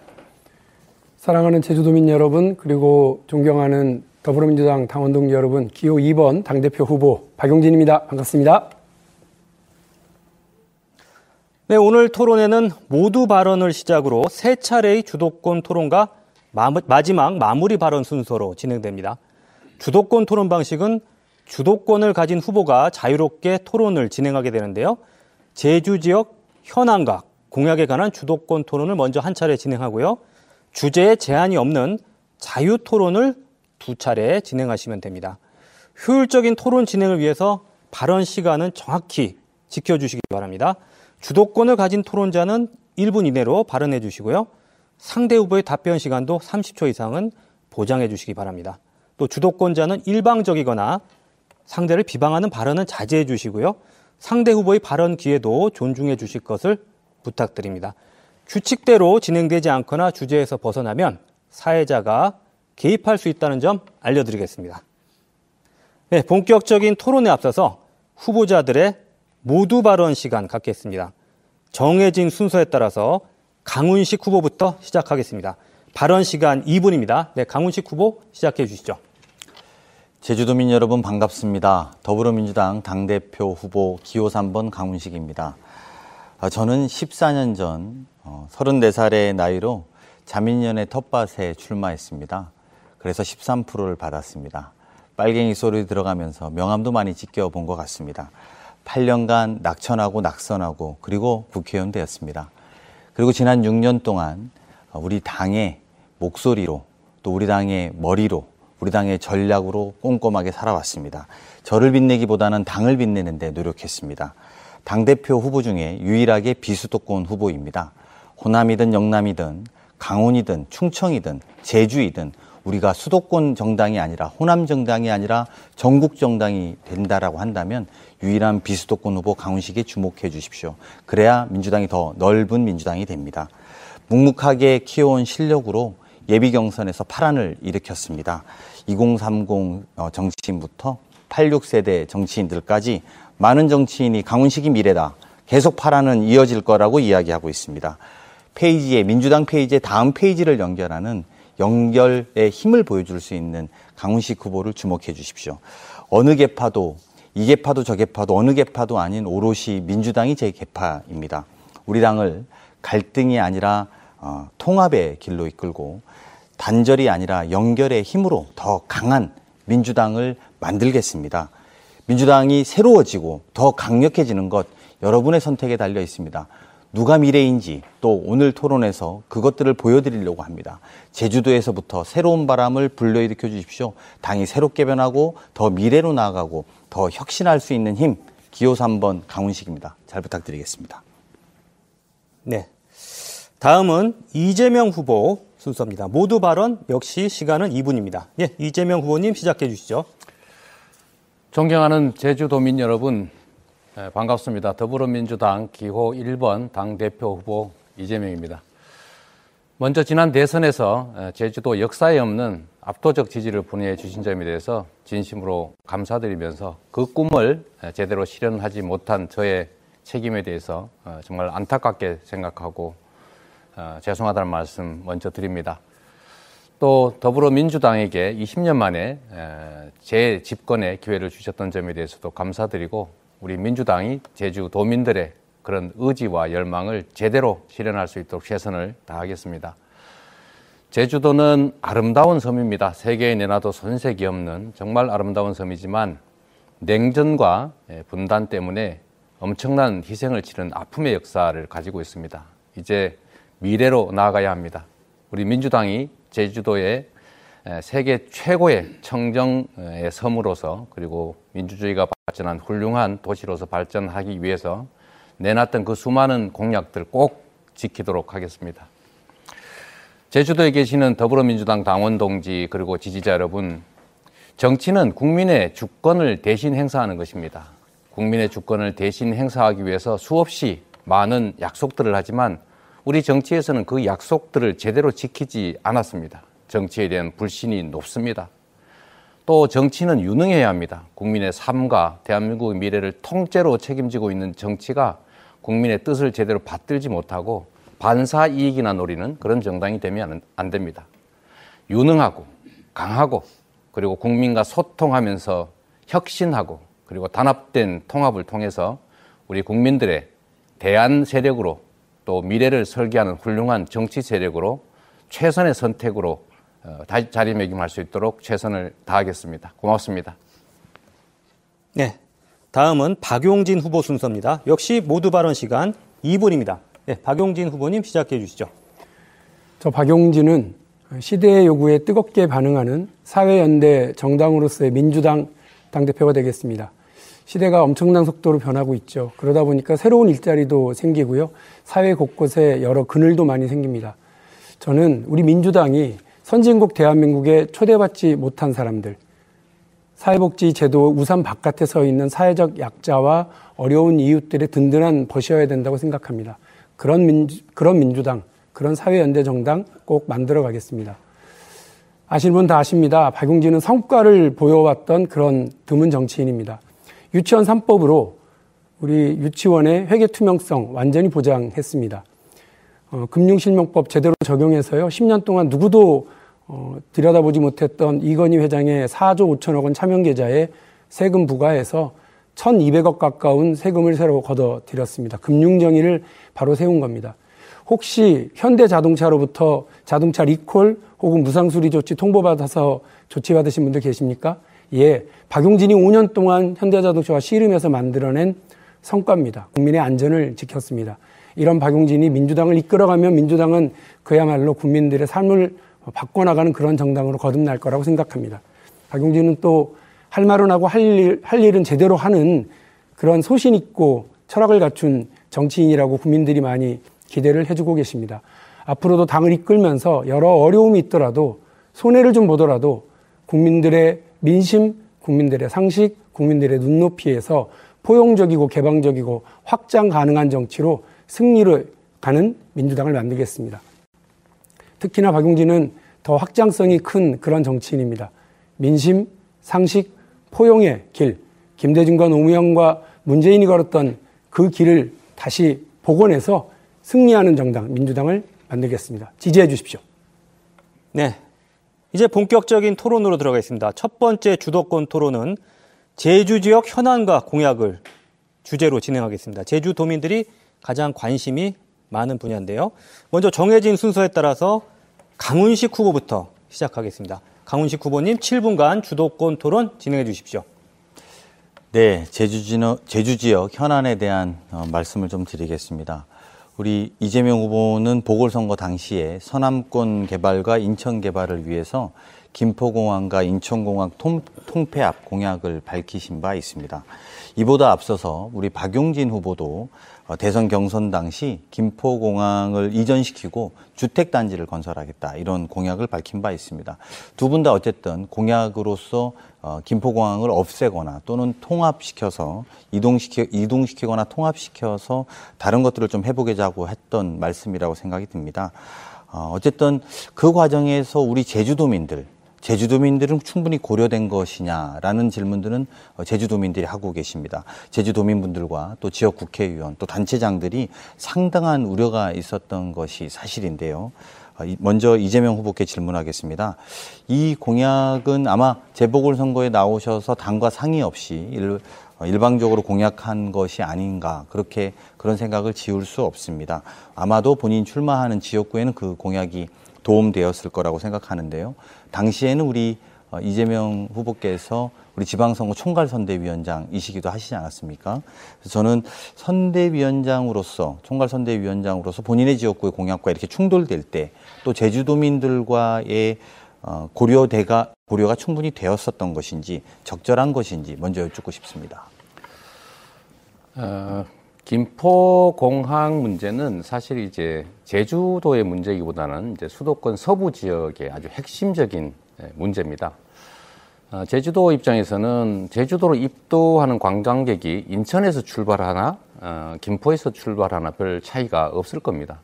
사랑하는 제주도민 여러분, 그리고 존경하는 더불어민주당 당원동 여러분, 기호 2번 당대표 후보 박용진입니다. 반갑습니다. 네, 오늘 토론회는 모두 발언을 시작으로 세 차례의 주도권 토론과 마지막 마무리 발언 순서로 진행됩니다. 주도권 토론 방식은 주도권을 가진 후보가 자유롭게 토론을 진행하게 되는데요. 제주 지역 현황과 공약에 관한 주도권 토론을 먼저 한 차례 진행하고요. 주제에 제한이 없는 자유 토론을 두 차례 진행하시면 됩니다. 효율적인 토론 진행을 위해서 발언 시간은 정확히 지켜주시기 바랍니다. 주도권을 가진 토론자는 1분 이내로 발언해 주시고요. 상대 후보의 답변 시간도 30초 이상은 보장해 주시기 바랍니다. 또 주도권자는 일방적이거나 상대를 비방하는 발언은 자제해 주시고요. 상대 후보의 발언 기회도 존중해 주실 것을 부탁드립니다. 규칙대로 진행되지 않거나 주제에서 벗어나면 사회자가 개입할 수 있다는 점 알려드리겠습니다. 네, 본격적인 토론에 앞서서 후보자들의 모두 발언 시간 갖겠습니다. 정해진 순서에 따라서 강훈식 후보부터 시작하겠습니다. 발언 시간 2분입니다. 네, 강훈식 후보 시작해 주시죠. 제주도민 여러분 반갑습니다. 더불어민주당 당대표 후보 기호 3번 강훈식입니다. 아, 저는 14년 전 34살의 어, 나이로 자민련의 텃밭에 출마했습니다. 그래서 13%를 받았습니다. 빨갱이 소리 들어가면서 명함도 많이 지켜본 것 같습니다. 8년간 낙천하고 낙선하고 그리고 국회의원 되었습니다. 그리고 지난 6년 동안 우리 당의 목소리로 또 우리 당의 머리로 우리 당의 전략으로 꼼꼼하게 살아왔습니다. 저를 빛내기보다는 당을 빛내는데 노력했습니다. 당대표 후보 중에 유일하게 비수도권 후보입니다. 호남이든 영남이든 강원이든 충청이든 제주이든 우리가 수도권 정당이 아니라 호남 정당이 아니라 전국 정당이 된다라고 한다면 유일한 비수도권 후보 강훈식에 주목해 주십시오. 그래야 민주당이 더 넓은 민주당이 됩니다. 묵묵하게 키워온 실력으로 예비 경선에서 파란을 일으켰습니다. 2030 어, 정치인부터 86세대 정치인들까지 많은 정치인이 강훈식이 미래다. 계속 파란은 이어질 거라고 이야기하고 있습니다. 페이지에 민주당 페이지에 다음 페이지를 연결하는 연결의 힘을 보여줄 수 있는 강훈식 후보를 주목해 주십시오. 어느 개파도 이 개파도 저 개파도 어느 개파도 아닌 오롯이 민주당이 제 개파입니다. 우리 당을 갈등이 아니라 어, 통합의 길로 이끌고 단절이 아니라 연결의 힘으로 더 강한 민주당을 만들겠습니다. 민주당이 새로워지고 더 강력해지는 것 여러분의 선택에 달려 있습니다. 누가 미래인지 또 오늘 토론에서 그것들을 보여드리려고 합니다. 제주도에서부터 새로운 바람을 불러일으켜 주십시오. 당이 새롭게 변하고 더 미래로 나아가고 더 혁신할 수 있는 힘 기호 3번 강훈식입니다. 잘 부탁드리겠습니다. 네. 다음은 이재명 후보 순서입니다. 모두 발언 역시 시간은 2분입니다. 예, 이재명 후보님 시작해 주시죠. 존경하는 제주도민 여러분, 네, 반갑습니다. 더불어민주당 기호 1번 당대표 후보 이재명입니다. 먼저 지난 대선에서 제주도 역사에 없는 압도적 지지를 보내주신 점에 대해서 진심으로 감사드리면서 그 꿈을 제대로 실현하지 못한 저의 책임에 대해서 어, 정말 안타깝게 생각하고 어, 죄송하다는 말씀 먼저 드립니다. 또 더불어민주당에게 20년 만에 재 집권의 기회를 주셨던 점에 대해서도 감사드리고 우리 민주당이 제주 도민들의 그런 의지와 열망을 제대로 실현할 수 있도록 최선을 다하겠습니다. 제주도는 아름다운 섬입니다. 세계에 내놔도 손색이 없는 정말 아름다운 섬이지만 냉전과 분단 때문에 엄청난 희생을 치른 아픔의 역사를 가지고 있습니다. 이제 미래로 나아가야 합니다. 우리 민주당이 제주도의 세계 최고의 청정의 섬으로서 그리고 민주주의가 발전한 훌륭한 도시로서 발전하기 위해서 내놨던 그 수많은 공약들 꼭 지키도록 하겠습니다. 제주도에 계시는 더불어민주당 당원 동지 그리고 지지자 여러분, 정치는 국민의 주권을 대신 행사하는 것입니다. 국민의 주권을 대신 행사하기 위해서 수없이 많은 약속들을 하지만 우리 정치에서는 그 약속들을 제대로 지키지 않았습니다. 정치에 대한 불신이 높습니다. 또 정치는 유능해야 합니다. 국민의 삶과 대한민국의 미래를 통째로 책임지고 있는 정치가 국민의 뜻을 제대로 받들지 못하고 반사 이익이나 노리는 그런 정당이 되면 안 됩니다. 유능하고 강하고 그리고 국민과 소통하면서 혁신하고 그리고 단합된 통합을 통해서 우리 국민들의 대안 세력으로 또 미래를 설계하는 훌륭한 정치 세력으로 최선의 선택으로 어, 자리매김할 수 있도록 최선을 다하겠습니다. 고맙습니다. 네, 다음은 박용진 후보 순서입니다. 역시 모두 발언 시간 2분입니다. 네, 박용진 후보님 시작해 주시죠. 저 박용진은 시대의 요구에 뜨겁게 반응하는 사회연대 정당으로서의 민주당 당대표가 되겠습니다. 시대가 엄청난 속도로 변하고 있죠. 그러다 보니까 새로운 일자리도 생기고요. 사회 곳곳에 여러 그늘도 많이 생깁니다. 저는 우리 민주당이 선진국 대한민국에 초대받지 못한 사람들, 사회복지 제도 우산 바깥에 서 있는 사회적 약자와 어려운 이웃들의 든든한 벗이어야 된다고 생각합니다. 그런 민주, 그런 민주당, 그런 사회연대 정당 꼭 만들어 가겠습니다. 아시는 분 다 아십니다. 박용진은 성과를 보여왔던 그런 드문 정치인입니다. 유치원 3법으로 우리 유치원의 회계 투명성 완전히 보장했습니다. 어, 금융실명법 제대로 적용해서요. 10년 동안 누구도 어, 들여다보지 못했던 이건희 회장의 4조 5천억 원 차명 계좌에 세금 부과해서 1,200억 가까운 세금을 새로 걷어 들였습니다. 금융정의를 바로 세운 겁니다. 혹시 현대자동차로부터 자동차 리콜 혹은 무상수리 조치 통보받아서 조치받으신 분들 계십니까? 예, 박용진이 5년 동안 현대자동차와 씨름해서 만들어낸 성과입니다. 국민의 안전을 지켰습니다. 이런 박용진이 민주당을 이끌어가면 민주당은 그야말로 국민들의 삶을 바꿔나가는 그런 정당으로 거듭날 거라고 생각합니다. 박용진은 또 할 말은 하고 할, 일, 할 일은 제대로 하는 그런 소신 있고 철학을 갖춘 정치인이라고 국민들이 많이 기대를 해주고 계십니다. 앞으로도 당을 이끌면서 여러 어려움이 있더라도 손해를 좀 보더라도 국민들의 민심, 국민들의 상식, 국민들의 눈높이에서 포용적이고 개방적이고 확장 가능한 정치로 승리를 가는 민주당을 만들겠습니다. 특히나 박용진은 더 확장성이 큰 그런 정치인입니다. 민심, 상식, 포용의 길, 김대중과 노무현과 문재인이 걸었던 그 길을 다시 복원해서 승리하는 정당, 민주당을 만들겠습니다. 지지해 주십시오. 네. 이제 본격적인 토론으로 들어가겠습니다. 첫 번째 주도권 토론은 제주 지역 현안과 공약을 주제로 진행하겠습니다. 제주 도민들이 가장 관심이 많은 분야인데요. 먼저 정해진 순서에 따라서 강훈식 후보부터 시작하겠습니다. 강훈식 후보님 7분간 주도권 토론 진행해 주십시오. 네, 제주, 지역 현안에 대한 어, 말씀을 좀 드리겠습니다. 우리 이재명 후보는 보궐선거 당시에 서남권 개발과 인천 개발을 위해서 김포공항과 인천공항 통, 통폐 합 공약을 밝히신 바 있습니다. 이보다 앞서서 우리 박용진 후보도 어, 대선 경선 당시 김포공항을 이전시키고 주택단지를 건설하겠다 이런 공약을 밝힌 바 있습니다. 두 분 다 어쨌든 공약으로서 어, 김포공항을 없애거나 또는 통합시켜서 이동시켜 이동시키거나 통합시켜서 다른 것들을 좀 해보겠다고 했던 말씀이라고 생각이 듭니다. 어, 어쨌든 그 과정에서 우리 제주도민들, 제주도민들은 충분히 고려된 것이냐라는 질문들은 어, 제주도민들이 하고 계십니다. 제주도민분들과 또 지역 국회의원 또 단체장들이 상당한 우려가 있었던 것이 사실인데요. 어, 먼저 이재명 후보께 질문하겠습니다. 이 공약은 아마 재보궐선거에 나오셔서 당과 상의 없이 일, 어, 일방적으로 공약한 것이 아닌가 그렇게 그런 생각을 지울 수 없습니다. 아마도 본인 출마하는 지역구에는 그 공약이 도움되었을 거라고 생각하는데요. 당시에는 우리 어, 이재명 후보께서 우리 지방선거 총괄선대위원장이시기도 하시지 않았습니까? 그래서 저는 선대위원장으로서 총괄선대위원장으로서 본인의 지역구의 공약과 이렇게 충돌될 때 또 제주도민들과의 어, 고려대가 고려가 충분히 되었었던 것인지 적절한 것인지 먼저 여쭙고 싶습니다. 어, 김포공항 문제는 사실 이제 제주도의 문제이기보다는 이제 수도권 서부 지역의 아주 핵심적인 예, 문제입니다. 어, 제주도 입장에서는 제주도로 입도하는 관광객이 인천에서 출발하나 어, 김포에서 출발하나 별 차이가 없을 겁니다.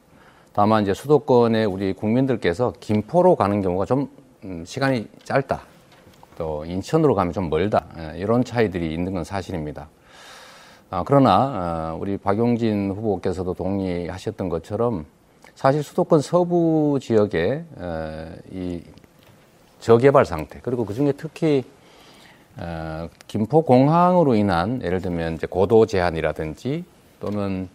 다만 이제 수도권의 우리 국민들께서 김포로 가는 경우가 좀 음, 시간이 짧다. 또 인천으로 가면 좀 멀다. 예, 이런 차이들이 있는 건 사실입니다. 아, 그러나 어, 우리 박용진 후보께서도 동의하셨던 것처럼 사실 수도권 서부 지역에 어, 이 저개발 상태 그리고 그 중에 특히 어, 김포 공항으로 인한 예를 들면 이제 고도 제한이라든지 또는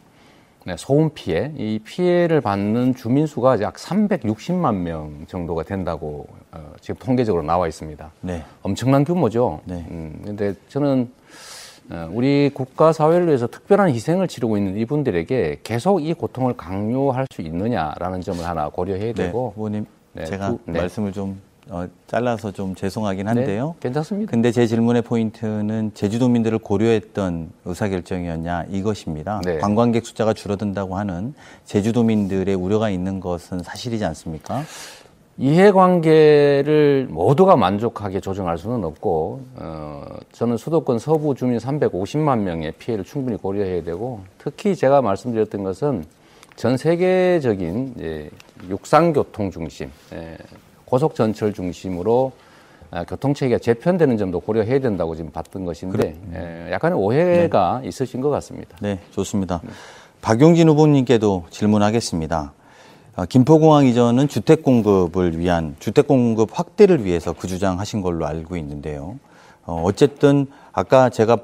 네, 소음 피해 이 피해를 받는 주민 수가 약 360만 명 정도가 된다고 어, 지금 통계적으로 나와 있습니다. 네. 엄청난 규모죠. 네. 음, 근데 저는 어, 우리 국가 사회를 위해서 특별한 희생을 치르고 있는 이분들에게 계속 이 고통을 강요할 수 있느냐라는 점을 하나 고려해야 되고. 네, 후보님 네, 제가 구- 네. 말씀을 좀 어, 잘라서 좀 죄송하긴 한데요. 네, 괜찮습니다. 근데 제 질문의 포인트는 제주도민들을 고려했던 의사결정이었냐 이것입니다. 네. 관광객 숫자가 줄어든다고 하는 제주도민들의 우려가 있는 것은 사실이지 않습니까? 이해관계를 모두가 만족하게 조정할 수는 없고 어, 저는 수도권 서부 주민 350만 명의 피해를 충분히 고려해야 되고 특히 제가 말씀드렸던 것은 전 세계적인 이제 육상교통 중심, 예, 고속 전철 중심으로 아, 교통 체계가 재편되는 점도 고려해야 된다고 지금 봤던 것인데 예, 약간의 오해가 있으신 것 같습니다. 네, 좋습니다. 박용진 후보님께도 질문하겠습니다. 어, 김포공항 이전은 주택 공급을 위한 주택 공급 확대를 위해서 그 주장하신 걸로 알고 있는데요. 어, 어쨌든 아까 제가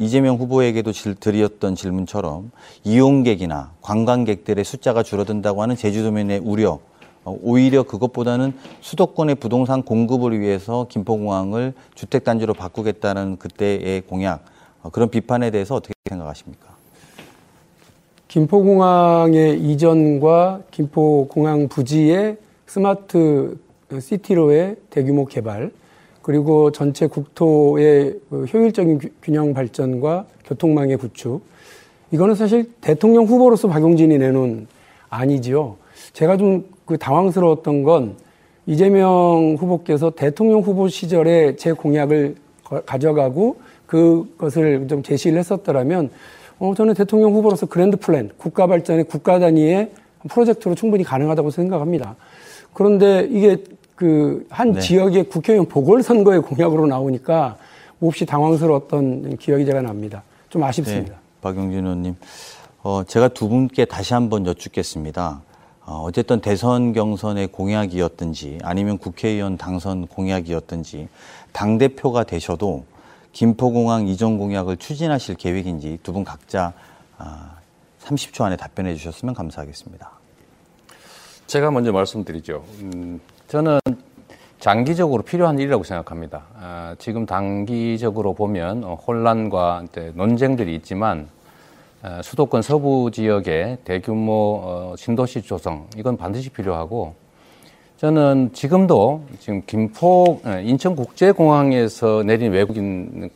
이재명 후보에게도 질, 드렸던 질문처럼 이용객이나 관광객들의 숫자가 줄어든다고 하는 제주도민의 우려, 어, 오히려 그것보다는 수도권의 부동산 공급을 위해서 김포공항을 주택단지로 바꾸겠다는 그때의 공약, 어, 그런 비판에 대해서 어떻게 생각하십니까? 김포공항의 이전과 김포공항 부지의 스마트 시티로의 대규모 개발, 그리고 전체 국토의 그 효율적인 규- 균형 발전과 교통망의 구축, 이거는 사실 대통령 후보로서 박용진이 내놓은 아니지요. 제가 좀 그 당황스러웠던 건 이재명 후보께서 대통령 후보 시절에 제 공약을 거- 가져가고 그것을 좀 제시를 했었더라면 어, 저는 대통령 후보로서 그랜드 플랜, 국가 발전의 국가 단위의 프로젝트로 충분히 가능하다고 생각합니다. 그런데 이게 그한 네. 지역의 국회의원 보궐선거의 공약으로 나오니까 몹시 당황스러웠던 기억이 제가 납니다. 좀 아쉽습니다. 네, 박용진 의원님. 어, 제가 두 분께 다시 한번 여쭙겠습니다. 어, 어쨌든 대선 경선의 공약이었든지 아니면 국회의원 당선 공약이었든지 당 대표가 되셔도 김포공항 이전 공약을 추진하실 계획인지 두 분 각자 아, 30초 안에 답변해 주셨으면 감사하겠습니다. 제가 먼저 말씀드리죠. 음, 저는 장기적으로 필요한 일이라고 생각합니다. 아, 지금 단기적으로 보면 어, 혼란과 논쟁들이 있지만 아, 수도권 서부 지역의 대규모 어, 신도시 조성 이건 반드시 필요하고 저는 지금도 지금 김포 에, 인천국제공항에서 내린 외국인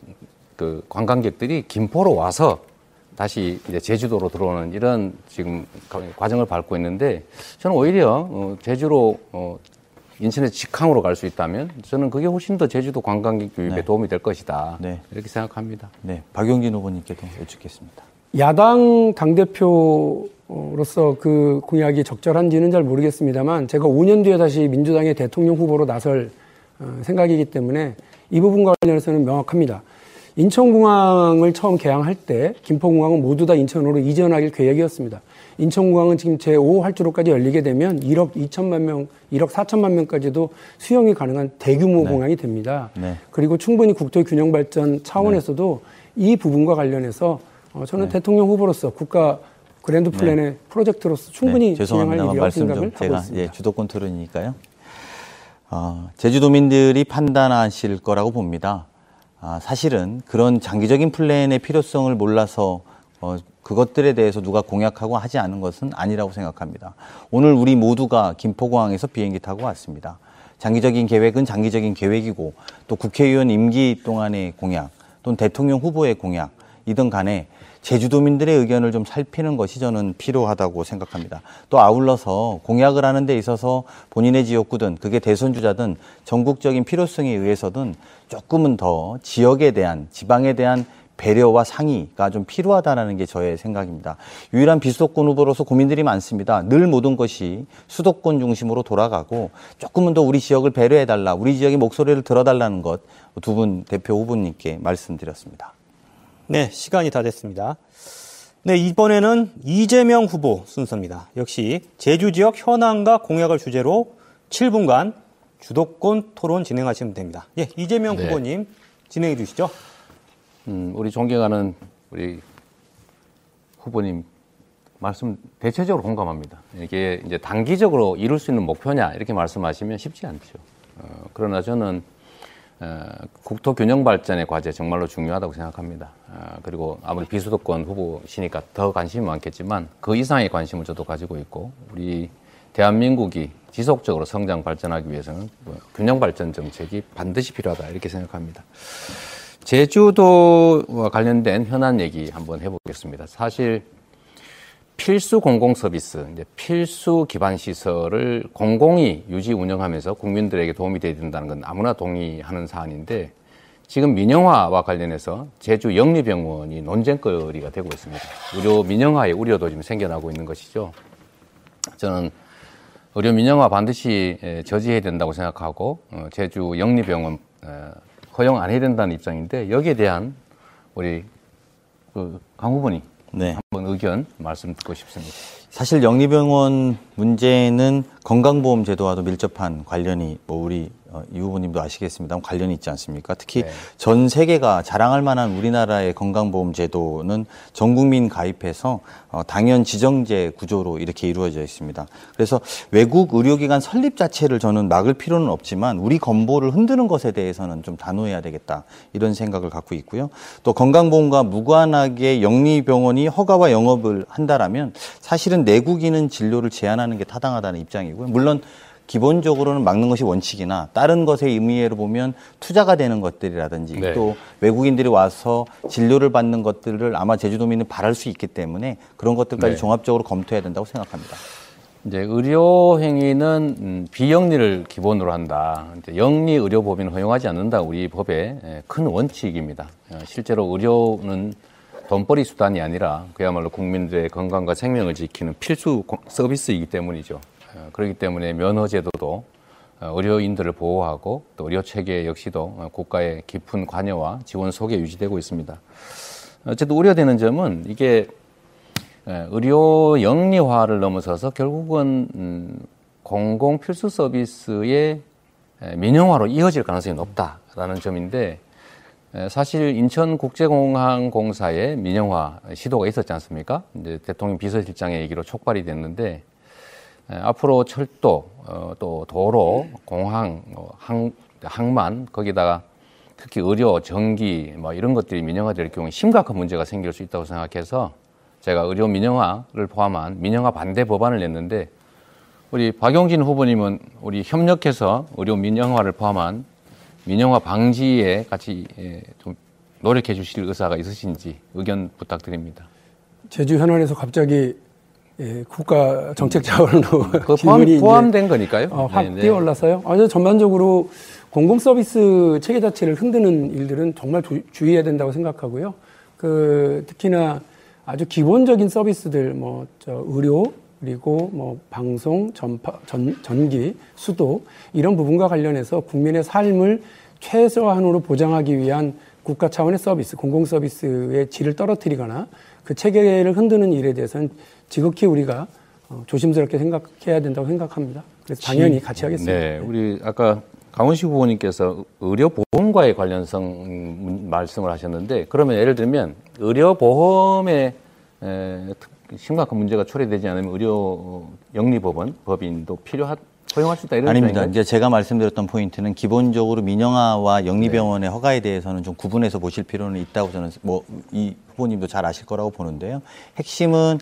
그 관광객들이 김포로 와서 다시 이제 제주도로 들어오는 이런 지금 과- 과정을 밟고 있는데 저는 오히려 어, 제주로 어, 인천에서 직항으로 갈 수 있다면 저는 그게 훨씬 더 제주도 관광객 유입에 네. 도움이 될 것이다 네. 이렇게 생각합니다. 네, 박용진 후보님께도 여쭙겠습니다. 야당 당대표 로서 그 공약이 적절한지는 잘 모르겠습니다만 제가 5년 뒤에 다시 민주당의 대통령 후보로 나설 어, 생각이기 때문에 이 부분과 관련해서는 명확합니다. 인천공항을 처음 개항할 때 김포공항은 모두 다 인천으로 이전하길 계획이었습니다. 인천공항은 지금 제5 활주로까지 열리게 되면 1억 2천만 명, 1억 4천만 명까지도 수용이 가능한 대규모 네. 공항이 됩니다. 네. 그리고 충분히 국토의 균형 발전 차원에서도 이 부분과 관련해서 어, 저는 네. 대통령 후보로서 국가 그랜드 플랜의 프로젝트로서 충분히 네, 진행할 죄송합니다만 일이라고 말씀 생각을 좀 하고 제가 있습니다. 예, 주도권 토론이니까요. 어, 제주도민들이 판단하실 거라고 봅니다. 아, 사실은 그런 장기적인 플랜의 필요성을 몰라서 어, 그것들에 대해서 누가 공약하고 하지 않은 것은 아니라고 생각합니다. 오늘 우리 모두가 김포공항에서 비행기 타고 왔습니다. 장기적인 계획은 장기적인 계획이고 또 국회의원 임기 동안의 공약 또는 대통령 후보의 공약 이든 간에 제주도민들의 의견을 좀 살피는 것이 저는 필요하다고 생각합니다. 또 아울러서 공약을 하는 데 있어서 본인의 지역구든 그게 대선 주자든 전국적인 필요성에 의해서든 조금은 더 지역에 대한 지방에 대한 배려와 상의가 좀 필요하다는 게 저의 생각입니다. 유일한 비수도권 후보로서 고민들이 많습니다. 늘 모든 것이 수도권 중심으로 돌아가고 조금은 더 우리 지역을 배려해달라, 우리 지역의 목소리를 들어달라는 것 두 분 대표 후보님께 말씀드렸습니다. 네, 시간이 다 됐습니다. 네, 이번에는 이재명 후보 순서입니다. 역시 제주 지역 현황과 공약을 주제로 7분간 주도권 토론 진행하시면 됩니다. 예, 이재명 네. 후보님 진행해 주시죠. 음, 우리 존경하는 우리 후보님 말씀 대체적으로 공감합니다. 이게 이제 단기적으로 이룰 수 있는 목표냐 이렇게 말씀하시면 쉽지 않죠. 어, 그러나 저는 어, 국토 균형 발전의 과제 정말로 중요하다고 생각합니다. 어, 그리고 아무리 비수도권 후보시니까 더 관심이 많겠지만 그 이상의 관심을 저도 가지고 있고 우리 대한민국이 지속적으로 성장 발전하기 위해서는 뭐 균형 발전 정책이 반드시 필요하다 이렇게 생각합니다. 제주도와 관련된 현안 얘기 한번 해보겠습니다. 사실 필수 공공 서비스, 이제 필수 기반 시설을 공공이 유지 운영하면서 국민들에게 도움이 돼야 된다는 건 아무나 동의하는 사안인데 지금 민영화와 관련해서 제주 영리병원이 논쟁거리가 되고 있습니다. 의료 민영화의 우려도 지금 생겨나고 있는 것이죠. 저는 의료 민영화 반드시 에, 저지해야 된다고 생각하고 어, 제주 영리병원 어, 허용 안 해야 된다는 입장인데 여기에 대한 우리 그강 후보님 네. 한번 의견 말씀 듣고 싶습니다. 사실 영리병원 문제는 건강보험 제도와도 밀접한 관련이 뭐 우리 어, 이 후보님도 아시겠습니다만 관련이 있지 않습니까? 특히 전 세계가 자랑할 만한 우리나라의 건강보험 제도는 전 국민 가입해서 어, 당연 지정제 구조로 이렇게 이루어져 있습니다. 그래서 외국 의료기관 설립 자체를 저는 막을 필요는 없지만 우리 건보를 흔드는 것에 대해서는 좀 단호해야 되겠다 이런 생각을 갖고 있고요. 또 건강보험과 무관하게 영리병원이 허가와 영업을 한다라면 사실은 내국인은 진료를 제한하는 게 타당하다는 입장이고요. 물론 기본적으로는 막는 것이 원칙이나 다른 것의 의미로 보면 투자가 되는 것들이라든지 네. 또 외국인들이 와서 진료를 받는 것들을 아마 제주도민은 바랄 수 있기 때문에 그런 것들까지 네. 종합적으로 검토해야 된다고 생각합니다. 이제 의료 행위는 음, 비영리를 기본으로 한다. 영리 의료 법인을 허용하지 않는다. 우리 법의 예, 큰 원칙입니다. 어, 실제로 의료는 돈벌이 수단이 아니라 그야말로 국민들의 건강과 생명을 지키는 필수 고- 서비스이기 때문이죠. 어, 그렇기 때문에 면허 제도도 어, 의료인들을 보호하고 또 의료 체계 역시도 어, 국가의 깊은 관여와 지원 속에 유지되고 있습니다. 어쨌든 우려되는 점은 이게 예, 의료 영리화를 넘어서서 결국은 음, 공공 필수 서비스의 예, 민영화로 이어질 가능성이 높다라는 점인데 예, 사실 인천국제공항공사의 민영화 시도가 있었지 않습니까? 이제 대통령 비서실장의 얘기로 촉발이 됐는데 예, 앞으로 철도, 어, 또 도로, 공항, 어, 항, 항만 거기다가 특히 의료, 전기 뭐 이런 것들이 민영화될 경우에 심각한 문제가 생길 수 있다고 생각해서 제가 의료 민영화를 포함한 민영화 반대 법안을 냈는데 우리 박용진 후보님은 우리 협력해서 의료 민영화를 포함한 민영화 방지에 같이 예, 좀 노력해 주실 의사가 있으신지 의견 부탁드립니다. 제주 현안에서 갑자기 예, 국가 정책 자원으로 그 포함, 포함된 거니까요. 어, 확 네, 네. 뛰어올라서요. 아주 전반적으로 공공 서비스 체계 자체를 흔드는 일들은 정말 주, 주의해야 된다고 생각하고요. 그 특히나 아주 기본적인 서비스들 뭐 저 의료 그리고 뭐 방송, 전파, 전, 전기, 수도 이런 부분과 관련해서 국민의 삶을 최소한으로 보장하기 위한 국가 차원의 서비스, 공공 서비스의 질을 떨어뜨리거나 그 체계를 흔드는 일에 대해서는 지극히 우리가 어, 조심스럽게 생각해야 된다고 생각합니다. 그래서 당연히 같이 하겠습니다. 네, 우리 아까 강원식 후보님께서 의료보험과의 관련성 말씀을 하셨는데 그러면 예를 들면 의료보험에 에, 심각한 문제가 초래되지 않으면 의료 영리법원 법인도 필요하 허용할 수 있다 이런 아닙니다. 이제 제가 말씀드렸던 포인트는 기본적으로 민영화와 영리병원의 허가에 대해서는 좀 구분해서 보실 필요는 있다고 저는 뭐 이 후보님도 잘 아실 거라고 보는데요. 핵심은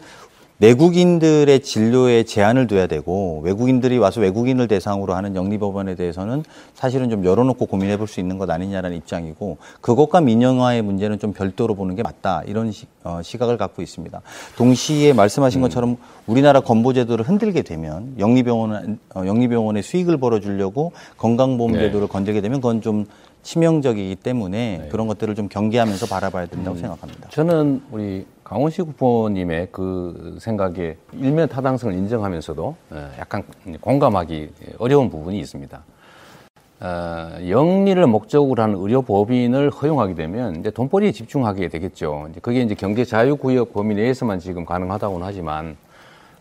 내국인들의 진료에 제한을 둬야 되고 외국인들이 와서 외국인을 대상으로 하는 영리법원에 대해서는 사실은 좀 열어놓고 고민해 볼 수 있는 것 아니냐라는 입장이고 그것과 민영화의 문제는 좀 별도로 보는 게 맞다 이런 시, 어, 시각을 갖고 있습니다. 동시에 말씀하신 것처럼 우리나라 건보제도를 흔들게 되면 영리병원 어, 영리병원의 수익을 벌어주려고 건강보험제도를 건들게 되면 그건 좀 치명적이기 때문에 그런 것들을 좀 경계하면서 바라봐야 된다고 생각합니다. 저는 우리 강원식 후보님의 그 생각에 일면 타당성을 인정하면서도 어, 약간 공감하기 어려운 부분이 있습니다. 어, 영리를 목적으로 하는 의료법인을 허용하게 되면 이제 돈벌이에 집중하게 되겠죠. 그게 이제 경제 자유구역 범위 내에서만 지금 가능하다고는 하지만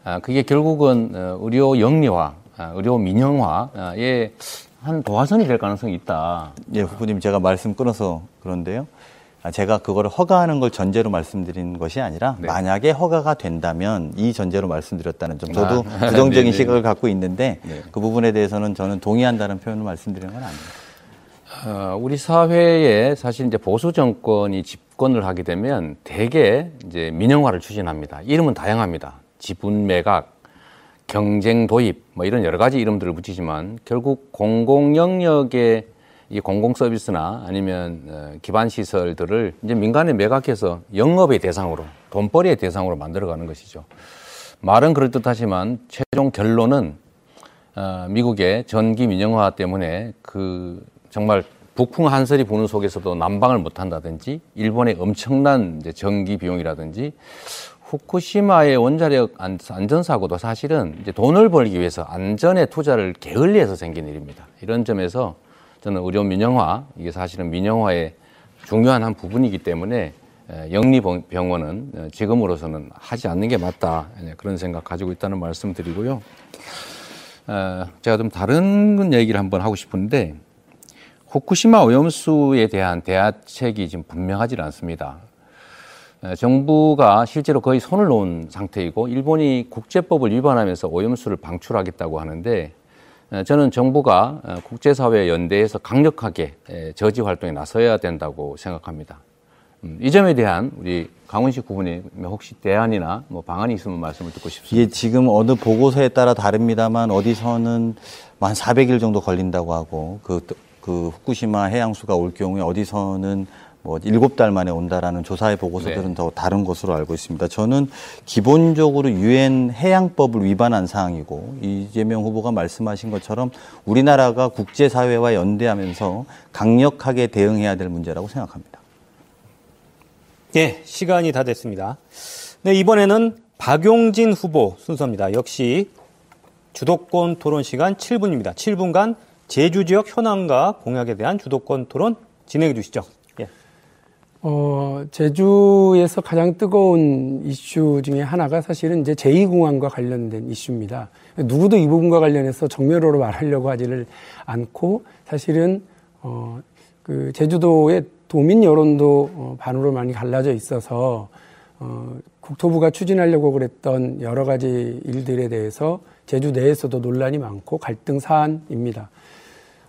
아, 그게 결국은 어, 의료 영리화, 아, 의료 민영화에 한 도화선이 될 가능성이 있다. 예, 후보님 제가 말씀 끊어서 그런데요. 아, 제가 그거를 허가하는 걸 전제로 말씀드린 것이 아니라 만약에 허가가 된다면 이 전제로 말씀드렸다는 점 저도 아, 부정적인 네 네. 시각을 갖고 있는데 네. 그 부분에 대해서는 저는 동의한다는 표현을 말씀드리는 건 아닙니다. 어, 우리 사회에 사실 이제 보수 정권이 집권을 하게 되면 대개 이제 민영화를 추진합니다. 이름은 다양합니다. 지분 매각, 경쟁 도입, 뭐 이런 여러 가지 이름들을 붙이지만 결국 공공 영역의 이 공공 서비스나 아니면 어, 기반 시설들을 이제 민간에 매각해서 영업의 대상으로 돈벌이의 대상으로 만들어가는 것이죠. 말은 그럴듯하지만 최종 결론은 어, 미국의 전기 민영화 때문에 그 정말 북풍 한설이 부는 속에서도 난방을 못 한다든지 일본의 엄청난 전기 비용이라든지 후쿠시마의 원자력 안- 안전사고도 사실은 돈을 벌기 위해서 안전에 투자를 게을리해서 생긴 일입니다. 이런 점에서 저는 의료 민영화 이게 사실은 민영화의 중요한 한 부분이기 때문에 에, 영리병원은 어, 지금으로서는 하지 않는 게 맞다 네, 그런 생각 가지고 있다는 말씀 드리고요. 어, 제가 좀 다른 얘기를 한번 하고 싶은데 후쿠시마 오염수에 대한 대화책이 지금 분명하지 않습니다. 에, 정부가 실제로 거의 손을 놓은 상태이고 일본이 국제법을 위반하면서 오염수를 방출하겠다고 하는데 에, 저는 정부가 어, 국제사회 연대에서 강력하게 에, 저지 활동에 나서야 된다고 생각합니다. 음, 이 점에 대한 우리 강원식 후보님 혹시 대안이나 뭐 방안이 있으면 말씀을 듣고 싶습니다. 이게 지금 어느 보고서에 따라 다릅니다만 어디서는 한 400일 정도 걸린다고 하고 그, 그 후쿠시마 해양수가 올 경우에 어디서는 뭐 일곱 달 만에 온다라는 조사의 보고서들은 네. 더 다른 것으로 알고 있습니다. 저는 기본적으로 유엔 해양법을 위반한 사항이고 이재명 후보가 말씀하신 것처럼 우리나라가 국제 사회와 연대하면서 강력하게 대응해야 될 문제라고 생각합니다. 예, 시간이 다 됐습니다. 네, 이번에는 박용진 후보 순서입니다. 역시 주도권 토론 시간 7분입니다. 7분간 제주 지역 현황과 공약에 대한 주도권 토론 진행해 주시죠. 예. 어, 제주에서 가장 뜨거운 이슈 중에 하나가 사실은 이제 제2공항과 관련된 이슈입니다. 누구도 이 부분과 관련해서 정면으로 말하려고 하지를 않고 사실은 어, 그 제주도의 도민 여론도 어, 반으로 많이 갈라져 있어서 어, 국토부가 추진하려고 그랬던 여러 가지 일들에 대해서 제주 내에서도 논란이 많고 갈등 사안입니다.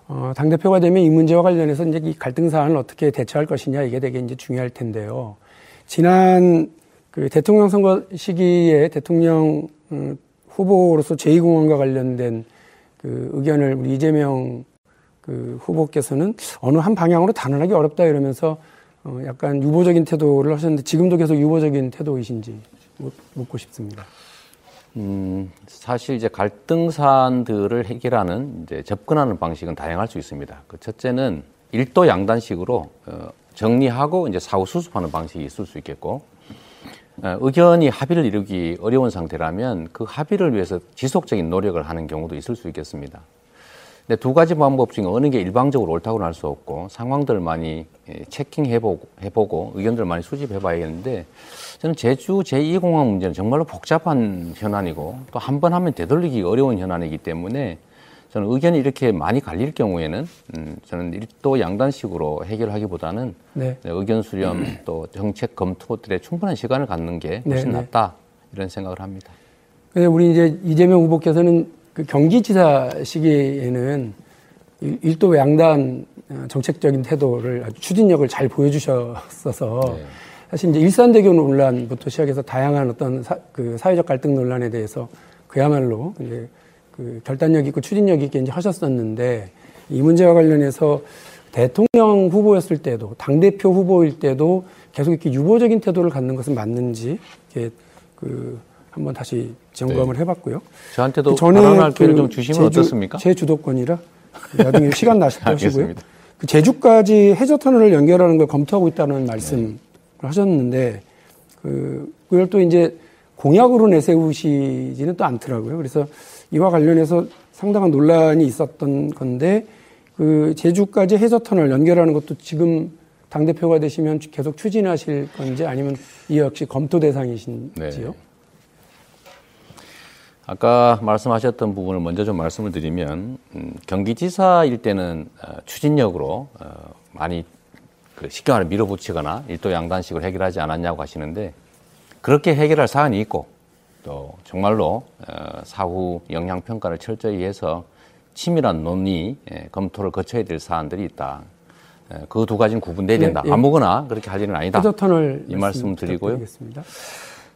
어, 당대표가 되면 이 문제와 관련해서 이제 이 갈등 사안을 어떻게 대처할 것이냐 이게 되게 이제 중요할 텐데요. 지난 그 대통령 선거 시기에 대통령 음, 후보로서 제2공항과 관련된 그 의견을 우리 이재명 그 후보께서는 어느 한 방향으로 단언하기 어렵다 이러면서 어, 약간 유보적인 태도를 하셨는데 지금도 계속 유보적인 태도이신지 묻- 묻고 싶습니다. 음, 사실 이제 갈등 사안들을 해결하는 이제 접근하는 방식은 다양할 수 있습니다. 그 첫째는 일도 양단식으로 어, 정리하고 이제 사후 수습하는 방식이 있을 수 있겠고, 어, 의견이 합의를 이루기 어려운 상태라면 그 합의를 위해서 지속적인 노력을 하는 경우도 있을 수 있겠습니다. 근데 두 가지 방법 중에 어느 게 일방적으로 옳다고는 할 수 없고 상황들 많이 예, 체킹해보고 해보고 의견들 많이 수집해봐야겠는데 저는 제주 제2공항 문제는 정말로 복잡한 현안이고 또 한 번 하면 되돌리기 어려운 현안이기 때문에 저는 의견이 이렇게 많이 갈릴 경우에는 음, 저는 일도 양단식으로 해결하기보다는 네. 의견 수렴 또 정책 검토들에 충분한 시간을 갖는 게 훨씬 네, 네. 낫다 이런 생각을 합니다. 그래서 우리 이제 이재명 후보께서는 그 경기지사 시기에는 일- 일도 양단 어, 정책적인 태도를 아주 추진력을 잘 보여주셨어서 사실 이제 일산대교 논란부터 시작해서 다양한 어떤 사, 그 사회적 갈등 논란에 대해서 그야말로 이제 그 결단력 있고 추진력 있게 이제 하셨었는데 이 문제와 관련해서 대통령 후보였을 때도 당 대표 후보일 때도 계속 이렇게 유보적인 태도를 갖는 것은 맞는지 이렇게 그 한번 다시 점검을 네. 해봤고요. 저한테도 전에 발언할 기회를 그 좀 주시면 제주- 어떻습니까? 제 주도권이라 나중에 시간 나실 때 하시고요. 그 제주까지 해저 터널을 연결하는 걸 검토하고 있다는 말씀을 하셨는데 그 그걸 또 이제 공약으로 내세우시지는 또 않더라고요. 그래서 이와 관련해서 상당한 논란이 있었던 건데 그 제주까지 해저 터널 연결하는 것도 지금 당 대표가 되시면 계속 추진하실 건지 아니면 이 역시 검토 대상이신지요? 아까 말씀하셨던 부분을 먼저 좀 말씀을 드리면 음, 경기지사일 때는 어, 추진력으로 어, 많이 그 쉽게 말해 밀어붙이거나 일도 양단식으로 해결하지 않았냐고 하시는데 그렇게 해결할 사안이 있고 또 정말로 어, 사후 영향 평가를 철저히 해서 치밀한 논의 예, 검토를 거쳐야 될 사안들이 있다. 그 두 가지는 구분돼야 예, 된다. 예. 아무거나 그렇게 할 일은 아니다. 해저 터널 이 말씀 드리고요.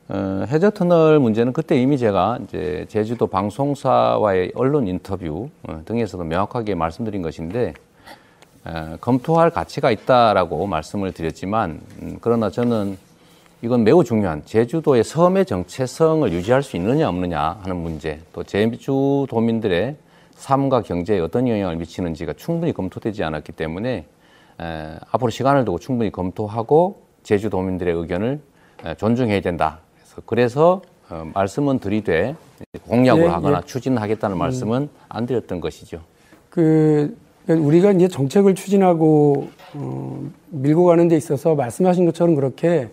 어, 해저 터널 문제는 그때 이미 제가 이제 제주도 방송사와의 언론 인터뷰 어, 등에서도 명확하게 말씀드린 것인데 어, 검토할 가치가 있다라고 말씀을 드렸지만 음, 그러나 저는 이건 매우 중요한 제주도의 섬의 정체성을 유지할 수 있느냐 없느냐 하는 문제 또 제주도민들의 삶과 경제에 어떤 영향을 미치는지가 충분히 검토되지 않았기 때문에 에, 앞으로 시간을 두고 충분히 검토하고 제주도민들의 의견을 에, 존중해야 된다. 그래서, 그래서 어, 말씀은 드리되 공약으로 예, 하거나 예. 추진하겠다는 음. 말씀은 안 드렸던 것이죠. 그 우리가 이제 정책을 추진하고 어, 밀고 가는 데 있어서 말씀하신 것처럼 그렇게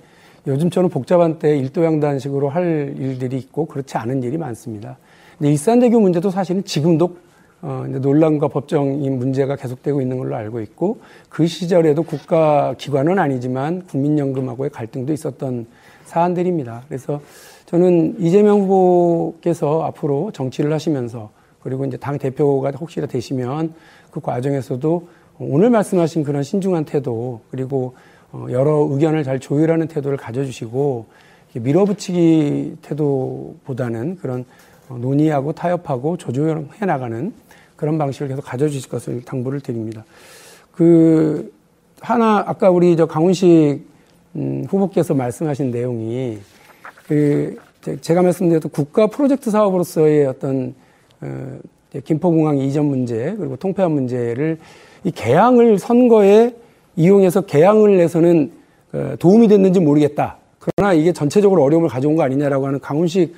요즘처럼 복잡한 때 일도양단식으로 할 일들이 있고 그렇지 않은 일이 많습니다. 근데 일산대교 문제도 사실은 지금도 어, 논란과 법정인 문제가 계속되고 있는 걸로 알고 있고 그 시절에도 국가 기관은 아니지만 국민연금하고의 갈등도 있었던 사안들입니다. 그래서 저는 이재명 후보께서 앞으로 정치를 하시면서 그리고 이제 당 대표가 혹시나 되시면 그 과정에서도 오늘 말씀하신 그런 신중한 태도 그리고 어, 여러 의견을 잘 조율하는 태도를 가져주시고 밀어붙이기 태도보다는 그런 어, 논의하고 타협하고 조조해 나가는 그런 방식을 계속 가져주실 것을 당부를 드립니다. 그 하나 아까 우리 저 강훈식 음, 후보께서 말씀하신 내용이 그 제- 제가 말씀드렸던 국가 프로젝트 사업으로서의 어떤 어, 김포공항 이전 문제 그리고 통폐합 문제를 이 개항을 선거에 이용해서 개항을 내서는 어, 도움이 됐는지 모르겠다. 그러나 이게 전체적으로 어려움을 가져온 거 아니냐라고 하는 강훈식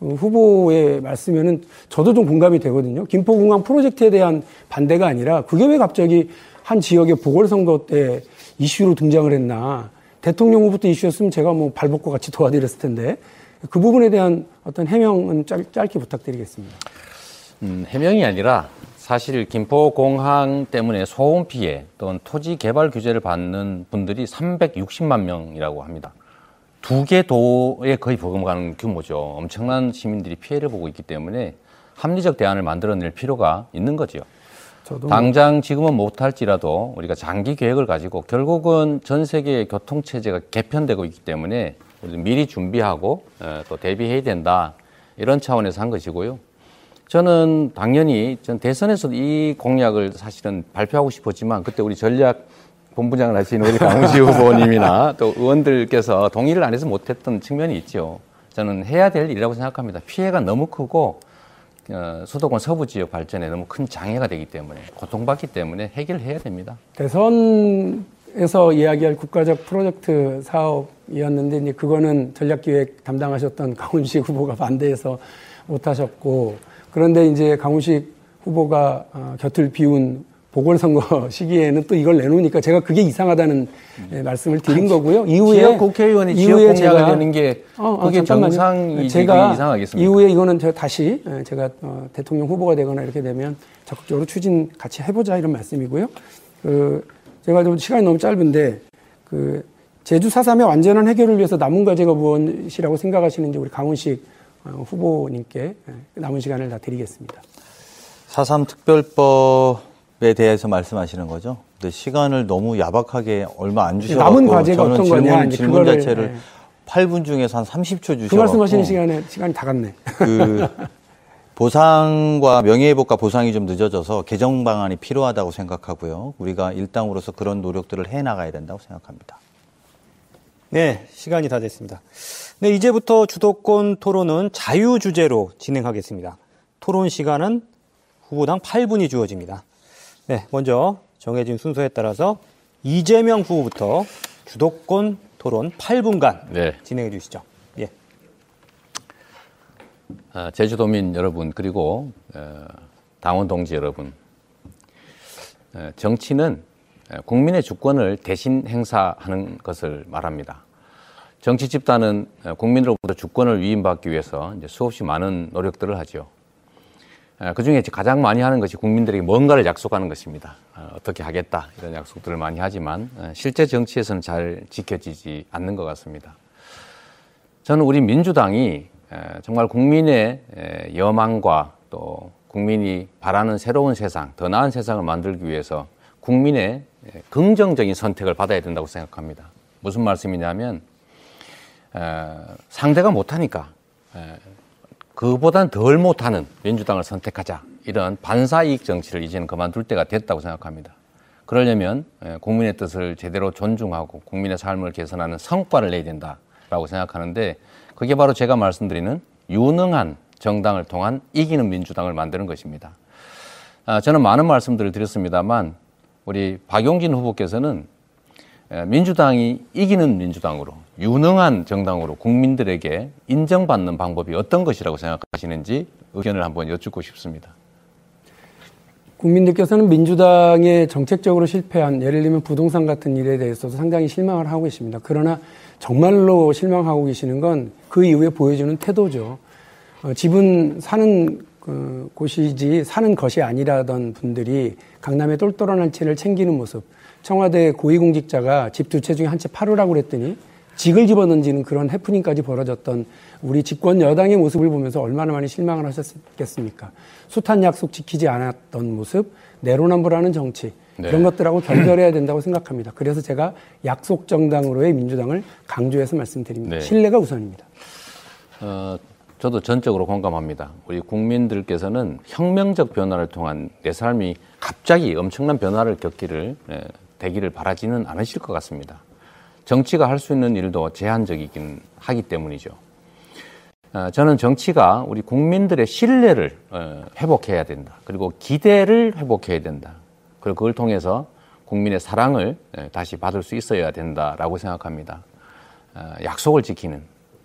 어, 후보의 말씀에는 저도 좀 공감이 되거든요. 김포공항 프로젝트에 대한 반대가 아니라 그게 왜 갑자기 한 지역의 보궐선거 때 이슈로 등장을 했나. 대통령 때 이슈였으면 제가 뭐 발벗고 같이 도와드렸을 텐데 그 부분에 대한 어떤 해명은 짧, 짧게 부탁드리겠습니다. 음, 해명이 아니라 사실 김포공항 때문에 소음 피해 또는 토지 개발 규제를 받는 분들이 360만 명이라고 합니다. 두 개 도에 거의 버금가는 규모죠. 엄청난 시민들이 피해를 보고 있기 때문에 합리적 대안을 만들어낼 필요가 있는 거죠. 저도 당장 지금은 못할지라도 우리가 장기 계획을 가지고 결국은 전 세계 교통 체제가 개편되고 있기 때문에 미리 준비하고 어, 또 대비해야 된다 이런 차원에서 한 것이고요. 저는 당연히 전 대선에서도 이 공약을 사실은 발표하고 싶었지만 그때 우리 전략 본부장을 하신 우리 강우시 후보님이나 또 의원들께서 동의를 안 해서 못했던 측면이 있죠. 저는 해야 될 일이라고 생각합니다. 피해가 너무 크고 어, 수도권 서부 지역 발전에 너무 큰 장애가 되기 때문에 고통받기 때문에 해결해야 됩니다. 대선에서 이야기할 국가적 프로젝트 사업이 전략이었는데 이제 그거는 전략기획 담당하셨던 강훈식 후보가 반대해서 못하셨고 그런데 이제 강훈식 후보가 어, 곁을 비운 보궐선거 시기에는 또 이걸 내놓으니까 제가 그게 이상하다는 음. 말씀을 드린 거고요. 이후에 지역 국회의원이 지역 공약을 내는 게 어, 어, 그게 정상이지 제가 이상하겠습니다. 이후에 이거는 제가 다시 예, 제가 어, 대통령 후보가 되거나 이렇게 되면 적극적으로 추진 같이 해보자 이런 말씀이고요. 그 제가 좀 시간이 너무 짧은데 그 제주 4.3의 완전한 해결을 위해서 남은 과제가 무엇이라고 생각하시는지 우리 강훈식 어, 후보님께 예, 남은 시간을 다 드리겠습니다. 4.3 특별법에 대해서 말씀하시는 거죠? 근데 시간을 너무 야박하게 얼마 안 주셔서 남은 과제가 어떤 질문, 거냐 질문 그거를, 자체를 네. 8분 중에서 한 30초 주셔서 그 말씀하시는 시간에 시간이 다 갔네. 그 보상과 명예회복과 보상이 좀 늦어져서 개정 방안이 필요하다고 생각하고요. 우리가 일당으로서 그런 노력들을 해 나가야 된다고 생각합니다. 네, 시간이 다 됐습니다. 네, 이제부터 주도권 토론은 자유 주제로 진행하겠습니다. 토론 시간은 후보당 8분이 주어집니다. 네, 먼저 정해진 순서에 따라서 이재명 후보부터 주도권 토론 8분간 네. 진행해 주시죠. 예. 아, 제주도민 여러분 그리고 어, 당원 동지 여러분, 어, 정치는 어, 국민의 주권을 대신 행사하는 것을 말합니다. 정치 집단은 국민으로부터 주권을 위임받기 위해서 이제 수없이 많은 노력들을 하죠. 그 중에 가장 많이 하는 것이 국민들에게 뭔가를 약속하는 것입니다. 어떻게 하겠다 이런 약속들을 많이 하지만 실제 정치에서는 잘 지켜지지 않는 것 같습니다. 저는 우리 민주당이 정말 국민의 여망과 또 국민이 바라는 새로운 세상, 더 나은 세상을 만들기 위해서 국민의 긍정적인 선택을 받아야 된다고 생각합니다. 무슨 말씀이냐면 상대가 못하니까 그보단 덜 못하는 민주당을 선택하자 이런 반사이익 정치를 이제는 그만둘 때가 됐다고 생각합니다. 그러려면 국민의 뜻을 제대로 존중하고 국민의 삶을 개선하는 성과를 내야 된다라고 생각하는데 그게 바로 제가 말씀드리는 유능한 정당을 통한 이기는 민주당을 만드는 것입니다. 아, 저는 많은 말씀들을 드렸습니다만 우리 박용진 후보께서는 민주당이 이기는 민주당으로 유능한 정당으로 국민들에게 인정받는 방법이 어떤 것이라고 생각하시는지 의견을 한번 여쭙고 싶습니다. 국민들께서는 민주당의 정책적으로 실패한 예를 들면 부동산 같은 일에 대해서도 상당히 실망을 하고 계십니다. 그러나 정말로 실망하고 계시는 건 그 이후에 보여주는 태도죠. 어, 집은 사는 그 곳이지 사는 것이 아니라던 분들이 강남의 똘똘한 한 채를 챙기는 모습, 청와대 고위공직자가 집 두 채 중에 한채 팔으라고 그랬더니 직을 집어던지는 그런 해프닝까지 벌어졌던 우리 집권 여당의 모습을 보면서 얼마나 많이 실망을 하셨겠습니까? 숱한 약속 지키지 않았던 모습, 내로남불하는 정치, 네. 이런 것들하고 결별해야 된다고 생각합니다. 그래서 제가 약속 정당으로의 민주당을 강조해서 말씀드립니다. 네. 신뢰가 우선입니다. 어, 저도 전적으로 공감합니다. 우리 국민들께서는 혁명적 변화를 통한 내 삶이 갑자기 엄청난 변화를 겪기를 네, 되기를 바라지는 않으실 것 같습니다. 정치가 할 수 있는 일도 제한적이긴 하기 때문이죠. 어, 저는 정치가 우리 국민들의 신뢰를 어, 회복해야 된다. 그리고 기대를 회복해야 된다. 그리고 그걸 통해서 국민의 사랑을 예, 다시 받을 수 있어야 된다라고 생각합니다. 어, 약속을 지키는.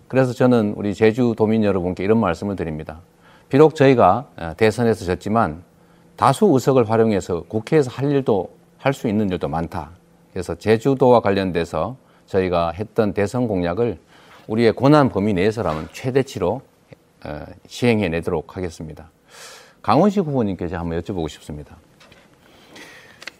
그래서 저는 우리 제주도민 여러분께 이런 말씀을 드립니다. 비록 저희가 대선에서 졌지만 다수 의석을 활용해서 국회에서 할 일도 할 수 있는 일도 많다. 그래서 제주도와 관련돼서 저희가 했던 대선 공약을 우리의 고난 범위 내에서라면 최대치로 시행해 내도록 하겠습니다. 강원식 후보님께 제가 한번 여쭤보고 싶습니다.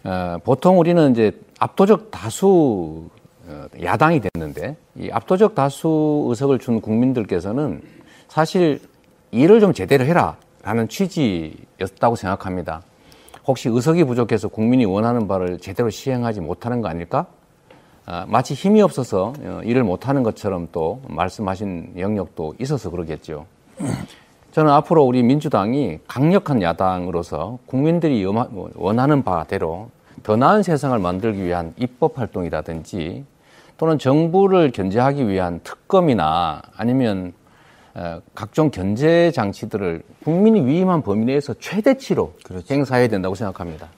어, 보통 우리는 이제 압도적 다수 어, 야당이 됐는데 이 압도적 다수 의석을 준 국민들께서는 사실 일을 좀 제대로 해라 라는 취지였다고 생각합니다. 혹시 의석이 부족해서 국민이 원하는 바를 제대로 시행하지 못하는 거 아닐까? 아, 마치 힘이 없어서 어, 일을 못하는 것처럼 또 말씀하신 영역도 있어서 그러겠죠. 저는 앞으로 우리 민주당이 강력한 야당으로서 국민들이 뭐 원하는 바대로 더 나은 세상을 만들기 위한 입법 활동이라든지 또는 정부를 견제하기 위한 특검이나 아니면 어, 각종 견제 장치들을 국민이 위임한 범위 내에서 최대치로 그렇죠. 행사해야 된다고 생각합니다.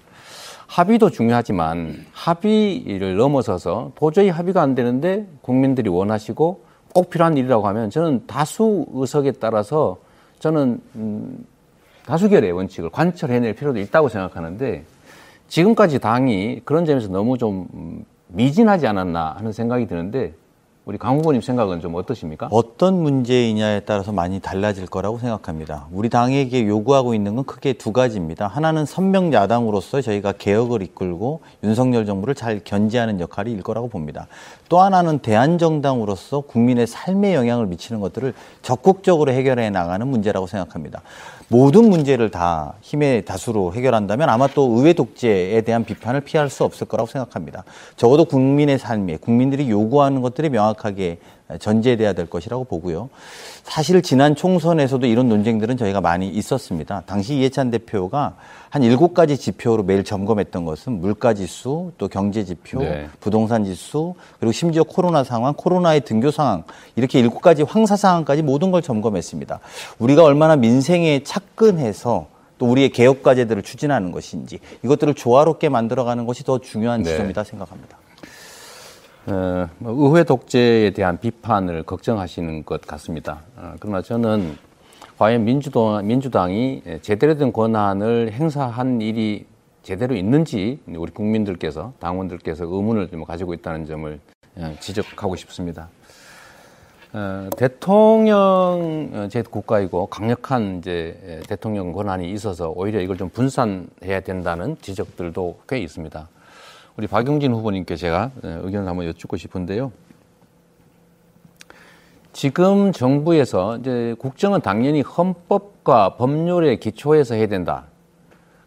합의도 중요하지만 합의를 넘어서서 도저히 합의가 안 되는데 국민들이 원하시고 꼭 필요한 일이라고 하면 저는 다수 의석에 따라서 저는 음, 다수결의 원칙을 관철해낼 필요도 있다고 생각하는데 지금까지 당이 그런 점에서 너무 좀 음, 미진하지 않았나 하는 생각이 드는데 우리 강 후보님 생각은 좀 어떠십니까? 어떤 문제이냐에 따라서 많이 달라질 거라고 생각합니다. 우리 당에게 요구하고 있는 건 크게 두 가지입니다. 하나는 선명 야당으로서 저희가 개혁을 이끌고 윤석열 정부를 잘 견제하는 역할이 일 거라고 봅니다. 또 하나는 대한정당으로서 국민의 삶에 영향을 미치는 것들을 적극적으로 해결해 나가는 문제라고 생각합니다. 모든 문제를 다 힘의 다수로 해결한다면 아마 또 의회 독재에 대한 비판을 피할 수 없을 거라고 생각합니다. 적어도 국민의 삶에 국민들이 요구하는 것들이 명확하게 전제돼야 될 것이라고 보고요. 사실 지난 총선에서도 이런 논쟁들은 저희가 많이 있었습니다. 당시 이해찬 대표가 한 일곱 가지 지표로 매일 점검했던 것은 물가 지수, 또 경제 지표, 네. 부동산 지수, 그리고 심지어 코로나 상황, 코로나의 등교 상황 이렇게 일곱 가지 황사 상황까지 모든 걸 점검했습니다. 우리가 얼마나 민생에 착근해서 또 우리의 개혁 과제들을 추진하는 것인지 이것들을 조화롭게 만들어가는 것이 더 중요한 네. 지점이다 생각합니다. 어, 뭐 의회 독재에 대한 비판을 걱정하시는 것 같습니다. 어, 그러나 저는 과연 민주당, 민주당이 제대로 된 권한을 행사한 일이 제대로 있는지 우리 국민들께서 당원들께서 의문을 좀 가지고 있다는 점을 어, 지적하고 싶습니다. 어, 대통령 어, 제 국가이고 강력한 이제 에, 대통령 권한이 있어서 오히려 이걸 좀 분산해야 된다는 지적들도 꽤 있습니다. 우리 박용진 후보님께 제가 에, 의견을 한번 여쭙고 싶은데요. 지금 정부에서 이제 국정은 당연히 헌법과 법률에 기초해서 해야 된다.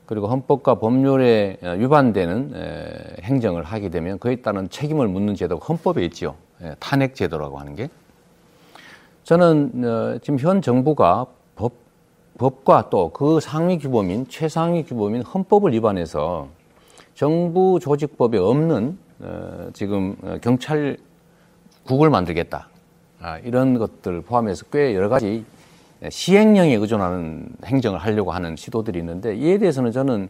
그리고 헌법과 법률에 어, 위반되는 에, 행정을 하게 되면 그에 따른 책임을 묻는 제도가 헌법에 있지요. 예, 탄핵 제도라고 하는 게. 저는 어, 지금 현 정부가 법, 법과 또 그 상위 규범인 최상위 규범인 헌법을 위반해서 정부 조직법에 없는 어, 지금 어, 경찰국을 만들겠다. 아, 이런 것들 포함해서 꽤 여러 가지 시행령에 의존하는 행정을 하려고 하는 시도들이 있는데 이에 대해서는 저는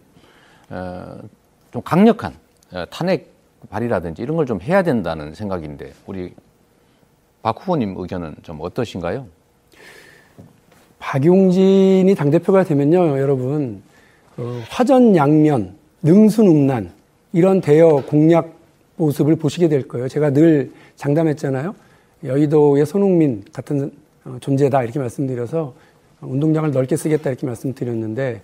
어, 좀 강력한 어, 탄핵 발의라든지 이런 걸 좀 해야 된다는 생각인데 우리 박 후보님 의견은 좀 어떠신가요? 박용진이 당대표가 되면요, 여러분, 어, 화전 양면, 능수능란, 이런 대여 공약 모습을 보시게 될 거예요. 제가 늘 장담했잖아요. 여의도의 손흥민 같은 어, 존재다, 이렇게 말씀드려서 운동장을 넓게 쓰겠다, 이렇게 말씀드렸는데,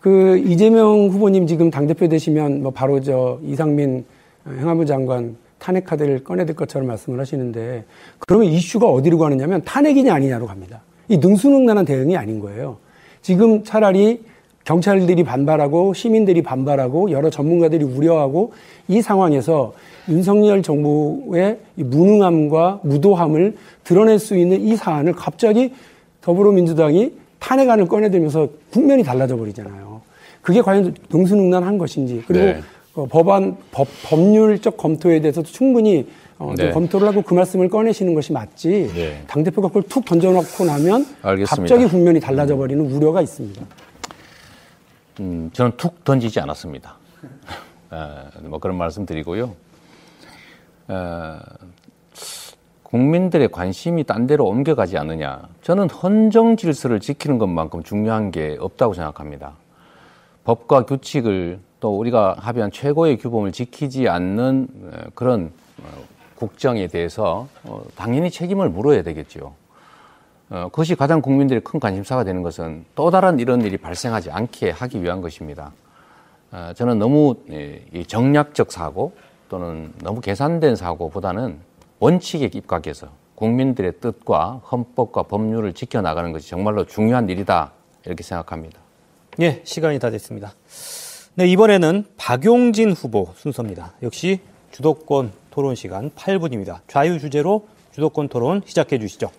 그 이재명 후보님 지금 당대표 되시면 뭐 바로 저 이상민 행안부 장관 탄핵 카드를 꺼내들 것처럼 말씀을 하시는데 그러면 이슈가 어디로 가느냐면 탄핵이냐 아니냐로 갑니다. 이 능수능란한 대응이 아닌 거예요. 지금 차라리 경찰들이 반발하고 시민들이 반발하고 여러 전문가들이 우려하고 이 상황에서 윤석열 정부의 이 무능함과 무도함을 드러낼 수 있는 이 사안을 갑자기 더불어민주당이 탄핵안을 꺼내들면서 국면이 달라져 버리잖아요. 그게 과연 능수능란한 것인지 그리고 네. 어, 법안 법, 법률적 검토에 대해서도 충분히 어, 좀 네. 검토를 하고 그 말씀을 꺼내시는 것이 맞지 네. 당 대표가 그걸 툭 던져놓고 나면 알겠습니다. 갑자기 국면이 달라져 버리는 우려가 있습니다. 음, 저는 툭 던지지 않았습니다. 어, 뭐 그런 말씀 드리고요. 어, 국민들의 관심이 딴 데로 옮겨가지 않느냐. 저는 헌정 질서를 지키는 것만큼 중요한 게 없다고 생각합니다. 법과 규칙을 또 우리가 합의한 최고의 규범을 지키지 않는 어, 그런 어, 국정에 대해서 어, 당연히 책임을 물어야 되겠죠. 어, 그것이 가장 국민들의 큰 관심사가 되는 것은 또 다른 이런 일이 발생하지 않게 하기 위한 것입니다. 어, 저는 너무 예, 이 정략적 사고 또는 너무 계산된 사고보다는 원칙에 입각해서 국민들의 뜻과 헌법과 법률을 지켜나가는 것이 정말로 중요한 일이다 이렇게 생각합니다. 예, 시간이 다 됐습니다. 네, 이번에는 박용진 후보 순서입니다. 역시 주도권 토론 시간 8분입니다. 좌유 주제로 주도권 토론 시작해 주시죠.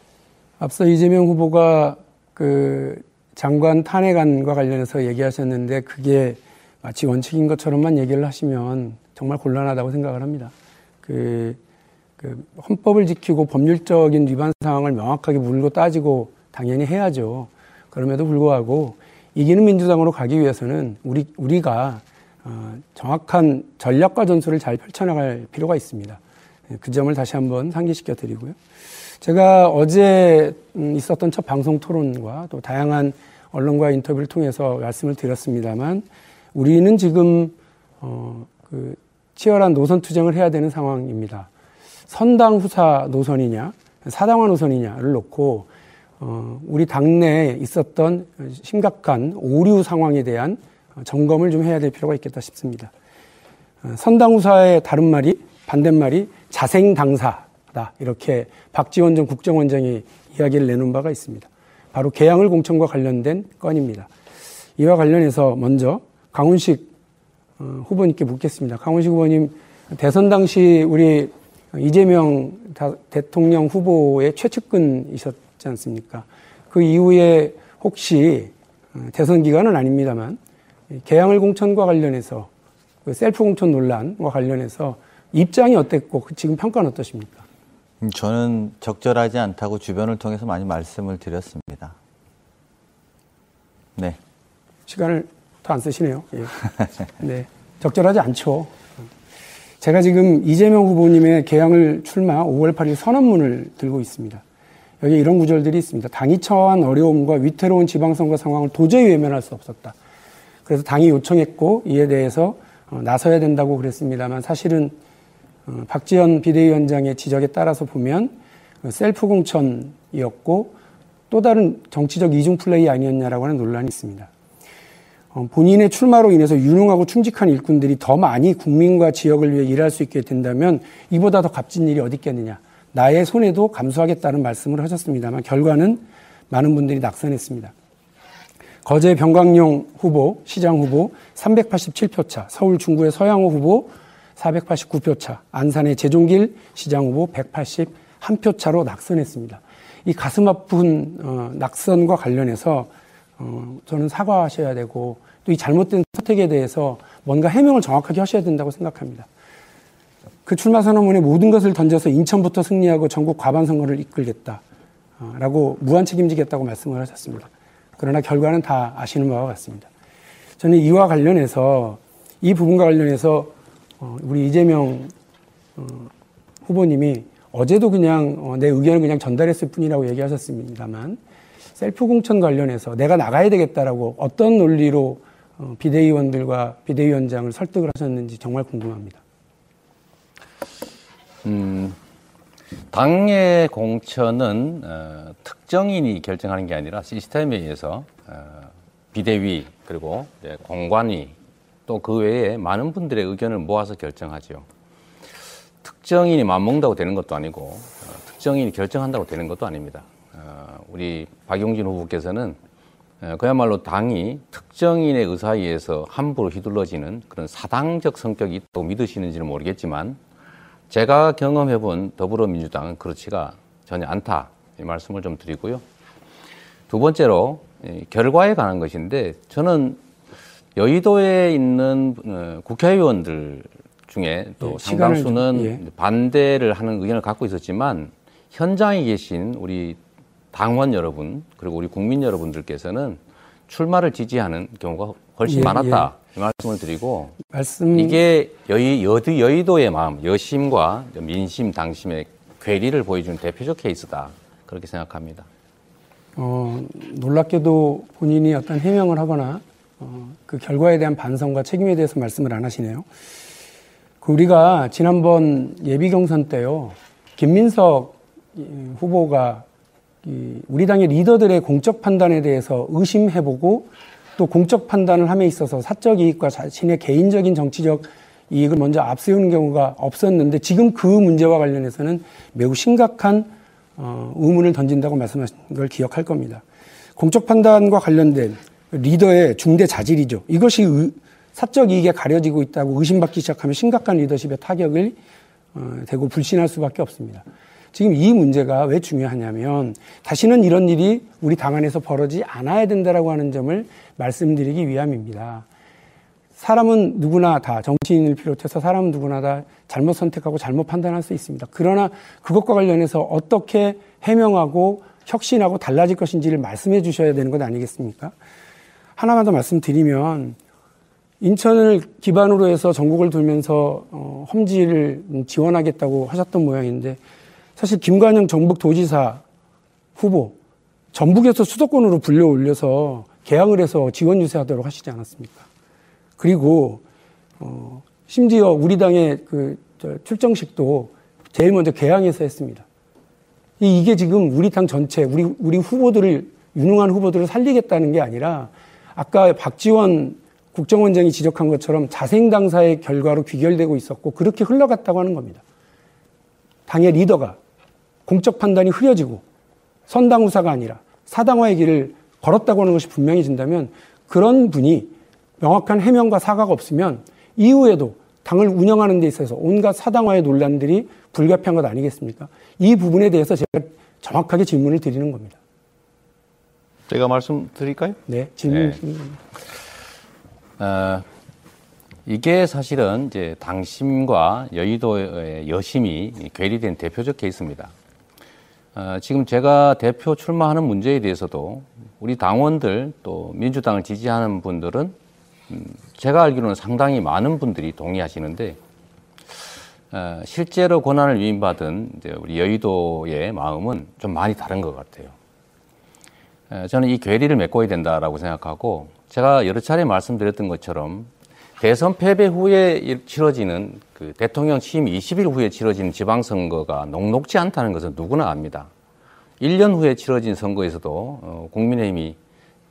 앞서 이재명 후보가 그 장관 탄핵안과 관련해서 얘기하셨는데 그게 마치 원칙인 것처럼만 얘기를 하시면 정말 곤란하다고 생각을 합니다. 그, 그 헌법을 지키고 법률적인 위반 상황을 명확하게 물고 따지고 당연히 해야죠. 그럼에도 불구하고 이기는 민주당으로 가기 위해서는 우리 우리가 어, 정확한 전략과 전술을 잘 펼쳐나갈 필요가 있습니다. 예, 그 점을 다시 한번 상기시켜 드리고요. 제가 어제 음, 있었던 첫 방송 토론과 또 다양한 언론과 인터뷰를 통해서 말씀을 드렸습니다만 우리는 지금 어, 그 치열한 노선 투쟁을 해야 되는 상황입니다. 선당 후사 노선이냐 사당화 노선이냐를 놓고 어, 우리 당내에 있었던 심각한 오류 상황에 대한 점검을 좀 해야 될 필요가 있겠다 싶습니다. 어, 선당 후사의 다른 말이 반대말이 자생당사 다 이렇게 박지원 전 국정원장이 이야기를 내놓은 바가 있습니다. 바로 개항을 공천과 관련된 건입니다. 이와 관련해서 먼저 강훈식 어, 후보님께 묻겠습니다. 강훈식 후보님 대선 당시 우리 이재명 대통령 후보의 최측근이셨지 않습니까? 그 이후에 혹시 어, 대선 기간은 아닙니다만 개항을 공천과 관련해서 그 셀프 공천 논란과 관련해서 입장이 어땠고 그 지금 평가는 어떠십니까? 음, 저는 적절하지 않다고 주변을 통해서 많이 말씀을 드렸습니다. 네. 시간을 더안 쓰시네요. 예. 네. 적절하지 않죠. 제가 지금 이재명 후보님의 개항을 출마 5월 8일 선언문을 들고 있습니다. 여기 이런 구절들이 있습니다. 당이 처한 어려움과 위태로운 지방선거 상황을 도저히 외면할 수 없었다. 그래서 당이 요청했고 이에 대해서 어, 나서야 된다고 그랬습니다만 사실은 어, 박지원 비대위원장의 지적에 따라서 보면 그 셀프 공천이었고 또 다른 정치적 이중 플레이 아니었냐라고 하는 논란이 있습니다. 어, 본인의 출마로 인해서 유능하고 충직한 일꾼들이 더 많이 국민과 지역을 위해 일할 수 있게 된다면 이보다 더 값진 일이 어디 있겠느냐. 나의 손해도 감수하겠다는 말씀을 하셨습니다만 결과는 많은 분들이 낙선했습니다. 거제 병광용 후보, 시장 후보 387표 차, 서울 중구의 서양호 후보 489표 차, 안산의 재종길 시장 후보 181표 차로 낙선했습니다. 이 가슴 아픈 어, 낙선과 관련해서 어, 저는 사과하셔야 되고 또 이 잘못된 선택에 대해서 뭔가 해명을 정확하게 하셔야 된다고 생각합니다. 그 출마 선언문에 모든 것을 던져서 인천부터 승리하고 전국 과반 선거를 이끌겠다라고 무한 책임지겠다고 말씀을 하셨습니다. 그러나 결과는 다 아시는 바와 같습니다. 저는 이와 관련해서 이 부분과 관련해서 어, 우리 이재명 어, 후보님이 어제도 그냥 내 의견을 그냥 전달했을 뿐이라고 얘기하셨습니다만 셀프 공천 관련해서 내가 나가야 되겠다라고 어떤 논리로 어, 비대위원들과 비대위원장을 설득을 하셨는지 정말 궁금합니다. 음, 당의 공천은 어, 특정인이 결정하는 게 아니라 시스템에 의해서 어, 비대위 그리고 공관위 또 그 외에 많은 분들의 의견을 모아서 결정하죠. 특정인이 맞먹는다고 되는 것도 아니고 어, 특정인이 결정한다고 되는 것도 아닙니다. 어, 우리 박용진 후보께서는 어, 그야말로 당이 특정인의 의사에 의해서 함부로 휘둘러지는 그런 사당적 성격이 있다고 믿으시는지는 모르겠지만 제가 경험해본 더불어민주당은 그렇지가 전혀 않다 이 말씀을 좀 드리고요. 두 번째로 결과에 관한 것인데 저는 여의도에 있는 어, 국회의원들 중에 또 예, 상당수는 예. 반대를 하는 의견을 갖고 있었지만 현장에 계신 우리 당원 여러분 그리고 우리 국민 여러분들께서는 출마를 지지하는 경우가 훨씬 예, 많았다 예. 이 말씀을 드리고 말씀... 이게 여의 여의, 여의도의 마음 여심과 민심 당심의 괴리를 보여주는 대표적 케이스다 그렇게 생각합니다. 어, 놀랍게도 본인이 어떤 해명을 하거나 어, 그 결과에 대한 반성과 책임에 대해서 말씀을 안 하시네요. 그 우리가 지난번 예비 경선 때요 김민석 후보가 우리 당의 리더들의 공적 판단에 대해서 의심해보고 또 공적 판단을 함에 있어서 사적 이익과 자신의 개인적인 정치적 이익을 먼저 앞세우는 경우가 없었는데 지금 그 문제와 관련해서는 매우 심각한 어, 의문을 던진다고 말씀하신 걸 기억할 겁니다. 공적 판단과 관련된 리더의 중대 자질이죠. 이것이 의, 사적 이익에 가려지고 있다고 의심받기 시작하면 심각한 리더십의 타격을 어, 대고 불신할 수밖에 없습니다. 지금 이 문제가 왜 중요하냐면 다시는 이런 일이 우리 당 안에서 벌어지지 않아야 된다라고 하는 점을 말씀드리기 위함입니다. 사람은 누구나 다 정치인을 비롯해서 사람은 누구나 다 잘못 선택하고 잘못 판단할 수 있습니다. 그러나 그것과 관련해서 어떻게 해명하고 혁신하고 달라질 것인지를 말씀해 주셔야 되는 것 아니겠습니까? 하나만 더 말씀드리면 인천을 기반으로 해서 전국을 돌면서 어, 험지를 지원하겠다고 하셨던 모양인데 사실 김관영 전북 도지사 후보 전북에서 수도권으로 불려 올려서 개항을 해서 지원 유세하도록 하시지 않았습니까? 그리고 어, 심지어 우리 당의 그 출정식도 제일 먼저 개항해서 했습니다. 이게 지금 우리 당 전체, 우리 우리 후보들을 유능한 후보들을 살리겠다는 게 아니라 아까 박지원 국정원장이 지적한 것처럼 자생 당사의 결과로 귀결되고 있었고 그렇게 흘러갔다고 하는 겁니다. 당의 리더가 공적 판단이 흐려지고 선당우사가 아니라 사당화의 길을 걸었다고 하는 것이 분명해진다면 그런 분이 명확한 해명과 사과가 없으면 이후에도 당을 운영하는 데 있어서 온갖 사당화의 논란들이 불가피한 것 아니겠습니까? 이 부분에 대해서 제가 정확하게 질문을 드리는 겁니다. 제가 말씀드릴까요? 네, 질문. 네. 어, 이게 사실은 이제 당심과 여의도의 여심이 괴리된 대표적 케이스입니다. 어, 지금 제가 대표 출마하는 문제에 대해서도 우리 당원들 또 민주당을 지지하는 분들은 음, 제가 알기로는 상당히 많은 분들이 동의하시는데 어, 실제로 권한을 위임받은 우리 여의도의 마음은 좀 많이 다른 것 같아요. 어, 저는 이 괴리를 메꿔야 된다라고 생각하고 제가 여러 차례 말씀드렸던 것처럼 대선 패배 후에 치러지는 그 대통령 취임 20일 후에 치러지는 지방선거가 녹록지 않다는 것은 누구나 압니다. 1년 후에 치러진 선거에서도 어, 국민의힘이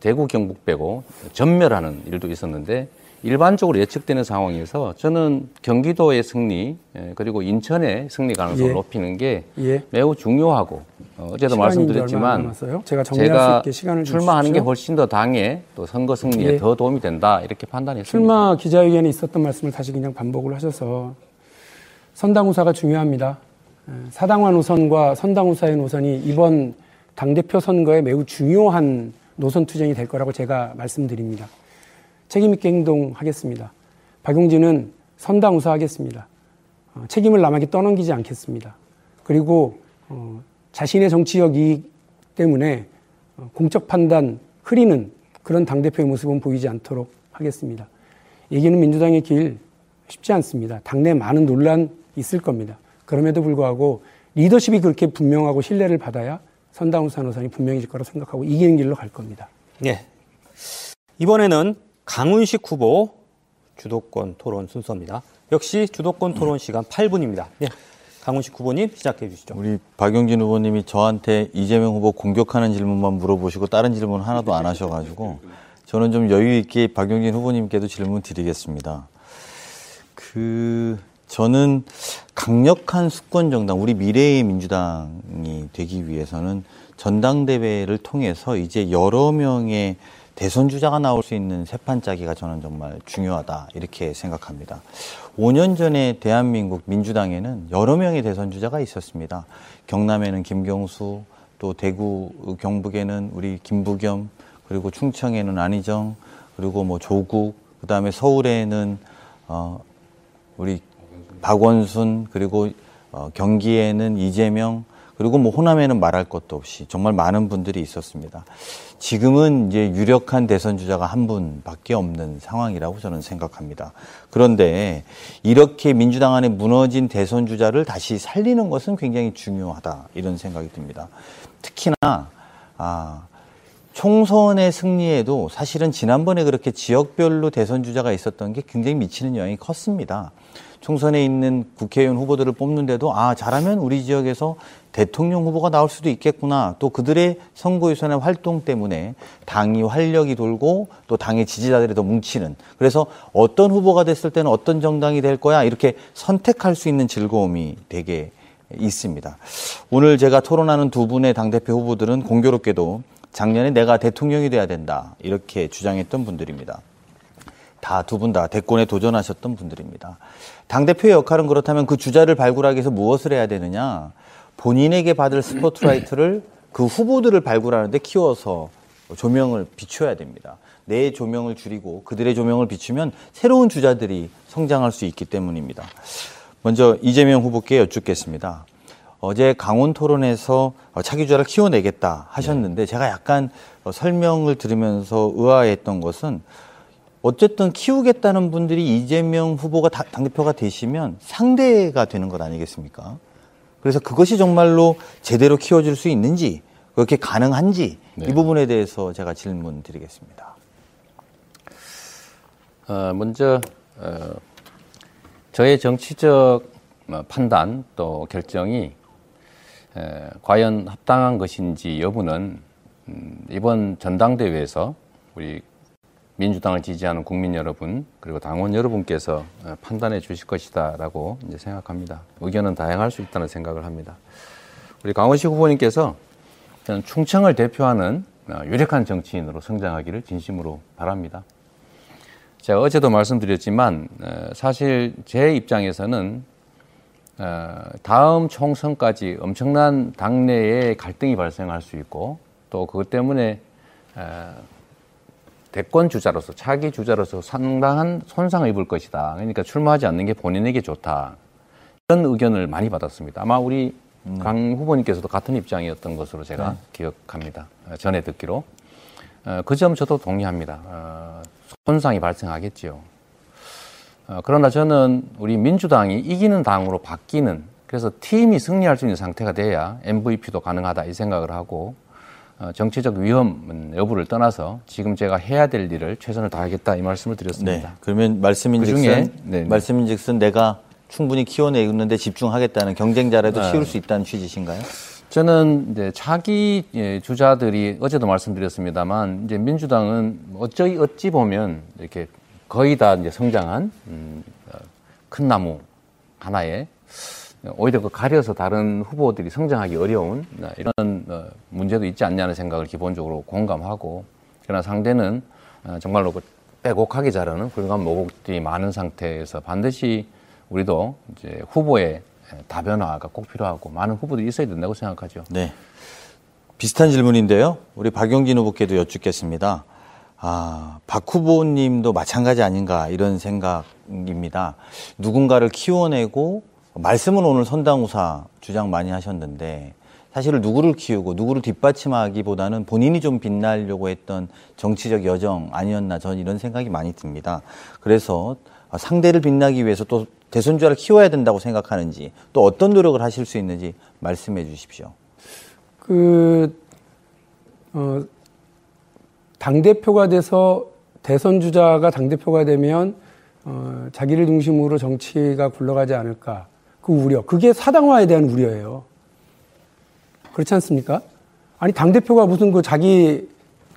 대구 경북 빼고 전멸하는 일도 있었는데 일반적으로 예측되는 상황에서 저는 경기도의 승리 예, 그리고 인천의 승리 가능성을 예. 높이는 게 예. 매우 중요하고 어, 어제도 말씀드렸지만 제가 정리할 수 있게 시간을 출마하는 주십시오. 게 훨씬 더 당에 또 선거 승리에 예. 더 도움이 된다 이렇게 판단했습니다. 출마 기자회견에 있었던 말씀을 다시 그냥 반복을 하셔서 선당우사가 중요합니다. 예, 사당화 노선과 선당우사의 노선이 이번 당대표 선거에 매우 중요한 노선 투쟁이 될 거라고 제가 말씀드립니다. 책임있게 행동하겠습니다. 박용진은 선당우사하겠습니다. 어, 책임을 남에게 떠넘기지 않겠습니다. 그리고 어, 자신의 정치적 이익 때문에 어, 공적 판단 흐리는 그런 당대표의 모습은 보이지 않도록 하겠습니다. 얘기는 민주당의 길 쉽지 않습니다. 당내 많은 논란 있을 겁니다. 그럼에도 불구하고 리더십이 그렇게 분명하고 신뢰를 받아야 선당우사 노선이 분명해질 거라고 생각하고 이기는 길로 갈 겁니다. 예. 이번에는 강훈식 후보 주도권 토론 순서입니다. 역시 주도권 토론 시간 8분입니다. 예. 강훈식 후보님 시작해 주시죠. 우리 박용진 후보님이 저한테 이재명 후보 공격하는 질문만 물어보시고 다른 질문 하나도 안 하셔가지고 저는 좀 여유 있게 박용진 후보님께도 질문 드리겠습니다. 그 저는 강력한 수권 정당, 우리 미래의 민주당이 되기 위해서는 전당대회를 통해서 이제 여러 명의 대선 주자가 나올 수 있는 세판 짜기가 저는 정말 중요하다 이렇게 생각합니다. 5년 전에 대한민국 민주당에는 여러 명의 대선 주자가 있었습니다. 경남에는 김경수, 또 대구 경북에는 우리 김부겸, 그리고 충청에는 안희정, 그리고 뭐 조국, 그다음에 서울에는 어 우리 박원순 그리고 어, 경기에는 이재명 그리고 뭐 호남에는 말할 것도 없이 정말 많은 분들이 있었습니다. 지금은 이제 유력한 대선 주자가 한 분밖에 없는 상황이라고 저는 생각합니다. 그런데 이렇게 민주당 안에 무너진 대선 주자를 다시 살리는 것은 굉장히 중요하다 이런 생각이 듭니다. 특히나 아 총선의 승리에도 사실은 지난번에 그렇게 지역별로 대선 주자가 있었던 게 굉장히 미치는 영향이 컸습니다. 총선에 있는 국회의원 후보들을 뽑는데도 아 잘하면 우리 지역에서 대통령 후보가 나올 수도 있겠구나 또 그들의 선거 유선의 활동 때문에 당이 활력이 돌고 또 당의 지지자들이 더 뭉치는 그래서 어떤 후보가 됐을 때는 어떤 정당이 될 거야 이렇게 선택할 수 있는 즐거움이 되게 있습니다. 오늘 제가 토론하는 두 분의 당대표 후보들은 공교롭게도 작년에 내가 대통령이 돼야 된다 이렇게 주장했던 분들입니다. 다 두 분 다 대권에 도전하셨던 분들입니다. 당대표의 역할은 그렇다면 그 주자를 발굴하기 위해서 무엇을 해야 되느냐? 본인에게 받을 스포트라이트를 그 후보들을 발굴하는데 키워서 조명을 비춰야 됩니다. 내 조명을 줄이고 그들의 조명을 비추면 새로운 주자들이 성장할 수 있기 때문입니다. 먼저 이재명 후보께 여쭙겠습니다. 어제 강원 토론에서 차기 주자를 키워내겠다 하셨는데 제가 약간 설명을 들으면서 의아했던 것은 어쨌든 키우겠다는 분들이 이재명 후보가 다- 당대표가 되시면 상대가 되는 것 아니겠습니까? 그래서 그것이 정말로 제대로 키워줄 수 있는지 그렇게 가능한지 이 부분에 대해서 제가 질문 드리겠습니다. 어, 먼저 어, 저의 정치적 어, 판단 또 결정이 에, 과연 합당한 것인지 여부는 음, 이번 전당대회에서 우리 민주당을 지지하는 국민 여러분 그리고 당원 여러분께서 어, 판단해 주실 것이다라고 이제 생각합니다. 의견은 다양할 수 있다는 생각을 합니다. 우리 강원식 후보님께서 저는 충청을 대표하는 어, 유력한 정치인으로 성장하기를 진심으로 바랍니다. 제가 어제도 말씀드렸지만 어, 사실 제 입장에서는 어, 다음 총선까지 엄청난 당내의 갈등이 발생할 수 있고 또 그것 때문에 어, 대권 주자로서 차기 주자로서 상당한 손상을 입을 것이다. 그러니까 출마하지 않는 게 본인에게 좋다. 이런 의견을 많이 받았습니다. 아마 우리 강 후보님께서도 같은 입장이었던 것으로 제가 네. 기억합니다. 어, 전에 듣기로. 어, 그점 저도 동의합니다. 어, 손상이 발생하겠지요. 어, 그러나 저는 우리 민주당이 이기는 당으로 바뀌는 그래서 팀이 승리할 수 있는 상태가 돼야 MVP도 가능하다 이 생각을 하고 어, 정치적 위험 여부를 떠나서 지금 제가 해야 될 일을 최선을 다하겠다 이 말씀을 드렸습니다. 네. 그러면 말씀인즉슨 그중에, 네, 네. 말씀인즉슨 내가 충분히 키워내는데 집중하겠다는 경쟁자라도 네. 키울 수 있다는 취지신가요? 저는 이제 차기 예, 주자들이 어제도 말씀드렸습니다만 이제 민주당은 어찌 어찌 보면 이렇게 거의 다 이제 성장한 음, 어, 큰 나무 하나에 오히려 그 가려서 다른 후보들이 성장하기 어려운 어, 이런 어, 문제도 있지 않냐는 생각을 기본적으로 공감하고 그러나 상대는 어, 정말로 그 빼곡하게 자라는 훌륭한 모국들이 많은 상태에서 반드시 우리도 이제 후보의 다변화가 꼭 필요하고 많은 후보들이 있어야 된다고 생각하죠. 네. 비슷한 질문인데요. 우리 박용진 후보께도 여쭙겠습니다. 아, 박 후보님도 마찬가지 아닌가 이런 생각입니다. 누군가를 키워내고 말씀은 오늘 선당우사 주장 많이 하셨는데 사실 누구를 키우고 누구를 뒷받침하기보다는 본인이 좀 빛나려고 했던 정치적 여정 아니었나 저는 이런 생각이 많이 듭니다. 그래서 상대를 빛나기 위해서 또 대선주자를 키워야 된다고 생각하는지 또 어떤 노력을 하실 수 있는지 말씀해 주십시오. 그, 어, 당대표가 돼서 대선 주자가 당대표가 되면, 어, 자기를 중심으로 정치가 굴러가지 않을까. 그 우려. 그게 사당화에 대한 우려예요. 그렇지 않습니까? 아니, 당대표가 무슨 그 자기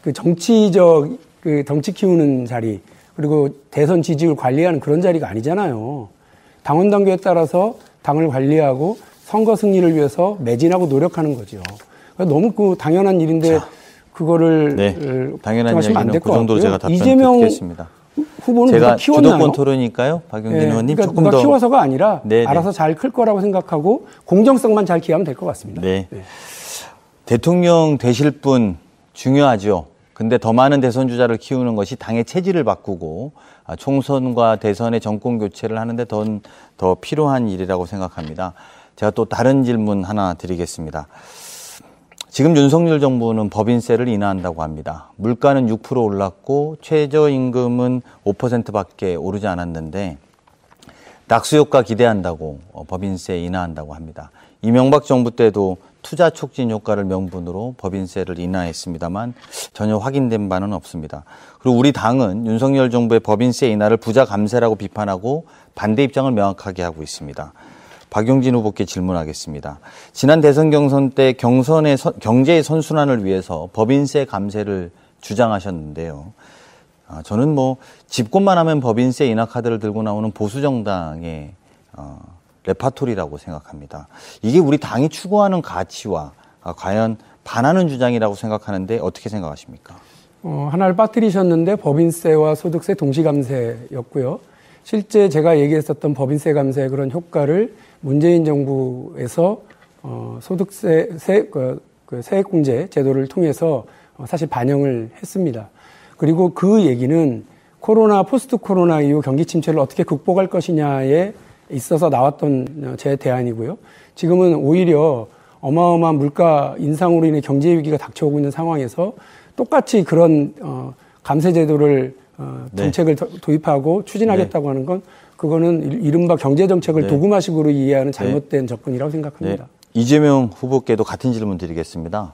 그 정치적 그 덩치 키우는 자리, 그리고 대선 지지율 관리하는 그런 자리가 아니잖아요. 당원 단계에 따라서 당을 관리하고 선거 승리를 위해서 매진하고 노력하는 거죠. 그러니까 너무 그 당연한 일인데 그거를 네, 당연한 될그것 정도로. 제가 답변 이재명 드리겠습니다. 후보는 제가 누가 키웠나요? 주도권 토론이니까요, 박용진 예, 의원님 그러니까 조금 누가 더 키워서가 아니라 네, 네. 알아서 잘 클 거라고 생각하고 공정성만 잘 기하면 될 것 같습니다. 네. 대통령 되실 분 중요하죠. 근데 더 많은 대선 주자를 키우는 것이 당의 체질을 바꾸고 아, 총선과 대선의 정권 교체를 하는데 더, 더 필요한 일이라고 생각합니다. 제가 또 다른 질문 하나 드리겠습니다. 지금 윤석열 정부는 법인세를 인하한다고 합니다. 물가는 6% 올랐고 최저임금은 5%밖에 오르지 않았는데 낙수 효과 기대한다고 어, 법인세 인하한다고 합니다. 이명박 정부 때도 투자 촉진 효과를 명분으로 법인세를 인하했습니다만 전혀 확인된 바는 없습니다. 그리고 우리 당은 윤석열 정부의 법인세 인하를 부자 감세라고 비판하고 반대 입장을 명확하게 하고 있습니다. 박용진 후보께 질문하겠습니다. 지난 대선 경선 때 경선의 선- 경제의 선순환을 위해서 법인세 감세를 주장하셨는데요. 아, 저는 뭐 집권만 하면 법인세 인하 카드를 들고 나오는 보수 정당의 어, 레파토리라고 생각합니다. 이게 우리 당이 추구하는 가치와 아, 과연 반하는 주장이라고 생각하는데 어떻게 생각하십니까? 어, 하나를 빠뜨리셨는데 법인세와 소득세 동시 감세였고요. 실제 제가 얘기했었던 법인세 감세의 그런 효과를 문재인 정부에서 어, 소득세 세, 그, 그 세액공제 제도를 통해서 어, 사실 반영을 했습니다. 그리고 그 얘기는 코로나 포스트 코로나 이후 경기 침체를 어떻게 극복할 것이냐에 있어서 나왔던 어, 제 대안이고요. 지금은 오히려 어마어마한 물가 인상으로 인해 경제 위기가 닥쳐오고 있는 상황에서 똑같이 그런 어, 감세 제도를 어, 네. 정책을 도- 도입하고 추진하겠다고 하는 건 그거는 이- 이른바 경제 정책을 네. 도구마식으로 이해하는 잘못된 접근이라고 생각합니다. 네. 이재명 후보께도 같은 질문 드리겠습니다.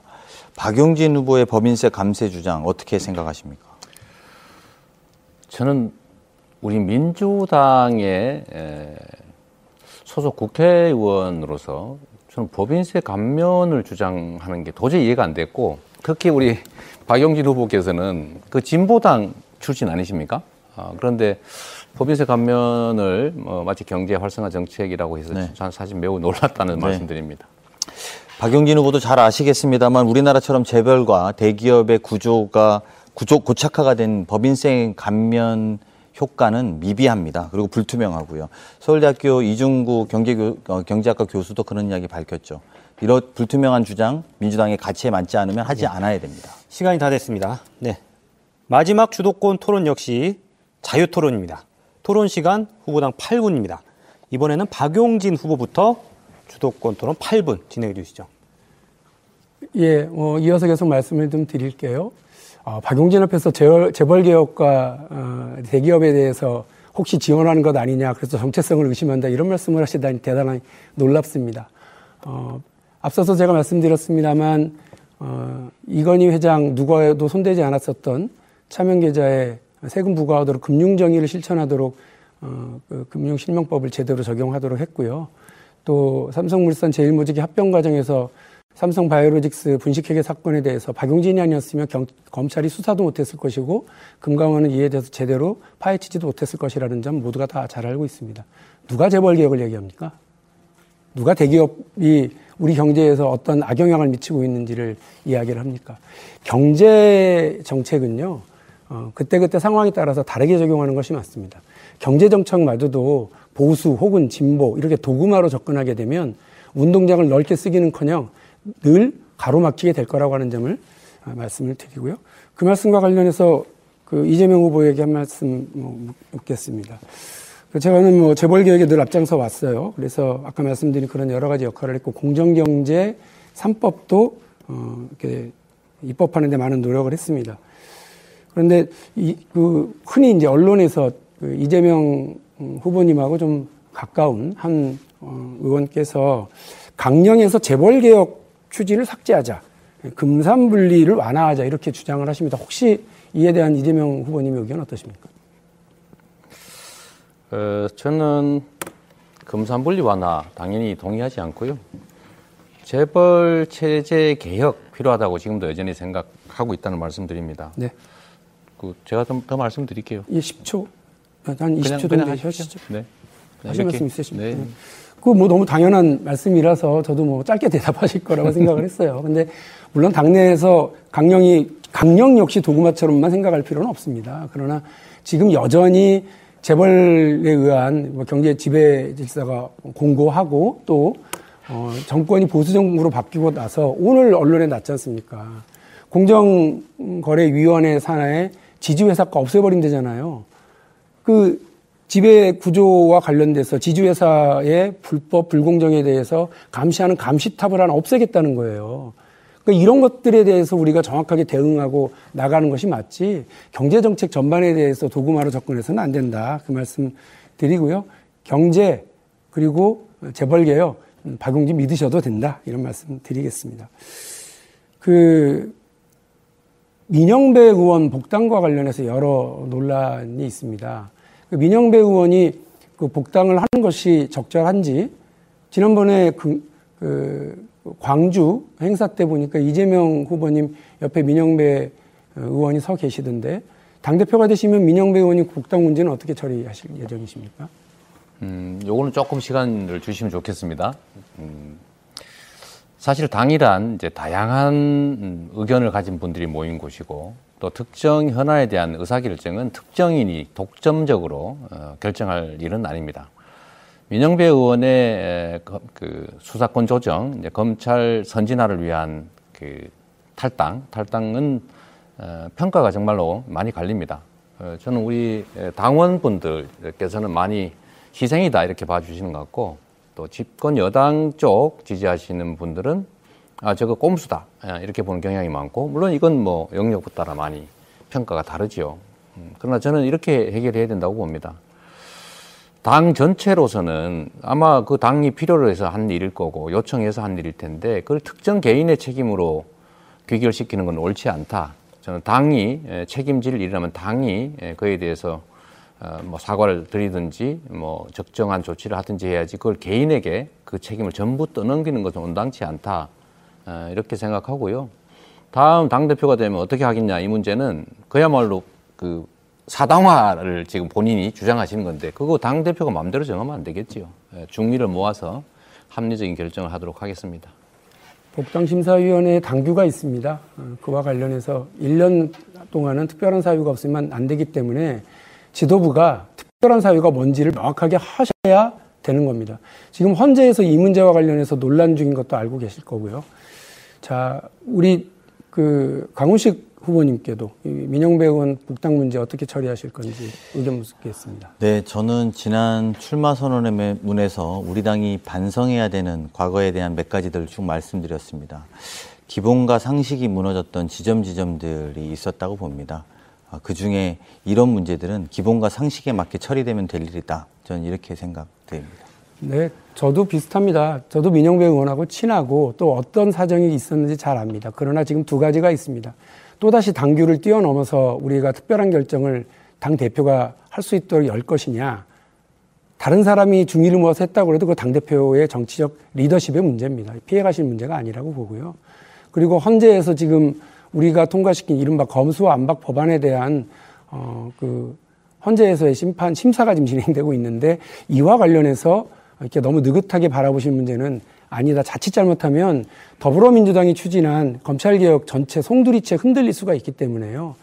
박용진 후보의 법인세 감세 주장 어떻게 생각하십니까? 저는 우리 민주당의 에, 소속 국회의원으로서 저는 법인세 감면을 주장하는 게 도저히 이해가 안 됐고 특히 우리 박용진 후보께서는 그 진보당 출신 아니십니까? 아, 그런데 법인세 감면을 뭐 마치 경제 활성화 정책이라고 해서 저는 사실 매우 놀랐다는 네. 말씀드립니다. 박용진 후보도 잘 아시겠습니다만 우리나라처럼 재벌과 대기업의 구조가 구조 고착화가 된 법인세 감면 효과는 미비합니다. 그리고 불투명하고요. 서울대학교 이중구 경제교, 어, 경제학과 교수도 그런 이야기 밝혔죠. 이런 불투명한 주장 민주당의 가치에 맞지 않으면 하지 않아야 됩니다. 시간이 다 됐습니다. 네. 마지막 주도권 토론 역시 자유 토론입니다. 토론 시간 후보당 8분입니다. 이번에는 박용진 후보부터 주도권 토론 8분 진행해 주시죠. 예, 어, 이어서 계속 말씀을 좀 드릴게요. 어, 박용진 앞에서 재벌, 재벌 개혁과 어, 대기업에 대해서 혹시 지원하는 것 아니냐, 그래서 정체성을 의심한다 이런 말씀을 하시다니 대단히 놀랍습니다. 어, 앞서서 제가 말씀드렸습니다만 어, 이건희 회장 누구에도 손대지 않았었던 차명 계좌에 세금 부과하도록 금융 정의를 실천하도록 어, 그 금융 실명법을 제대로 적용하도록 했고요. 또 삼성물산 제일모직의 합병 과정에서 삼성 바이오로직스 분식회계 사건에 대해서 박용진이 아니었으면 경- 검찰이 수사도 못했을 것이고 금감원은 이에 대해서 제대로 파헤치지도 못했을 것이라는 점 모두가 다 잘 알고 있습니다. 누가 재벌 개혁을 얘기합니까? 누가 대기업이 우리 경제에서 어떤 악영향을 미치고 있는지를 이야기를 합니까? 경제 정책은요, 어, 그때그때 상황에 따라서 다르게 적용하는 것이 맞습니다. 경제 정책마저도 보수 혹은 진보 이렇게 도구마로 접근하게 되면 운동장을 넓게 쓰기는 커녕 늘 가로막히게 될 거라고 하는 점을 아, 말씀을 드리고요. 그 말씀과 관련해서 그 이재명 후보에게 한 말씀 뭐 묻겠습니다. 그 제가는 뭐 재벌 개혁에 늘 앞장서 왔어요. 그래서 아까 말씀드린 그런 여러 가지 역할을 했고 공정경제 3법도 어, 이렇게 입법하는 데 많은 노력을 했습니다. 그런데 이, 그 흔히 이제 언론에서 그 이재명 음, 후보님하고 좀 가까운 한 어, 의원께서 강령에서 재벌 개혁 추진을 삭제하자, 금산 분리를 완화하자 이렇게 주장을 하십니다. 혹시 이에 대한 이재명 후보님의 의견 어떠십니까? 어, 저는 금산 분리 완화 당연히 동의하지 않고요. 재벌 체제 개혁 필요하다고 지금도 여전히 생각하고 있다는 말씀드립니다. 네. 그 제가 좀 더 말씀드릴게요. 예, 10초. 한 20초 그냥, 정도 하시죠. 네. 네, 하실 몇 말씀 개. 있으십니까? 네. 그뭐 너무 당연한 말씀이라서 저도 뭐 짧게 대답하실 거라고 생각을 했어요. 근데 물론 당내에서 강령이 강령 역시 도구마처럼만 생각할 필요는 없습니다. 그러나 지금 여전히 재벌에 의한 뭐 경제 지배 질서가 공고하고 또 어, 정권이 보수 정부로 바뀌고 나서 오늘 언론에 났지 않습니까? 공정거래위원회 산하에 지주회사가 없애버린대잖아요. 그 지배 구조와 관련돼서 지주회사의 불법 불공정에 대해서 감시하는 감시탑을 하나 없애겠다는 거예요. 그러니까 이런 것들에 대해서 우리가 정확하게 대응하고 나가는 것이 맞지 경제 정책 전반에 대해서 도구마로 접근해서는 안 된다. 그 말씀 드리고요. 경제 그리고 재벌 개혁 음, 박용진 믿으셔도 된다. 이런 말씀 드리겠습니다. 그 민영배 의원 복당과 관련해서 여러 논란이 있습니다. 그 민영배 의원이 그 복당을 하는 것이 적절한지 지난번에 그, 그 광주 행사 때 보니까 이재명 후보님 옆에 민영배 의원이 서 계시던데 당 대표가 되시면 민영배 의원님 복당 문제는 어떻게 처리하실 예정이십니까? 음, 요거는 조금 시간을 주시면 좋겠습니다. 음, 사실 당이란 이제 다양한 음, 의견을 가진 분들이 모인 곳이고 또 특정 현안에 대한 의사결정은 특정인이 독점적으로 어, 결정할 일은 아닙니다. 민영배 의원의 그 수사권 조정, 검찰 선진화를 위한 그 탈당, 탈당은 어, 평가가 정말로 많이 갈립니다. 어, 저는 우리 에, 당원분들께서는 많이 희생이다 이렇게 봐주시는 것 같고 또 집권 여당 쪽 지지하시는 분들은 아 저거 꼼수다 아, 이렇게 보는 경향이 많고 물론 이건 뭐 영역에 따라 많이 평가가 다르지요. 음, 그러나 저는 이렇게 해결해야 된다고 봅니다. 당 전체로서는 아마 그 당이 필요로 해서 한 일일 거고 요청해서 한 일일 텐데 그걸 특정 개인의 책임으로 귀결시키는 건 옳지 않다. 저는 당이 책임질 일이라면 당이 그에 대해서 어, 뭐 사과를 드리든지 뭐 적정한 조치를 하든지 해야지 그걸 개인에게 그 책임을 전부 떠넘기는 것은 온당치 않다. 어, 이렇게 생각하고요. 다음 당 대표가 되면 어떻게 하겠냐 이 문제는 그야말로 그 사당화를 지금 본인이 주장하시는 건데 그거 당 대표가 마음대로 정하면 안 되겠지요. 예, 중리를 모아서 합리적인 결정을 하도록 하겠습니다. 복당심사위원회에 당규가 있습니다. 어, 그와 관련해서 1년 동안은 특별한 사유가 없으면 안 되기 때문에 지도부가 특별한 사유가 뭔지를 명확하게 하셔야 되는 겁니다. 지금 헌재에서 이 문제와 관련해서 논란 중인 것도 알고 계실 거고요. 자, 우리 그 강훈식 후보님께도 민영배 의원 복당 문제 어떻게 처리하실 건지 의견 묻겠습니다. 네, 저는 지난 출마 선언의 문에서 우리 당이 반성해야 되는 과거에 대한 몇 가지들을 쭉 말씀드렸습니다. 기본과 상식이 무너졌던 지점 지점들이 있었다고 봅니다. 아, 그 중에 이런 문제들은 기본과 상식에 맞게 처리되면 될 일이다. 저는 이렇게 생각됩니다. 네, 저도 비슷합니다. 저도 민영배 의원하고 친하고 또 어떤 사정이 있었는지 잘 압니다. 그러나 지금 두 가지가 있습니다. 또다시 당규를 뛰어넘어서 우리가 특별한 결정을 당 대표가 할 수 있도록 열 것이냐. 다른 사람이 중의를 모아서 했다고 해도 그 당대표의 정치적 리더십의 문제입니다. 피해가실 문제가 아니라고 보고요. 그리고 헌재에서 지금 우리가 통과시킨 이른바 검수와 안박 법안에 대한 어, 그 헌재에서의 심판 심사가 지금 진행되고 있는데 이와 관련해서 이렇게 너무 느긋하게 바라보실 문제는 아니다. 자칫 잘못하면 더불어민주당이 추진한 검찰개혁 전체 송두리째 흔들릴 수가 있기 때문에요.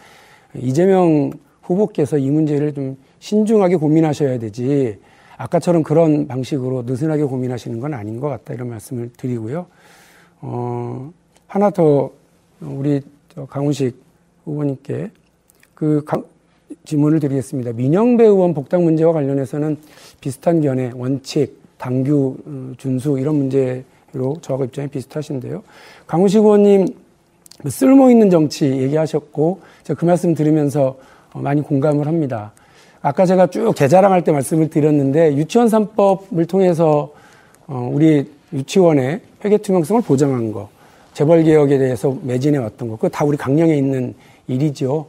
이재명 후보께서 이 문제를 좀 신중하게 고민하셔야 되지 아까처럼 그런 방식으로 느슨하게 고민하시는 건 아닌 것 같다 이런 말씀을 드리고요. 어, 하나 더 우리 강훈식 후보님께 그 강, 질문을 드리겠습니다. 민영배 의원 복당 문제와 관련해서는 비슷한 견해, 원칙, 당규 어, 준수 이런 문제로 저하고 입장이 비슷하신데요. 강훈식 의원님 그 쓸모 있는 정치 얘기하셨고 제가 그 말씀 들으면서 어, 많이 공감을 합니다. 아까 제가 쭉 재자랑할 때 말씀을 드렸는데 유치원 3법을 통해서 어, 우리 유치원의 회계 투명성을 보장한 거, 재벌 개혁에 대해서 매진해 왔던 거, 그거 다 우리 강령에 있는 일이죠.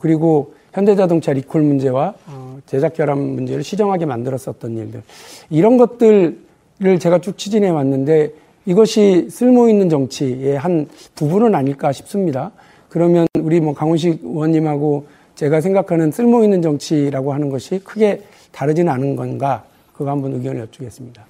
그리고 현대자동차 리콜 문제와 어, 제작 결함 문제를 시정하게 만들었었던 일들 이런 것들을 제가 쭉 추진해 왔는데 이것이 쓸모 있는 정치의 한 부분은 아닐까 싶습니다. 그러면 우리 뭐 강훈식 의원님하고 제가 생각하는 쓸모 있는 정치라고 하는 것이 크게 다르지는 않은 건가 그거 한번 의견을 여쭈겠습니다.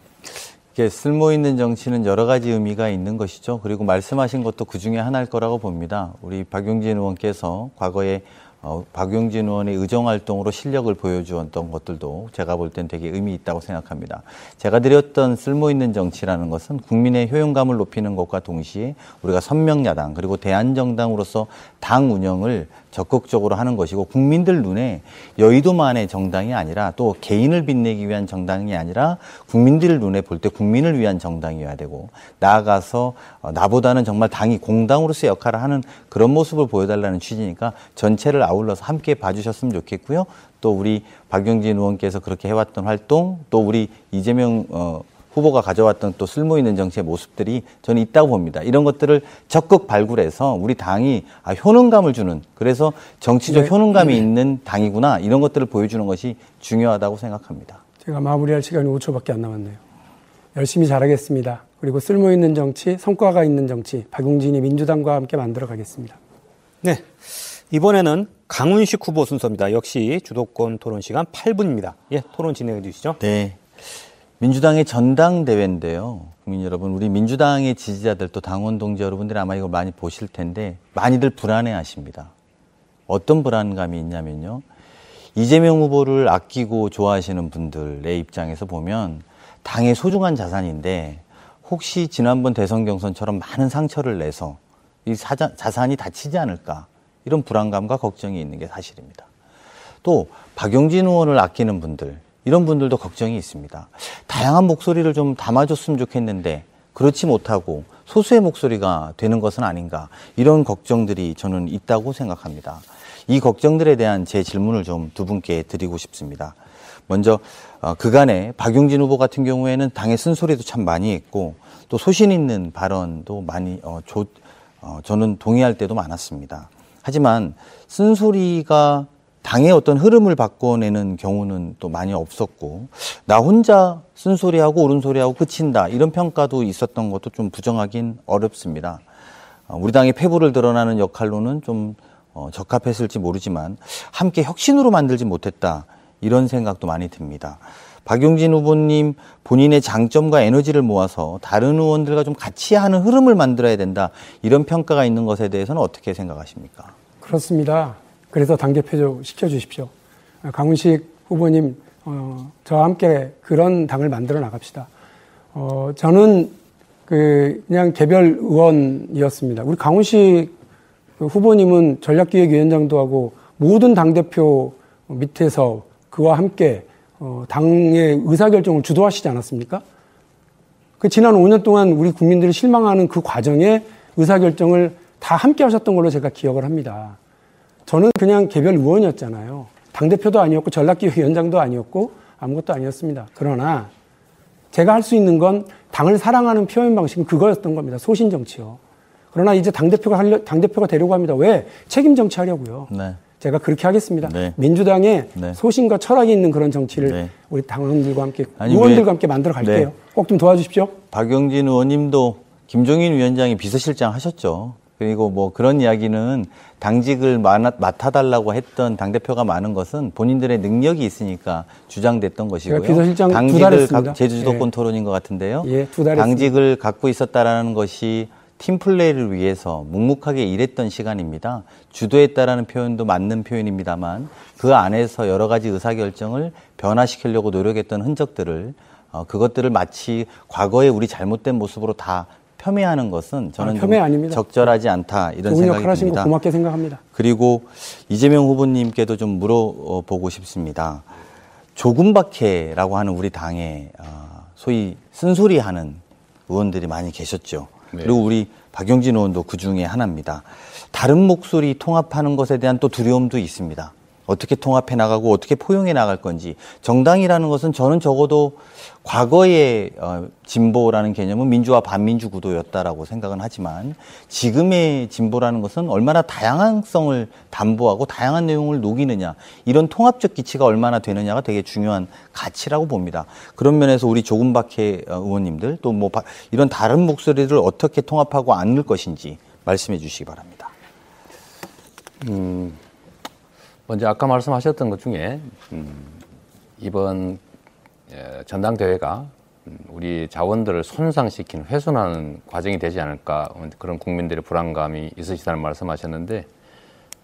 이게 쓸모 있는 정치는 여러 가지 의미가 있는 것이죠. 그리고 말씀하신 것도 그 중에 하나일 거라고 봅니다. 우리 박용진 의원께서 과거에 어, 박용진 의원의 의정 활동으로 실력을 보여주었던 것들도 제가 볼 땐 되게 의미 있다고 생각합니다. 제가 드렸던 쓸모 있는 정치라는 것은 국민의 효용감을 높이는 것과 동시에 우리가 선명 야당 그리고 대한 정당으로서 당 운영을 적극적으로 하는 것이고 국민들 눈에 여의도만의 정당이 아니라 또 개인을 빛내기 위한 정당이 아니라 국민들 눈에 볼 때 국민을 위한 정당이어야 되고 나아가서 어, 나보다는 정말 당이 공당으로서 역할을 하는 그런 모습을 보여달라는 취지니까 전체를 아울러서 함께 봐주셨으면 좋겠고요. 또 우리 박영진 의원께서 그렇게 해왔던 활동 또 우리 이재명 어, 후보가 가져왔던 또 쓸모 있는 정치의 모습들이 저는 있다고 봅니다. 이런 것들을 적극 발굴해서 우리 당이 아, 효능감을 주는 그래서 정치적 네. 효능감이 네. 있는 당이구나 이런 것들을 보여주는 것이 중요하다고 생각합니다. 제가 마무리할 시간이 5초밖에 안 남았네요. 열심히 잘하겠습니다. 그리고 쓸모 있는 정치, 성과가 있는 정치, 박용진이 민주당과 함께 만들어 가겠습니다. 네. 이번에는 강훈식 후보 순서입니다. 역시 주도권 토론 시간 8분입니다. 예, 토론 진행해 주시죠. 네. 민주당의 전당대회인데요. 국민 여러분, 우리 민주당의 지지자들 또 당원 동지 여러분들이 아마 이걸 많이 보실 텐데 많이들 불안해 하십니다. 어떤 불안감이 있냐면요. 이재명 후보를 아끼고 좋아하시는 분들의 입장에서 보면 당의 소중한 자산인데 혹시 지난번 대선 경선처럼 많은 상처를 내서 이 사자, 자산이 다치지 않을까 이런 불안감과 걱정이 있는 게 사실입니다. 또 박용진 의원을 아끼는 분들 이런 분들도 걱정이 있습니다. 다양한 목소리를 좀 담아줬으면 좋겠는데 그렇지 못하고 소수의 목소리가 되는 것은 아닌가 이런 걱정들이 저는 있다고 생각합니다. 이 걱정들에 대한 제 질문을 좀 두 분께 드리고 싶습니다. 먼저 어, 그간에 박용진 후보 같은 경우에는 당의 쓴소리도 참 많이 했고 또 소신 있는 발언도 많이 어, 조, 어, 저는 동의할 때도 많았습니다. 하지만 쓴소리가 당의 어떤 흐름을 바꿔내는 경우는 또 많이 없었고 나 혼자 쓴소리하고 옳은소리하고 그친다 이런 평가도 있었던 것도 좀 부정하긴 어렵습니다. 어, 우리 당의 패부를 드러나는 역할로는 좀 어, 적합했을지 모르지만 함께 혁신으로 만들지 못했다 이런 생각도 많이 듭니다. 박용진 후보님 본인의 장점과 에너지를 모아서 다른 의원들과 좀 같이 하는 흐름을 만들어야 된다 이런 평가가 있는 것에 대해서는 어떻게 생각하십니까? 그렇습니다. 그래서 당대표 시켜주십시오. 강훈식 후보님, 어, 저와 함께 그런 당을 만들어 나갑시다. 어, 저는 그 그냥 개별 의원이었습니다. 우리 강훈식 후보님은 전략기획위원장도 하고 모든 당대표 밑에서 그와 함께 어, 당의 의사결정을 주도하시지 않았습니까? 그 지난 5년 동안 우리 국민들이 실망하는 그 과정에 의사결정을 다 함께 하셨던 걸로 제가 기억을 합니다. 저는 그냥 개별 의원이었잖아요. 당대표도 아니었고 전략기획위원장도 아니었고 아무것도 아니었습니다. 그러나 제가 할 수 있는 건 당을 사랑하는 표현 방식은 그거였던 겁니다. 소신 정치요. 그러나 이제 당대표가 하려, 당대표가 되려고 합니다. 왜? 책임 정치 하려고요. 네. 제가 그렇게 하겠습니다. 네. 민주당의 네. 소신과 철학이 있는 그런 정치를 네. 우리 당원들과 함께 아니, 의원들과 왜- 함께 만들어 갈게요. 네. 꼭좀 도와주십시오. 박용진 의원님도 김종인 위원장이 비서실장 하셨죠. 그리고 뭐 그런 이야기는 당직을 맡아- 맡아달라고 했던 당대표가 많은 것은 본인들의 능력이 있으니까 주장됐던 것이고요. 제가 비서실장 당직을. 각- 제주도권 예. 토론인 것 같은데요. 예, 당직을 갖고 있었다라는 것이 팀플레이를 위해서 묵묵하게 일했던 시간입니다. 주도했다라는 표현도 맞는 표현입니다만 그 안에서 여러 가지 의사결정을 변화시키려고 노력했던 흔적들을 어, 그것들을 마치 과거의 우리 잘못된 모습으로 다 폄훼하는 것은 저는 아, 폄훼 좀 아닙니다. 적절하지 않다 이런 생각이 듭니다. 고맙게 생각합니다. 그리고 이재명 후보님께도 좀 물어보고 싶습니다. 조금박해라고 하는 우리 당에 어, 소위 쓴소리하는 의원들이 많이 계셨죠. 네. 그리고 우리 박용진 의원도 그 중에 하나입니다. 다른 목소리 통합하는 것에 대한 또 두려움도 있습니다. 어떻게 통합해 나가고 어떻게 포용해 나갈 건지 정당이라는 것은 저는 적어도 과거의 어, 진보라는 개념은 민주화 반민주 구도였다라고 생각은 하지만 지금의 진보라는 것은 얼마나 다양성을 담보하고 다양한 내용을 녹이느냐 이런 통합적 기치가 얼마나 되느냐가 되게 중요한 가치라고 봅니다. 그런 면에서 우리 조금박해 어, 의원님들 또 뭐 이런 다른 목소리를 어떻게 통합하고 안을 것인지 말씀해 주시기 바랍니다. 음, 먼저 아까 말씀하셨던 것 중에 음, 이번 에, 전당대회가 음, 우리 자원들을 손상시키는 훼손하는 과정이 되지 않을까 그런 국민들의 불안감이 있으시다는 말씀하셨는데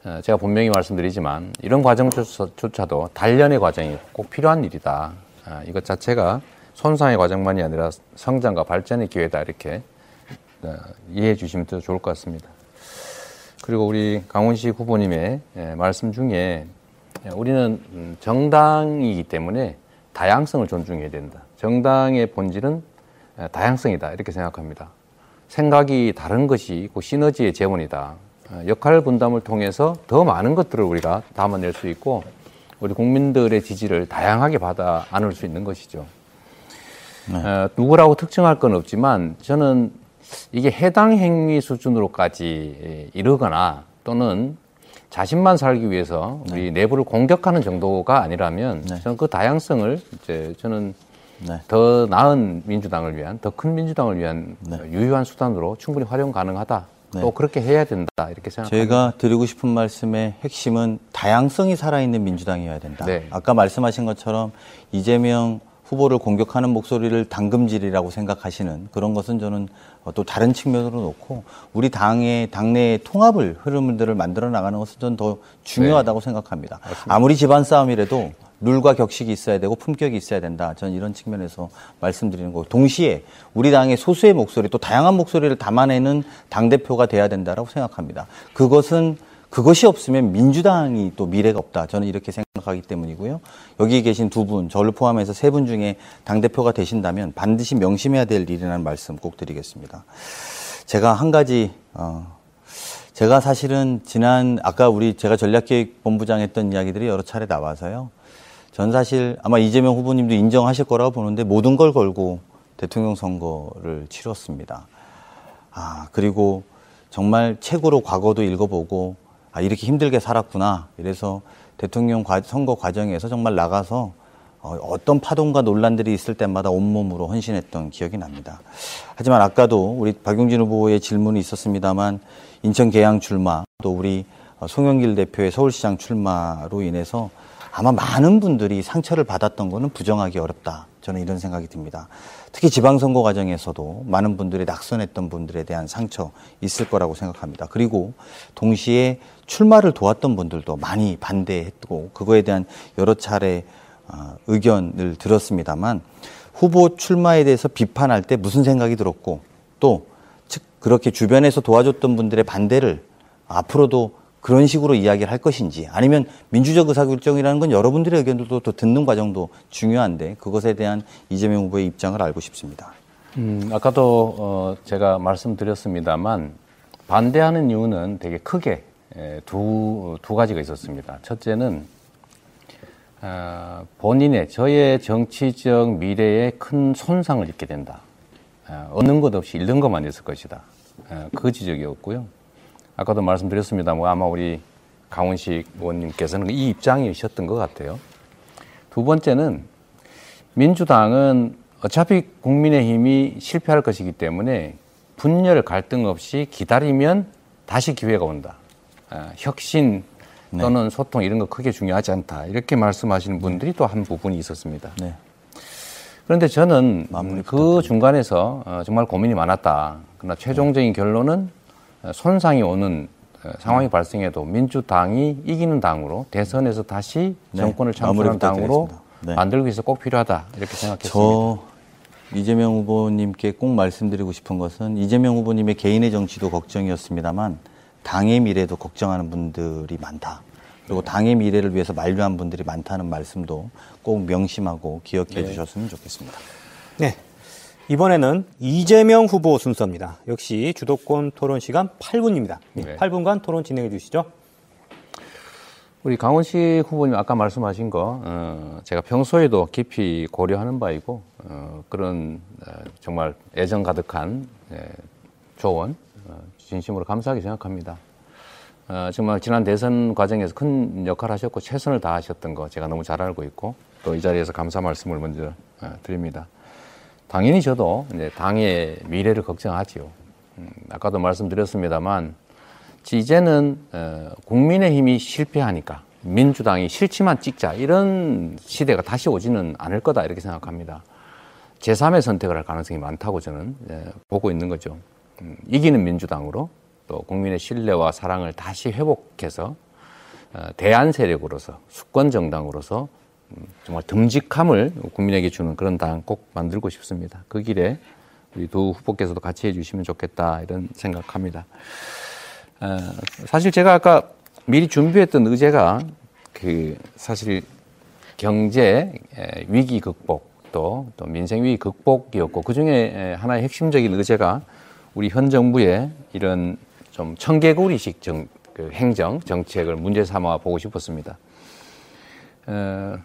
어, 제가 분명히 말씀드리지만 이런 과정조차도 단련의 과정이 꼭 필요한 일이다. 아, 이것 자체가 손상의 과정만이 아니라 성장과 발전의 기회다 이렇게 어, 이해해 주시면 더 좋을 것 같습니다. 그리고 우리 강훈식 후보님의 예, 말씀 중에 예, 우리는 음, 정당이기 때문에 다양성을 존중해야 된다. 정당의 본질은 예, 다양성이다. 이렇게 생각합니다. 생각이 다른 것이 곧 시너지의 재원이다. 어, 역할 분담을 통해서 더 많은 것들을 우리가 담아낼 수 있고 우리 국민들의 지지를 다양하게 받아 안을 수 있는 것이죠. 어, 누구라고 특정할 건 없지만 저는 이게 해당 행위 수준으로까지 예, 이르거나 또는 자신만 살기 위해서 우리 내부를 공격하는 정도가 아니라면 저는 그 다양성을 이제 저는 더 나은 민주당을 위한 더 큰 민주당을 위한 유효한 수단으로 충분히 활용 가능하다. 또 그렇게 해야 된다 이렇게 생각합니다. 제가 드리고 싶은 말씀의 핵심은 다양성이 살아있는 민주당이어야 된다. 네. 아까 말씀하신 것처럼 이재명 후보를 공격하는 목소리를 당금질이라고 생각하시는 그런 것은 저는 어, 또 다른 측면으로 놓고 우리 당의 당내의 통합을 흐름들을 만들어 나가는 것은 저는 더 중요하다고 생각합니다. 아무리 집안 싸움이라도 룰과 격식이 있어야 되고 품격이 있어야 된다. 저는 이런 측면에서 말씀드리는 거고 동시에 우리 당의 소수의 목소리 또 다양한 목소리를 담아내는 당 대표가 돼야 된다라고 생각합니다. 그것은 그것이 없으면 민주당이 또 미래가 없다. 저는 이렇게 생각하기 때문이고요. 여기 계신 두 분, 저를 포함해서 세 분 중에 당대표가 되신다면 반드시 명심해야 될 일이라는 말씀 꼭 드리겠습니다. 제가 한 가지, 어, 제가 사실은 지난 아까 우리 제가 전략기획본부장 했던 이야기들이 여러 차례 나와서요. 전 사실 아마 이재명 후보님도 인정하실 거라고 보는데 모든 걸 걸고 대통령 선거를 치렀습니다. 아, 그리고 정말 책으로 과거도 읽어보고 아, 이렇게 힘들게 살았구나. 이래서 대통령 과- 선거 과정에서 정말 나가서 어, 어떤 파동과 논란들이 있을 때마다 온몸으로 헌신했던 기억이 납니다. 하지만 아까도 우리 박용진 후보의 질문이 있었습니다만 인천 계양 출마 또 우리 어, 송영길 대표의 서울시장 출마로 인해서 아마 많은 분들이 상처를 받았던 거는 부정하기 어렵다. 저는 이런 생각이 듭니다. 특히 지방선거 과정에서도 많은 분들이 낙선했던 분들에 대한 상처 있을 거라고 생각합니다. 그리고 동시에 출마를 도왔던 분들도 많이 반대했고 그거에 대한 여러 차례 어, 의견을 들었습니다만 후보 출마에 대해서 비판할 때 무슨 생각이 들었고 또즉 그렇게 주변에서 도와줬던 분들의 반대를 앞으로도 그런 식으로 이야기를 할 것인지 아니면 민주적 의사결정이라는 건 여러분들의 의견들도 또 듣는 과정도 중요한데 그것에 대한 이재명 후보의 입장을 알고 싶습니다. 음, 아까도 어, 제가 말씀드렸습니다만 반대하는 이유는 되게 크게 에, 두, 두 가지가 있었습니다. 첫째는 어, 본인의 저의 정치적 미래에 큰 손상을 입게 된다. 어, 얻는 것 없이 잃는 것만 있을 것이다. 어, 그 지적이었고요. 아까도 말씀드렸습니다만 아마 우리 강원식 의원님께서는 이 입장이셨던 것 같아요. 두 번째는 민주당은 어차피 국민의힘이 실패할 것이기 때문에 분열 갈등 없이 기다리면 다시 기회가 온다. 아, 혁신 또는 소통 이런 거 크게 중요하지 않다. 이렇게 말씀하시는 분들이 또 한 부분이 있었습니다. 네. 그런데 저는 음, 그 중간에서 어, 정말 고민이 많았다. 그러나 최종적인 결론은 어, 손상이 오는 어, 상황이 발생해도 민주당이 이기는 당으로 대선에서 다시 네, 정권을 창출하는 당으로. 네. 만들기 위해서 꼭 필요하다. 이렇게 생각했습니다. 저 이재명 후보님께 꼭 말씀드리고 싶은 것은 이재명 후보님의 개인의 정치도 걱정이었습니다만 당의 미래도 걱정하는 분들이 많다. 그리고 당의 미래를 위해서 만류한 분들이 많다는 말씀도 꼭 명심하고 기억해 네. 주셨으면 좋겠습니다. 네. 이번에는 이재명 후보 순서입니다. 역시 주도권 토론 시간 8분입니다. 네. 8분간 토론 진행해 주시죠. 우리 강원식 후보님 아까 말씀하신 거 어, 제가 평소에도 깊이 고려하는 바이고 어, 그런 어, 정말 애정 가득한 예, 조언 어, 진심으로 감사하게 생각합니다. 어, 정말 지난 대선 과정에서 큰 역할을 하셨고 최선을 다하셨던 거 제가 너무 잘 알고 있고 또 이 자리에서 감사 말씀을 먼저 어, 드립니다. 당연히 저도 이제 당의 미래를 걱정하지요. 음, 아까도 말씀드렸습니다만 이제는 어, 국민의힘이 실패하니까 민주당이 실치만 찍자 이런 시대가 다시 오지는 않을 거다 이렇게 생각합니다. 제3의 선택을 할 가능성이 많다고 저는 예, 보고 있는 거죠. 음, 이기는 민주당으로 또 국민의 신뢰와 사랑을 다시 회복해서 어, 대안 세력으로서 수권 정당으로서 음, 정말 듬직함을 국민에게 주는 그런 당 꼭 만들고 싶습니다. 그 길에 우리 두 후보께서도 같이 해주시면 좋겠다 이런 생각합니다. 어, 사실 제가 아까 미리 준비했던 의제가 그 사실 경제 에, 위기 극복 또, 또 민생 위기 극복이었고 그 중에 하나의 핵심적인 의제가 우리 현 정부의 이런 좀 청개구리식 정, 그 행정 정책을 문제 삼아 보고 싶었습니다. 어,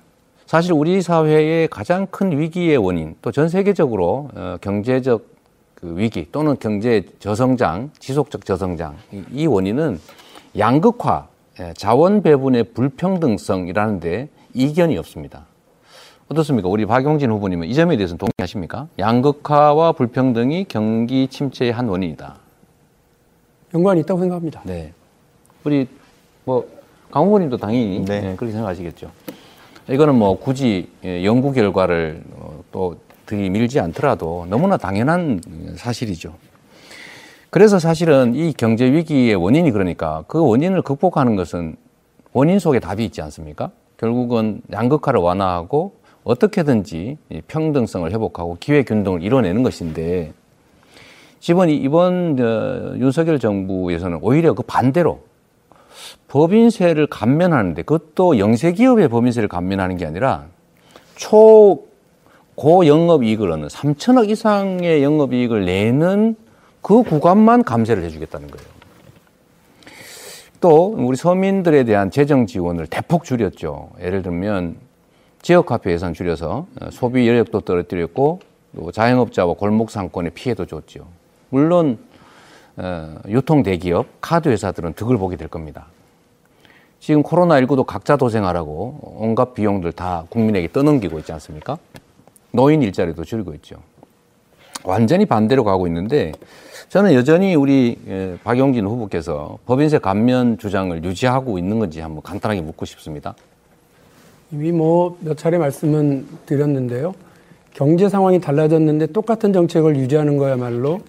사실 우리 사회의 가장 큰 위기의 원인 또 전 세계적으로 어, 경제적 그 위기 또는 경제 저성장, 지속적 저성장 이- 이 원인은 양극화, 예, 자원 배분의 불평등성이라는데 이견이 없습니다. 어떻습니까? 우리 박용진 후보님은 이 점에 대해서는 동의하십니까? 양극화와 불평등이 경기 침체의 한 원인이다. 연관이 있다고 생각합니다. 네. 우리 뭐 강 후보님도 당연히 예, 그렇게 생각하시겠죠. 이거는 뭐 굳이 예, 연구 결과를 어, 또 들이밀지 않더라도 너무나 당연한 사실이죠. 그래서 사실은 이 경제 위기의 원인이 그러니까 그 원인을 극복하는 것은 원인 속에 답이 있지 않습니까? 결국은 양극화를 완화하고 어떻게든지 이 평등성을 회복하고 기회 균등을 이뤄내는 것인데 이번 이번 어, 윤석열 정부에서는 오히려 그 반대로 법인세를 감면하는데 그것도 영세 기업의 법인세를 감면하는 게 아니라 초 고영업 이익을 얻는 3천억 이상의 영업 이익을 내는 그 구간만 감세를 해주겠다는 거예요. 또 우리 서민들에 대한 재정 지원을 대폭 줄였죠. 예를 들면 지역화폐 예산 줄여서 어, 소비 여력도 떨어뜨렸고 또 자영업자와 골목 상권에 피해도 줬죠. 물론 어, 유통 대기업, 카드 회사들은 득을 보게 될 겁니다. 지금 코로나19도 각자 도생하라고 온갖 비용들 다 국민에게 떠넘기고 있지 않습니까? 노인 일자리도 줄이고 있죠. 완전히 반대로 가고 있는데 저는 여전히 우리 예, 박용진 후보께서 법인세 감면 주장을 유지하고 있는 건지 한번 간단하게 묻고 싶습니다. 이미 뭐 몇 차례 말씀은 드렸는데요. 경제 상황이 달라졌는데 똑같은 정책을 유지하는 거야말로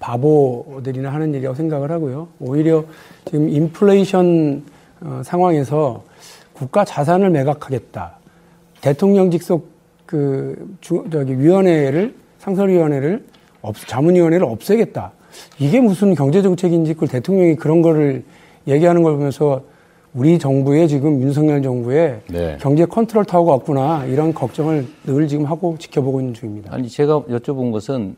바보들이나 하는 일이라고 생각을 하고요. 오히려 지금 인플레이션 어, 상황에서 국가 자산을 매각하겠다. 대통령 직속 그 주, 저기 위원회를 상설위원회를 없, 자문위원회를 없애겠다. 이게 무슨 경제 정책인지 그걸 대통령이 그런 거를 얘기하는 걸 보면서 우리 정부의 지금 윤석열 정부의 네. 경제 컨트롤 타워가 없구나 이런 걱정을 늘 지금 하고 지켜보고 있는 중입니다. 아니 제가 여쭤본 것은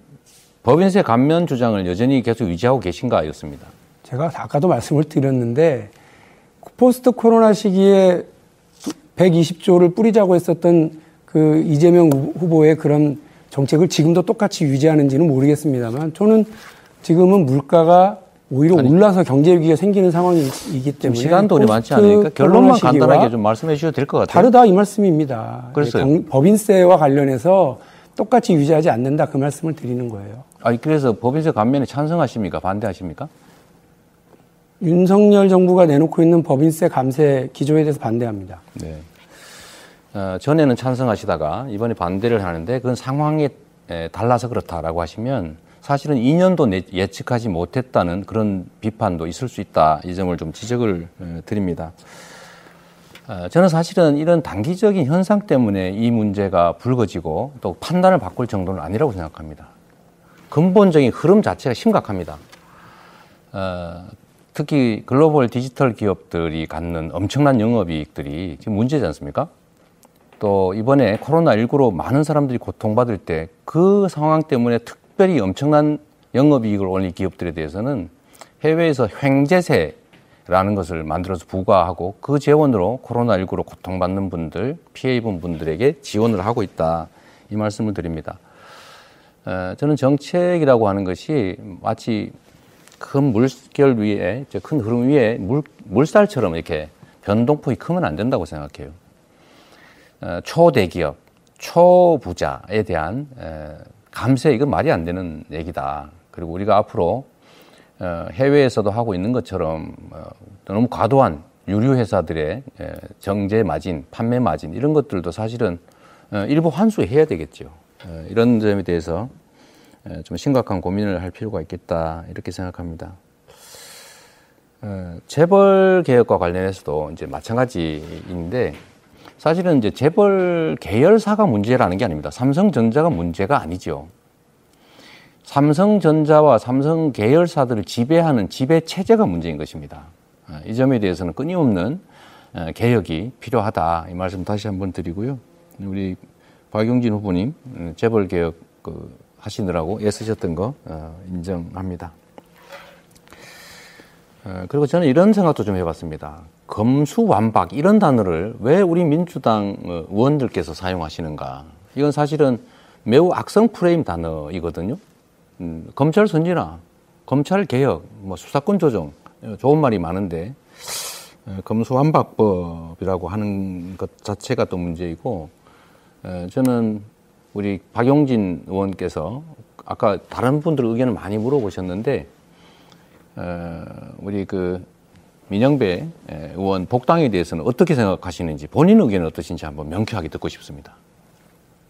법인세 감면 주장을 여전히 계속 유지하고 계신가였습니다. 제가 아까도 말씀을 드렸는데 포스트 코로나 시기에 120조를 뿌리자고 했었던 그 이재명 후보의 그런 정책을 지금도 똑같이 유지하는지는 모르겠습니다만 저는 지금은 물가가 오히려 아니, 올라서 경제 위기가 생기는 상황이기 때문에 시간도 우리 많지 않으니까 결론만 간단하게 좀 말씀해 주셔도 될 것 같아요. 다르다 이 말씀입니다. 그랬어요. 경- 법인세와 관련해서 똑같이 유지하지 않는다 그 말씀을 드리는 거예요. 아니 그래서 법인세 감면에 찬성하십니까? 반대하십니까? 윤석열 정부가 내놓고 있는 법인세 감세 기조에 대해서 반대합니다. 네. 어, 전에는 찬성하시다가 이번에 반대를 하는데 그건 상황에 에, 달라서 그렇다라고 하시면 사실은 2년도 내- 예측하지 못했다는 그런 비판도 있을 수 있다. 이 점을 좀 지적을 어, 드립니다. 어, 저는 사실은 이런 단기적인 현상 때문에 이 문제가 불거지고 또 판단을 바꿀 정도는 아니라고 생각합니다. 근본적인 흐름 자체가 심각합니다. 어, 특히 글로벌 디지털 기업들이 갖는 엄청난 영업이익들이 지금 문제지 않습니까? 또 이번에 코로나19로 많은 사람들이 고통받을 때 그 상황 때문에 특별히 엄청난 영업이익을 올린 기업들에 대해서는 해외에서 횡재세라는 것을 만들어서 부과하고 그 재원으로 코로나19로 고통받는 분들, 피해 입은 분들에게 지원을 하고 있다. 이 말씀을 드립니다. 어, 저는 정책이라고 하는 것이 마치 큰 물결 위에, 저큰 흐름 위에 물, 물살처럼 이렇게 변동폭이 크면 안 된다고 생각해요. 어, 초대기업, 초부자에 대한 에, 감세 이건 말이 안 되는 얘기다. 그리고 우리가 앞으로 어, 해외에서도 하고 있는 것처럼 어, 너무 과도한 유류 회사들의 에, 정제 마진, 판매 마진 이런 것들도 사실은 어, 일부 환수해야 되겠죠. 어, 이런 점에 대해서 에, 좀 심각한 고민을 할 필요가 있겠다 이렇게 생각합니다. 어, 재벌 개혁과 관련해서도 이제 마찬가지인데 사실은 이제 재벌 계열사가 문제라는 게 아닙니다. 삼성전자가 문제가 아니죠. 삼성전자와 삼성 계열사들을 지배하는 지배 체제가 문제인 것입니다. 아, 이 점에 대해서는 끊임없는 어, 개혁이 필요하다 이 말씀 다시 한번 드리고요. 우리 박용진 후보님 음, 재벌 개혁 그 하시느라고 애쓰셨던 거 어, 인정합니다. 어, 그리고 저는 이런 생각도 좀 해봤습니다. 검수완박 이런 단어를 왜 우리 민주당 어, 의원들께서 사용하시는가? 이건 사실은 매우 악성 프레임 단어이거든요. 음, 검찰 선진화, 검찰 개혁, 뭐 수사권 조정 어, 좋은 말이 많은데 어, 검수완박법이라고 하는 것 자체가 또 문제이고 어, 저는 우리 박용진 의원께서 아까 다른 분들 의견을 많이 물어보셨는데 어, 우리 그 민영배 에, 의원 복당에 대해서는 어떻게 생각하시는지 본인 의견은 어떠신지 한번 명쾌하게 듣고 싶습니다.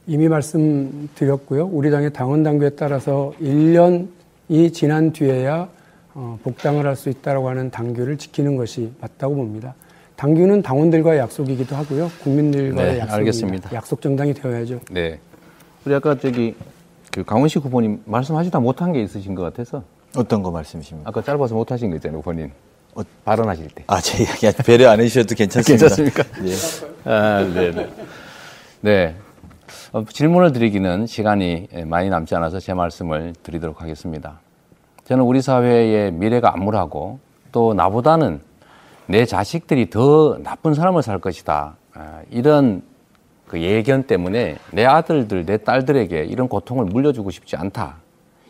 이미 말씀드렸고요. 우리 당의 당원 당규에 따라서 1년이 지난 뒤에야 어, 복당을 할 수 있다고 하는 당규를 지키는 것이 맞다고 봅니다. 당규는 당원들과의 약속이기도 하고요. 국민들과의 네, 약속입니다. 알겠습니다. 약속 정당이 되어야죠. 네. 우리 아까 저기 그 강원식 후보님 말씀하시다 못한 게 있으신 것 같아서 어떤 거 말씀이십니까? 아까 짧아서 못하신 거 있잖아요, 본인. 발언하실 때. 아, 제 이야기 배려 안 해주셔도 괜찮습니다. 괜찮습니까? 예. 아, 네, 네. 네. 어, 질문을 드리기는 시간이 많이 남지 않아서 제 말씀을 드리도록 하겠습니다. 저는 우리 사회의 미래가 암울하고 또 나보다는 내 자식들이 더 나쁜 사람을 살 것이다. 아, 이런 그 예견 때문에 내 아들들, 내 딸들에게 이런 고통을 물려주고 싶지 않다.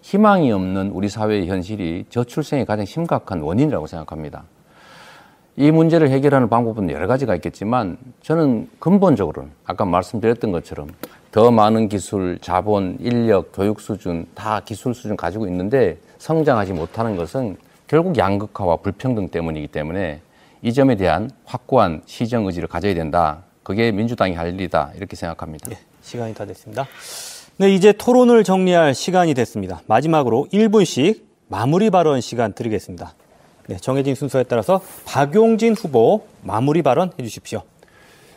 희망이 없는 우리 사회의 현실이 저출생의 가장 심각한 원인이라고 생각합니다. 이 문제를 해결하는 방법은 여러 가지가 있겠지만 저는 근본적으로는 아까 말씀드렸던 것처럼 더 많은 기술, 자본, 인력, 교육 수준 다 기술 수준 가지고 있는데 성장하지 못하는 것은 결국 양극화와 불평등 때문이기 때문에 이 점에 대한 확고한 시정 의지를 가져야 된다. 그게 민주당이 할 일이다. 이렇게 생각합니다. 네, 시간이 다 됐습니다. 네, 이제 토론을 정리할 시간이 됐습니다. 마지막으로 1분씩 마무리 발언 시간 드리겠습니다. 네, 정해진 순서에 따라서 박용진 후보 마무리 발언 해주십시오.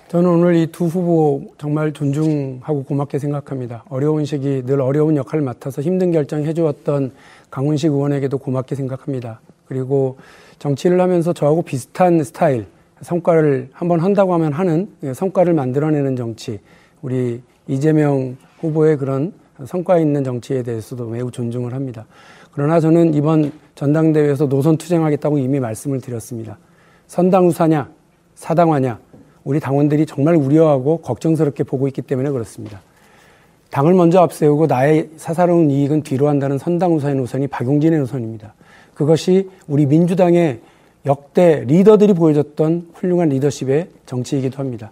저는 오늘 이 두 후보 정말 존중하고 고맙게 생각합니다. 어려운 시기 늘 어려운 역할을 맡아서 힘든 결정 해주었던 강훈식 의원에게도 고맙게 생각합니다. 그리고 정치를 하면서 저하고 비슷한 스타일, 성과를 한번 한다고 하면 하는 예, 성과를 만들어내는 정치, 우리 이재명 후보의 그런 성과 있는 정치에 대해서도 매우 존중을 합니다. 그러나 저는 이번 전당대회에서 노선 투쟁하겠다고 이미 말씀을 드렸습니다. 선당우사냐, 사당화냐, 우리 당원들이 정말 우려하고 걱정스럽게 보고 있기 때문에 그렇습니다. 당을 먼저 앞세우고 나의 사사로운 이익은 뒤로 한다는 선당우사의 노선이 박용진의 노선입니다. 그것이 우리 민주당의 역대 리더들이 보여줬던 훌륭한 리더십의 정치이기도 합니다.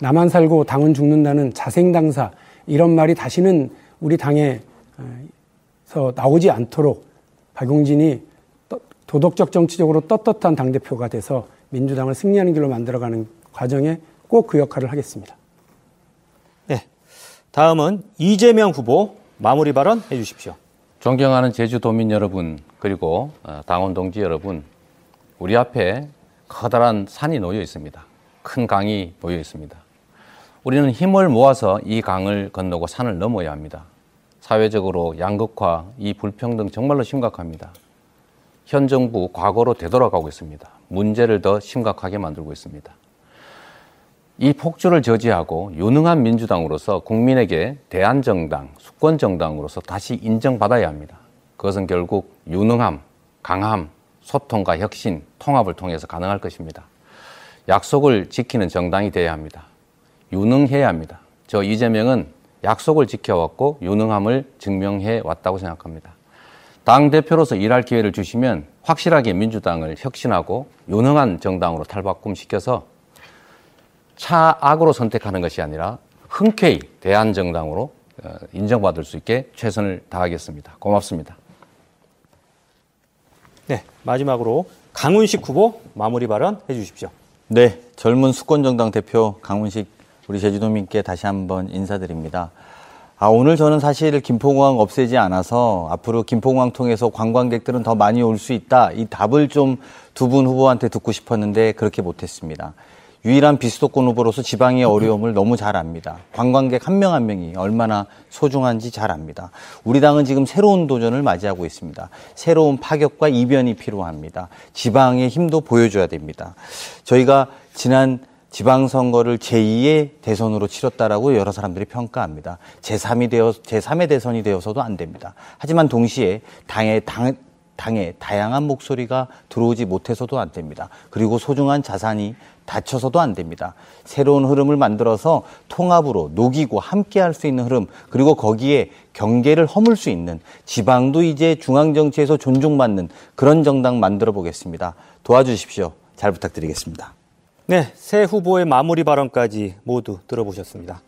나만 살고 당은 죽는다는 자생당사 이런 말이 다시는 우리 당에서 나오지 않도록 박용진이 도덕적 정치적으로 떳떳한 당대표가 돼서 민주당을 승리하는 길로 만들어가는 과정에 꼭 그 역할을 하겠습니다. 네. 다음은 이재명 후보 마무리 발언 해주십시오. 존경하는 제주도민 여러분, 그리고 어, 당원 동지 여러분, 우리 앞에 커다란 산이 놓여 있습니다. 큰 강이 놓여 있습니다. 우리는 힘을 모아서 이 강을 건너고 산을 넘어야 합니다. 사회적으로 양극화, 이 불평등 정말로 심각합니다. 현 정부 과거로 되돌아가고 있습니다. 문제를 더 심각하게 만들고 있습니다. 이 폭주를 저지하고 유능한 민주당으로서 국민에게 대한정당, 수권정당으로서 다시 인정받아야 합니다. 그것은 결국 유능함, 강함, 소통과 혁신, 통합을 통해서 가능할 것입니다. 약속을 지키는 정당이 되어야 합니다. 유능해야 합니다. 저 이재명은 약속을 지켜왔고 유능함을 증명해 왔다고 생각합니다. 당 대표로서 일할 기회를 주시면 확실하게 민주당을 혁신하고 유능한 정당으로 탈바꿈시켜서 차악으로 선택하는 것이 아니라 흔쾌히 대한 정당으로 어, 인정받을 수 있게 최선을 다하겠습니다. 고맙습니다. 네, 마지막으로 강훈식 후보 마무리 발언 해주십시오. 네, 젊은 수권정당 대표 강훈식 우리 제주도민께 다시 한번 인사드립니다. 아, 오늘 저는 사실 김포공항 없애지 않아서 앞으로 김포공항 통해서 관광객들은 더 많이 올 수 있다. 이 답을 좀 두 분 후보한테 듣고 싶었는데 그렇게 못했습니다. 유일한 비수도권 후보로서 지방의 어려움을 너무 잘 압니다. 관광객 한 명한 한 명이 얼마나 소중한지 잘 압니다. 우리 당은 지금 새로운 도전을 맞이하고 있습니다. 새로운 파격과 이변이 필요합니다. 지방의 힘도 보여줘야 됩니다. 저희가 지난 지방선거를 제2의 대선으로 치렀다라고 여러 사람들이 평가합니다. 제3이 되어, 제3의 대선이 되어서도 안 됩니다. 하지만 동시에 당의, 당, 당에 다양한 목소리가 들어오지 못해서도 안 됩니다. 그리고 소중한 자산이 다쳐서도 안 됩니다. 새로운 흐름을 만들어서 통합으로 녹이고 함께 할 수 있는 흐름, 그리고 거기에 경계를 허물 수 있는 지방도 이제 중앙정치에서 존중받는 그런 정당 만들어 보겠습니다. 도와주십시오. 잘 부탁드리겠습니다. 네, 새 후보의 마무리 발언까지 모두 들어보셨습니다.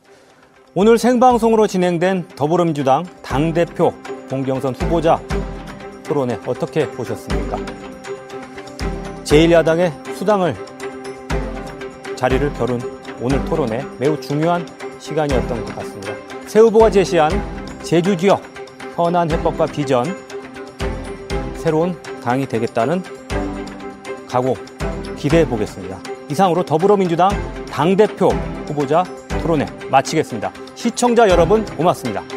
오늘 생방송으로 진행된 더불어민주당 당대표 공경선 후보자 토론회 어떻게 보셨습니까? 제1야당의 수당을 자리를 겨룬 오늘 토론회 매우 중요한 시간이었던 것 같습니다. 새 후보가 제시한 제주 지역 현안 해법과 비전 새로운 당이 되겠다는 각오 기대해 보겠습니다. 이상으로 더불어민주당 당대표 후보자 토론회 마치겠습니다. 시청자 여러분 고맙습니다.